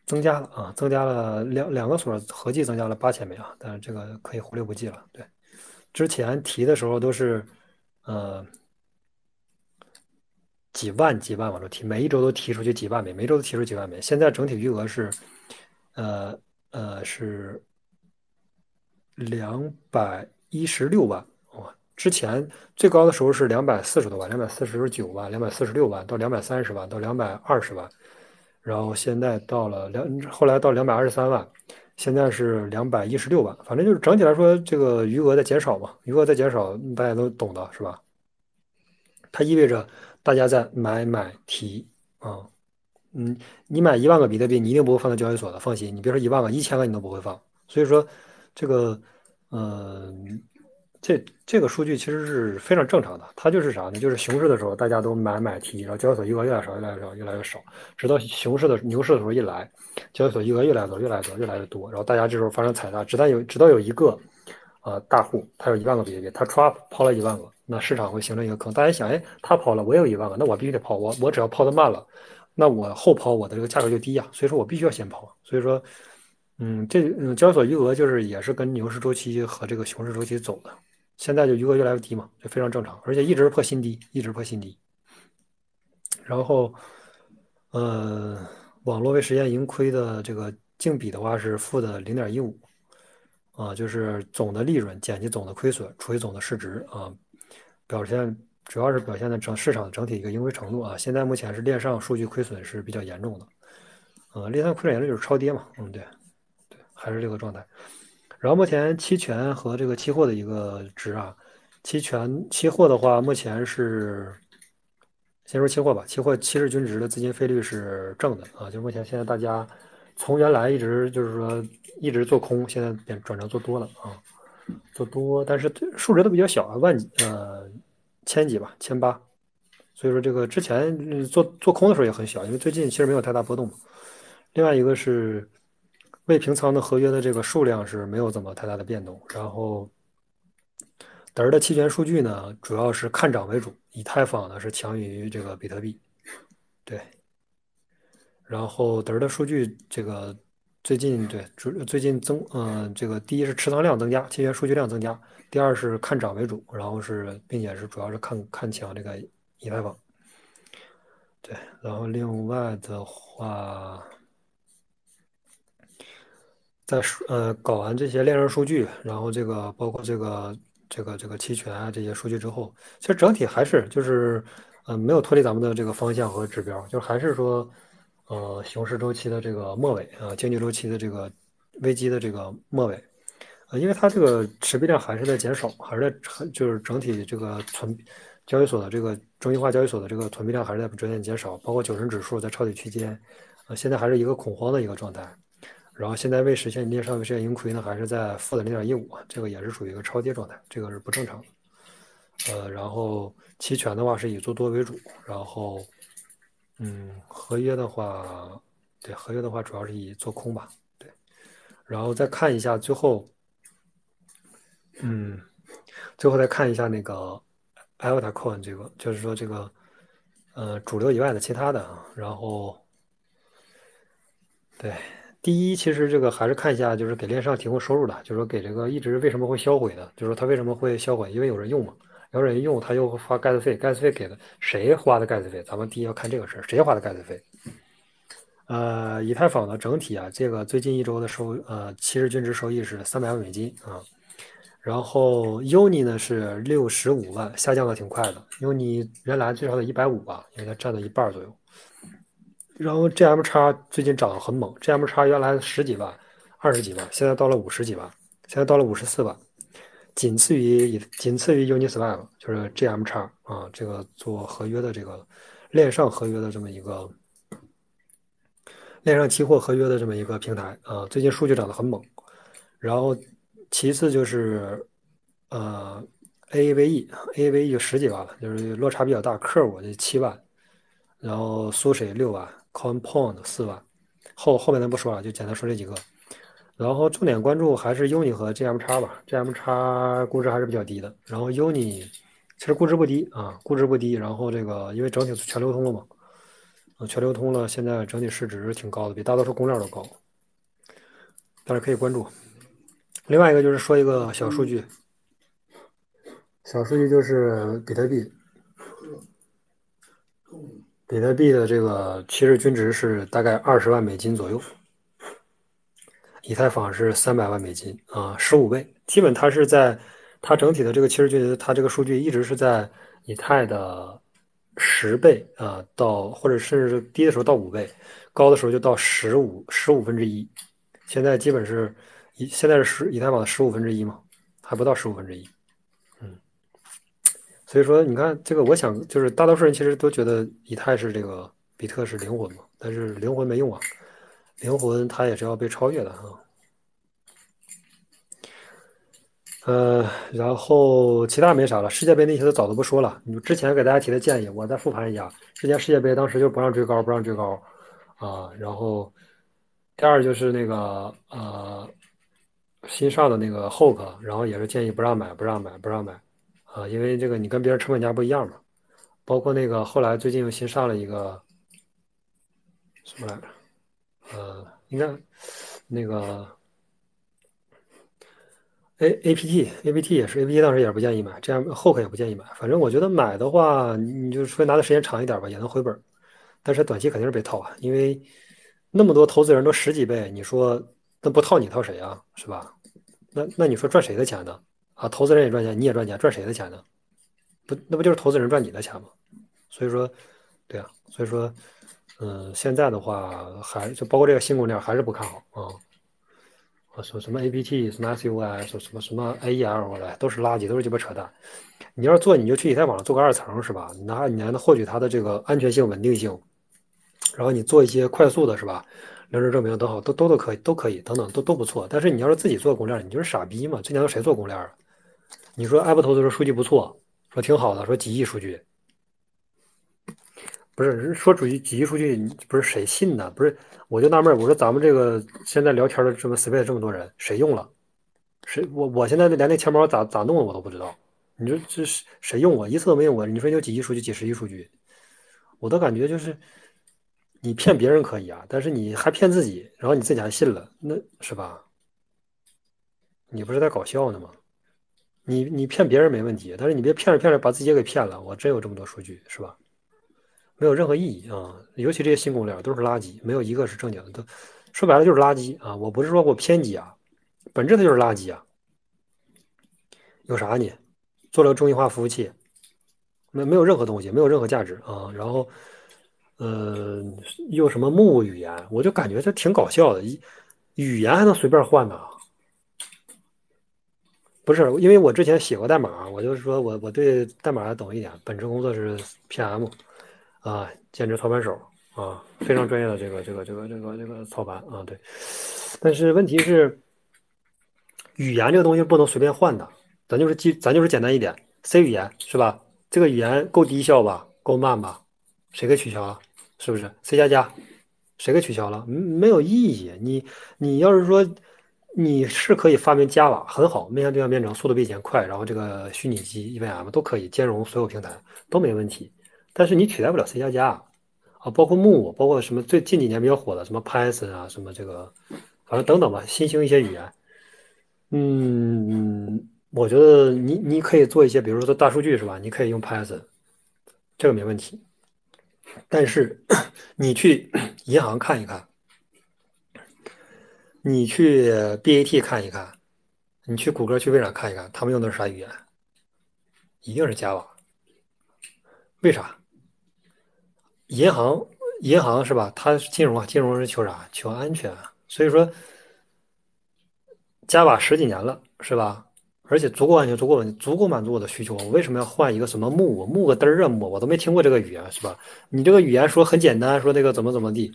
增加了啊，增加了两两个所合计增加了八千枚啊，但是这个可以忽略不计了，对。之前提的时候都是，呃，几万几万往出提，每一周都提出去几万枚，每一周都提出几万枚。现在整体余额是，呃呃是两百一十六万！之前最高的时候是两百四十多万，两百四十九万，两百四十六万到两百三十万到两百二十万，然后现在到了两，后来到两百二十三万。现在是两百一十六万，反正就是整体来说，这个余额在减少嘛，余额在减少，大家都懂的是吧？它意味着大家在买买提啊，嗯，你买一万个比特币，你一定不会放在交易所的，放心，你别说一万个，一千个你都不会放。所以说，这个，嗯。这这个数据其实是非常正常的，它就是啥呢？就是熊市的时候大家都买买提，然后交易所余额越来越少，越来越少，越来越少，直到熊市的牛市的时候一来，交易所余额越来越多，越来越多，越来越多，然后大家这时候发生踩踏，直到有直到有一个，呃，大户他有一万个比特币，他唰抛了一万个，那市场会形成一个坑。大家想，哎，他抛了，我有一万个，那我必须得抛，我我只要抛的慢了，那我后抛我的这个价格就低呀，所以说我必须要先抛，所以说，嗯，这嗯，交易所余额就是也是跟牛市周期和这个熊市周期走的。现在就余额越来越低嘛，就非常正常，而且一直破新低，一直破新低。然后，呃，网络为实现盈亏的这个净比的话是负的零点一五，啊，就是总的利润减去总的亏损除以总的市值啊，表现主要是表现的整市场整体一个盈亏程度啊。现在目前是链上数据亏损是比较严重的，呃，链上亏损严重就是超跌嘛，嗯，对，对，还是这个状态。然后目前期权和这个期货的一个值啊，期权期货的话，目前是先说期货吧，期货七日均值的资金费率是正的啊，就目前现在大家从原来一直就是说一直做空，现在变转成做多了啊，做多，但是数值都比较小啊，万呃千几吧，千八，所以说这个之前做做空的时候也很小，因为最近其实没有太大波动。另外一个是未平仓的合约的这个数量是没有怎么太大的变动，然后。德的期权数据呢，主要是看涨为主，以太坊呢是强于这个比特币，对。然后德的数据这个最近对主最近增，嗯，这个第一是持仓量增加，期权数据量增加；第二是看涨为主，然后是并且是主要是看看强这个以太坊，对。然后另外的话，在呃搞完这些链上数据，然后这个包括这个。这个这个期权啊这些数据之后，其实整体还是就是，嗯，没有脱离咱们的这个方向和指标，就还是说，呃，熊市周期的这个末尾啊，经济周期的这个危机的这个末尾，呃，因为它这个持币量还是在减少，还是在就是整体这个存交易所的这个中心化交易所的这个存币量还是在逐渐减少，包括九成指数在抄底区间，呃，现在还是一个恐慌的一个状态。然后现在未实现链上未实现盈亏呢，还是在负的零点一五，这个也是属于一个超跌状态，这个是不正常的。呃，然后期权的话是以做多为主，然后嗯，合约的话，对合约的话主要是以做空吧，对。然后再看一下最后，嗯，最后再看一下那个 Alta Coin 这个，就是说这个呃主流以外的其他的啊，然后对。第一，其实这个还是看一下，就是给链上提供收入的，就是说给这个一直为什么会销毁的，就是说他为什么会销毁，因为有人用嘛，有人用他又发 gas 费，gas 费给的谁花的 gas 费？咱们第一要看这个事儿，谁花的 gas 费？呃，以太坊的整体啊，这个最近一周的收呃七日均值收益是三百万美金啊，然后 uni 呢是六十五万，下降的挺快的，uni 原来最少得一百五吧，因为它占到一半左右。然后 G M 叉最近涨得很猛，G M 叉原来十几万、二十几万，现在到了五十几万，现在到了五十四万，仅次于仅次于 Uniswap，就是 G M 叉啊，这个做合约的这个链上合约的这么一个链上期货合约的这么一个平台啊，最近数据涨得很猛。然后其次就是呃 A V E，A V E 就十几万了，就是落差比较大。Curve 就七万，然后苏水六万。Compound 四万，后后面咱不说了，就简单说这几个。然后重点关注还是 Uni 和 GM 叉吧，GM 叉估值还是比较低的。然后 Uni 其实估值不低啊，估值不低。然后这个因为整体全流通了嘛，啊全流通了，现在整体市值挺高的，比大多数公链都高。大家可以关注。另外一个就是说一个小数据，小数据就是比特币。比特币的这个七日均值是大概二十万美金左右，以太坊是三百万美金啊，十五倍，基本它是在它整体的这个七日均值，它这个数据一直是在以太的十倍啊，到或者甚至是低的时候到五倍，高的时候就到十五十五分之一，现在基本是以现在是十以太坊的十五分之一嘛，还不到十五分之一。所以说，你看这个，我想就是大多数人其实都觉得以太是这个比特是灵魂嘛，但是灵魂没用啊，灵魂它也是要被超越的哈。呃，然后其他没啥了，世界杯那些都早都不说了。你之前给大家提的建议，我再复盘一下。之前世界杯当时就不让追高，不让追高啊。然后第二就是那个呃新上的那个 HOK，然后也是建议不让买，不让买，不让买。啊，因为这个你跟别人成本价不一样嘛，包括那个后来最近又新上了一个什么来着？呃，应该那个 A A P T A P T 也是 A P T 当时也不建议买，这样后可也不建议买。反正我觉得买的话，你就除非拿的时间长一点吧，也能回本，但是短期肯定是被套啊，因为那么多投资人都十几倍，你说那不套你套谁啊？是吧？那那你说赚谁的钱呢？啊，投资人也赚钱，你也赚钱，赚谁的钱呢？不，那不就是投资人赚你的钱吗？所以说，对啊，所以说，嗯，现在的话还就包括这个新供链还是不看好啊。我说什么 APT，什么 SUI，说什么什么 AEL 过来，都是垃圾，都是鸡巴扯淡。你要做，你就去以太坊上做个二层，是吧？拿你还能获取它的这个安全性、稳定性，然后你做一些快速的，是吧？零值证明都好，都都都可以，都可以，等等都都不错。但是你要是自己做公链，你就是傻逼嘛？这年头谁做公链啊？你说 Apple 投资说数据不错，说挺好的，说几亿数据，不是说几亿几亿数据，不是谁信呢？不是，我就纳闷，我说咱们这个现在聊天的这么 Space 这么多人，谁用了？谁我我现在连那钱包咋咋弄的我都不知道。你说这是谁用过？一次都没用过。你说有几亿数据、几十亿数据，我都感觉就是你骗别人可以啊，但是你还骗自己，然后你自己还信了，那是吧？你不是在搞笑呢吗？你你骗别人没问题，但是你别骗着骗着把自己也给骗了。我真有这么多数据，是吧？没有任何意义啊！尤其这些新公链都是垃圾，没有一个是正经的，都说白了就是垃圾啊！我不是说我偏激啊，本质它就是垃圾啊！有啥呢？做了个中心化服务器，没没有任何东西，没有任何价值啊！然后，呃，用什么木语言，我就感觉这挺搞笑的，语言还能随便换呢？不是，因为我之前写过代码，我就是说我我对代码懂一点。本职工作是 PM，啊，兼职操盘手啊，非常专业的这个这个这个这个这个操盘啊，对。但是问题是，语言这个东西不能随便换的。咱就是记，咱就是简单一点，C 语言是吧？这个语言够低效吧？够慢吧？谁给取消了？是不是？C 加加，谁给取消了？没有意义。你你要是说你是可以发明 Java，很好，面向对象编程速度比以前快，然后这个虚拟机 EVM 都可以兼容所有平台，都没问题。但是你取代不了 C 加加啊，包括木，包括什么最近几年比较火的什么 Python 啊，什么这个，反正等等吧，新兴一些语言，嗯。我觉得你你可以做一些，比如说大数据是吧？你可以用 Python，这个没问题。但是你去银行看一看，你去 BAT 看一看，你去谷歌、去微软看一看，他们用的是啥语言？一定是 Java。为啥？银行银行是吧？它金融啊，金融是求啥？求安全啊。所以说，Java 十几年了，是吧？而且足够安全，足够稳，足够满足我的需求。我为什么要换一个什么木木个嘚儿啊木？我都没听过这个语言，是吧？你这个语言说很简单，说那个怎么怎么地，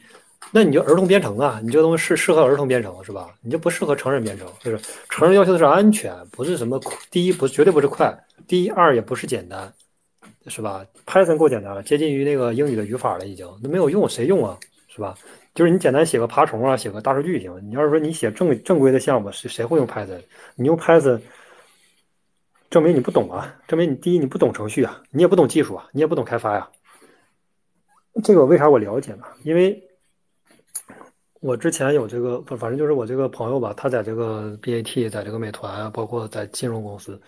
那你就儿童编程啊？你这个东西适适合儿童编程是吧？你就不适合成人编程，就是成人要求的是安全，不是什么第一不绝对不是快，第一二也不是简单，是吧？Python 够简单了，接近于那个英语的语法了，已经那没有用，谁用啊？是吧？就是你简单写个爬虫啊，写个大数据行。你要是说你写正正规的项目，谁谁会用 Python？你用 Python。证明你不懂啊！证明你第一你不懂程序啊，你也不懂技术啊，你也不懂开发呀。这个为啥我了解呢？因为我之前有这个不，反正就是我这个朋友吧，他在这个 BAT，在这个美团，包括在金融公司、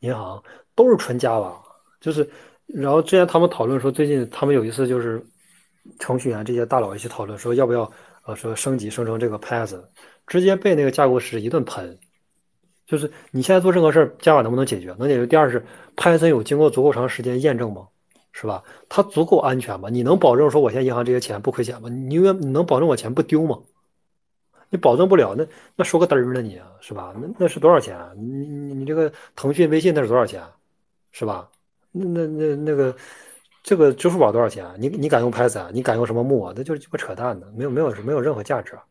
银行都是纯 Java，就是，然后之前他们讨论说，最近他们有一次就是程序员这些大佬一起讨论说，要不要呃说升级生成这个 Python，直接被那个架构师一顿喷。就是你现在做任何事儿，Java 能不能解决？能解决。第二是 Python 有经过足够长时间验证吗？是吧？它足够安全吗？你能保证说我现在银行这些钱不亏钱吗？你愿你能保证我钱不丢吗？你保证不了，那那说个嘚儿呢？你是吧？那那是多少钱？你你你这个腾讯、微信那是多少钱？是吧？那那那那个这个支付宝多少钱？你你敢用 Python？你敢用什么木啊？那就是鸡巴扯淡的，没有没有没有任何价值啊。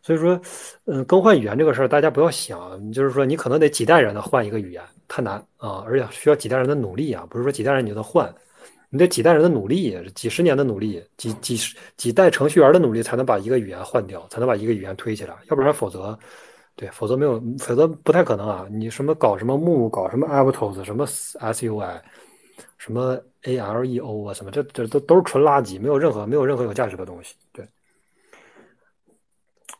所以说，嗯，更换语言这个事儿，大家不要想，就是说你可能得几代人的换一个语言，太难啊，而且需要几代人的努力啊，不是说几代人你就能换，你得几代人的努力，几十年的努力，几几十几代程序员的努力，才能把一个语言换掉，才能把一个语言推起来，要不然否则，对，否则没有，否则不太可能啊。你什么搞什么木，搞什么 Aptos，什么 SUI，什么 ALEO 啊，什么这这都都是纯垃圾，没有任何没有任何有价值的东西，对。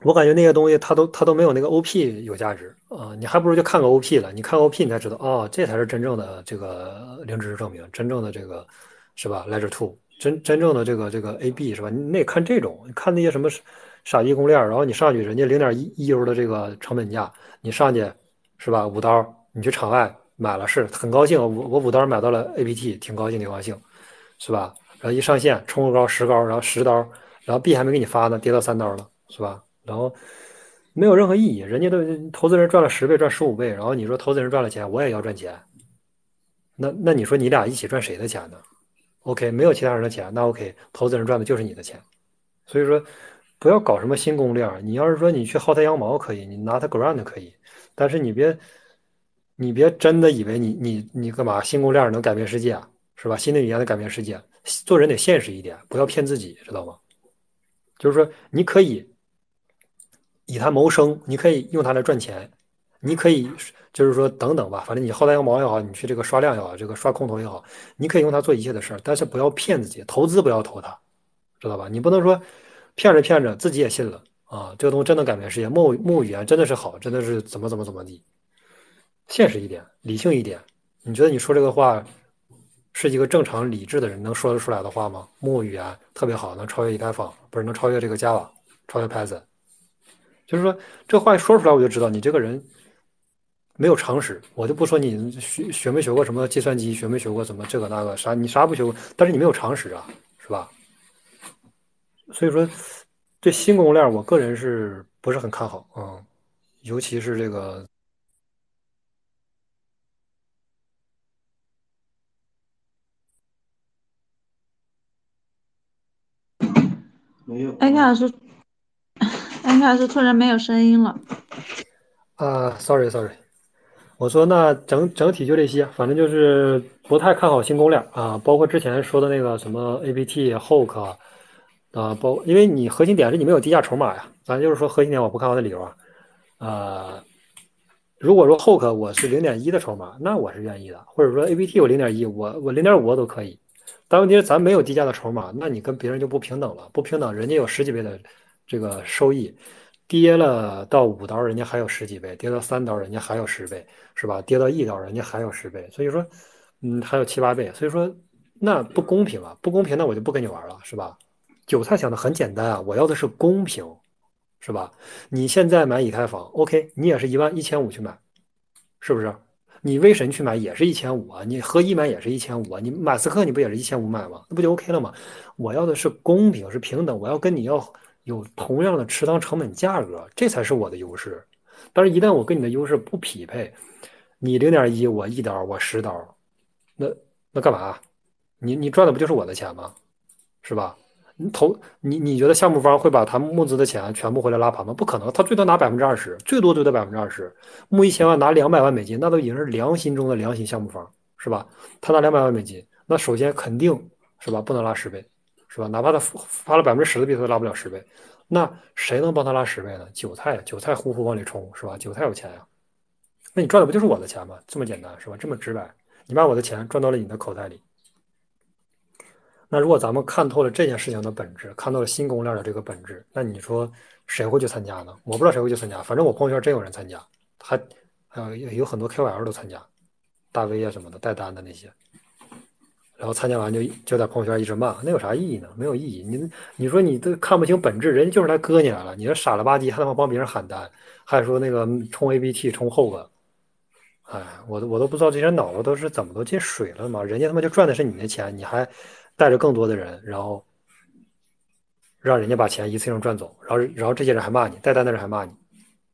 我感觉那些东西，它都它都没有那个 OP 有价值啊！你还不如就看个 OP 了。你看 OP，你才知道哦，这才是真正的这个零知识证明，真正的这个是吧？Ledger Two，真真正的这个这个 AB 是吧？你得看这种，你看那些什么傻逼公链，然后你上去，人家零点一一 U 的这个成本价，你上去是吧？五刀，你去场外买了是很高兴，我我五刀买到了 APT，挺高兴挺高兴，是吧？然后一上线冲个高十高，然后十刀，然后币还没给你发呢，跌到三刀了，是吧？然后，没有任何意义。人家都投资人赚了十倍、赚十五倍，然后你说投资人赚了钱，我也要赚钱，那那你说你俩一起赚谁的钱呢？OK，没有其他人的钱，那 OK，投资人赚的就是你的钱。所以说，不要搞什么新攻略。你要是说你去薅他羊毛可以，你拿他 grand 可以，但是你别你别真的以为你你你干嘛新攻略能改变世界？是吧？新的语言能改变世界，做人得现实一点，不要骗自己，知道吗？就是说，你可以以它谋生，你可以用它来赚钱，你可以就是说等等吧，反正你薅它羊毛也好，你去这个刷量也好，这个刷空头也好，你可以用它做一切的事儿，但是不要骗自己，投资不要投它，知道吧？你不能说骗着骗着自己也信了啊，这个东西真的改变世界，木木语言真的是好，真的是怎么怎么怎么地，现实一点，理性一点，你觉得你说这个话？是一个正常理智的人能说得出来的话吗？木语言特别好，能超越以太坊，不是能超越这个 Java，超越 Python。就是说这话一说出来，我就知道你这个人没有常识。我就不说你学学没学过什么计算机，学没学过什么这个那个啥，你啥不学过，但是你没有常识啊，是吧？所以说这新供应链，我个人是不是很看好啊？尤其是这个。没有。艾凯老师，艾凯老师突然没有声音了。啊，sorry sorry，我说那整整体就这些，反正就是不太看好新攻略啊，包括之前说的那个什么 ABT、HOK 啊，包因为你核心点是你没有低价筹码呀，咱就是说核心点我不看好的理由啊，呃，如果说 HOK，我是零点一的筹码，那我是愿意的，或者说 ABT 我零点一，我我零点五都可以。但问题是咱没有低价的筹码，那你跟别人就不平等了。不平等，人家有十几倍的这个收益，跌了到五刀，人家还有十几倍；跌到三刀，人家还有十倍，是吧？跌到一刀，人家还有十倍。所以说，嗯，还有七八倍。所以说，那不公平啊！不公平，那我就不跟你玩了，是吧？韭菜想的很简单啊，我要的是公平，是吧？你现在买以太坊，OK，你也是一万一千五去买，是不是？你威神去买也是一千五啊，你合一买也是一千五啊，你马斯克你不也是一千五买吗？那不就 OK 了吗？我要的是公平，是平等，我要跟你要有同样的持仓成本价格，这才是我的优势。但是，一旦我跟你的优势不匹配，你零点一，我一刀，我十刀，那那干嘛？你你赚的不就是我的钱吗？是吧？你投你你觉得项目方会把他募资的钱全部回来拉盘吗？不可能，他最多拿百分之二十，最多最多百分之二十。募一千万拿两百万美金，那都已经是良心中的良心项目方，是吧？他拿两百万美金，那首先肯定是吧，不能拉十倍，是吧？哪怕他发了百分之十的币，他都拉不了十倍。那谁能帮他拉十倍呢？韭菜，韭菜呼呼往里冲，是吧？韭菜有钱呀，那你赚的不就是我的钱吗？这么简单，是吧？这么直白，你把我的钱赚到了你的口袋里。那如果咱们看透了这件事情的本质，看到了新供链的这个本质，那你说谁会去参加呢？我不知道谁会去参加，反正我朋友圈真有人参加，还还有有很多 KOL 都参加，大 V 啊什么的带单的那些，然后参加完就就在朋友圈一直骂，那有啥意义呢？没有意义。你你说你都看不清本质，人家就是来割你来了，你这傻了吧唧还他妈帮别人喊单，还说那个充 ABT 充后个，哎，我都我都不知道这些人脑子都是怎么都进水了嘛？人家他妈就赚的是你的钱，你还。带着更多的人，然后让人家把钱一次性赚走，然后然后这些人还骂你，带单的人还骂你，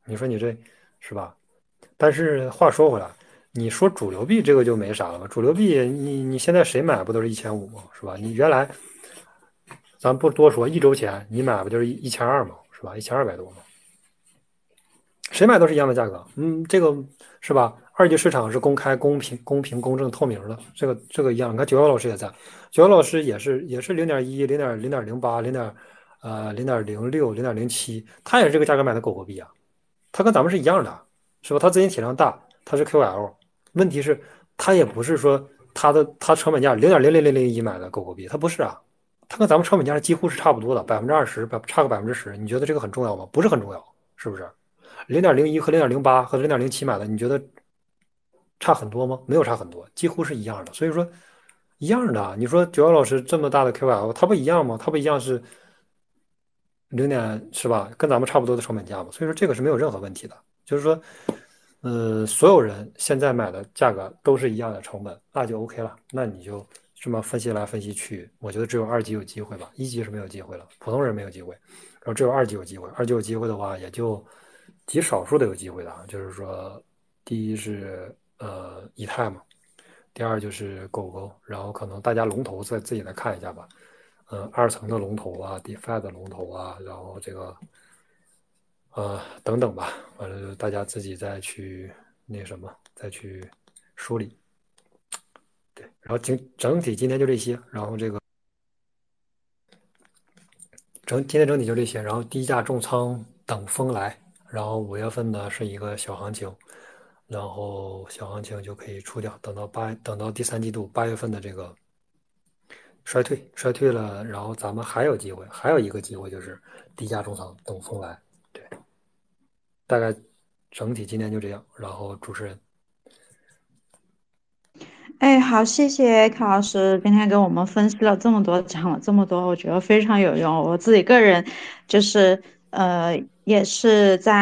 你说你这是吧？但是话说回来，你说主流币这个就没啥了吧？主流币你你现在谁买不都是一千五吗？是吧？你原来咱不多说，一周前你买不就是一千二吗？是吧？一千二百多吗？谁买都是一样的价格，嗯，这个是吧？二级市场是公开、公平、公平、公正、透明的，这个这个一样。你看九幺老师也在，九幺老师也是也是零点一、零点零点零八、零点呃零点零六、零点零七，他也是这个价格买的狗狗币啊，他跟咱们是一样的，是吧？他资金体量大，他是 QL，问题是，他也不是说他的他成本价零点零零零零一买的狗狗币，他不是啊，他跟咱们成本价几乎是差不多的，百分之二十，百差个百分之十，你觉得这个很重要吗？不是很重要，是不是？零点零一和零点零八和零点零七买的，你觉得？差很多吗？没有差很多，几乎是一样的。所以说，一样的。你说九幺老师这么大的 QL，他不一样吗？他不一样是零点是吧？跟咱们差不多的成本价嘛。所以说这个是没有任何问题的。就是说，呃，所有人现在买的价格都是一样的成本，那就 OK 了。那你就这么分析来分析去，我觉得只有二级有机会吧，一级是没有机会了，普通人没有机会。然后只有二级有机会，二级有机会的话，也就极少数的有机会的啊，就是说，第一是呃以太嘛，第二就是狗狗，然后可能大家龙头再自己来看一下吧，嗯，二层的龙头啊，DeFi 的龙头啊，然后这个呃等等吧，完了大家自己再去那什么，再去梳理。对，然后整整体今天就这些，然后这个整今天整体就这些，然后低价重仓等风来。然后五月份呢是一个小行情，然后小行情就可以出掉，等到八等到第三季度八月份的这个衰退衰退了，然后咱们还有机会，还有一个机会就是低价重仓等风来，大概整体今天就这样，然后主持人。哎，好，谢谢卡老师今天给我们分析了这么多，讲了这么多，我觉得非常有用。我自己个人就是呃，也是在。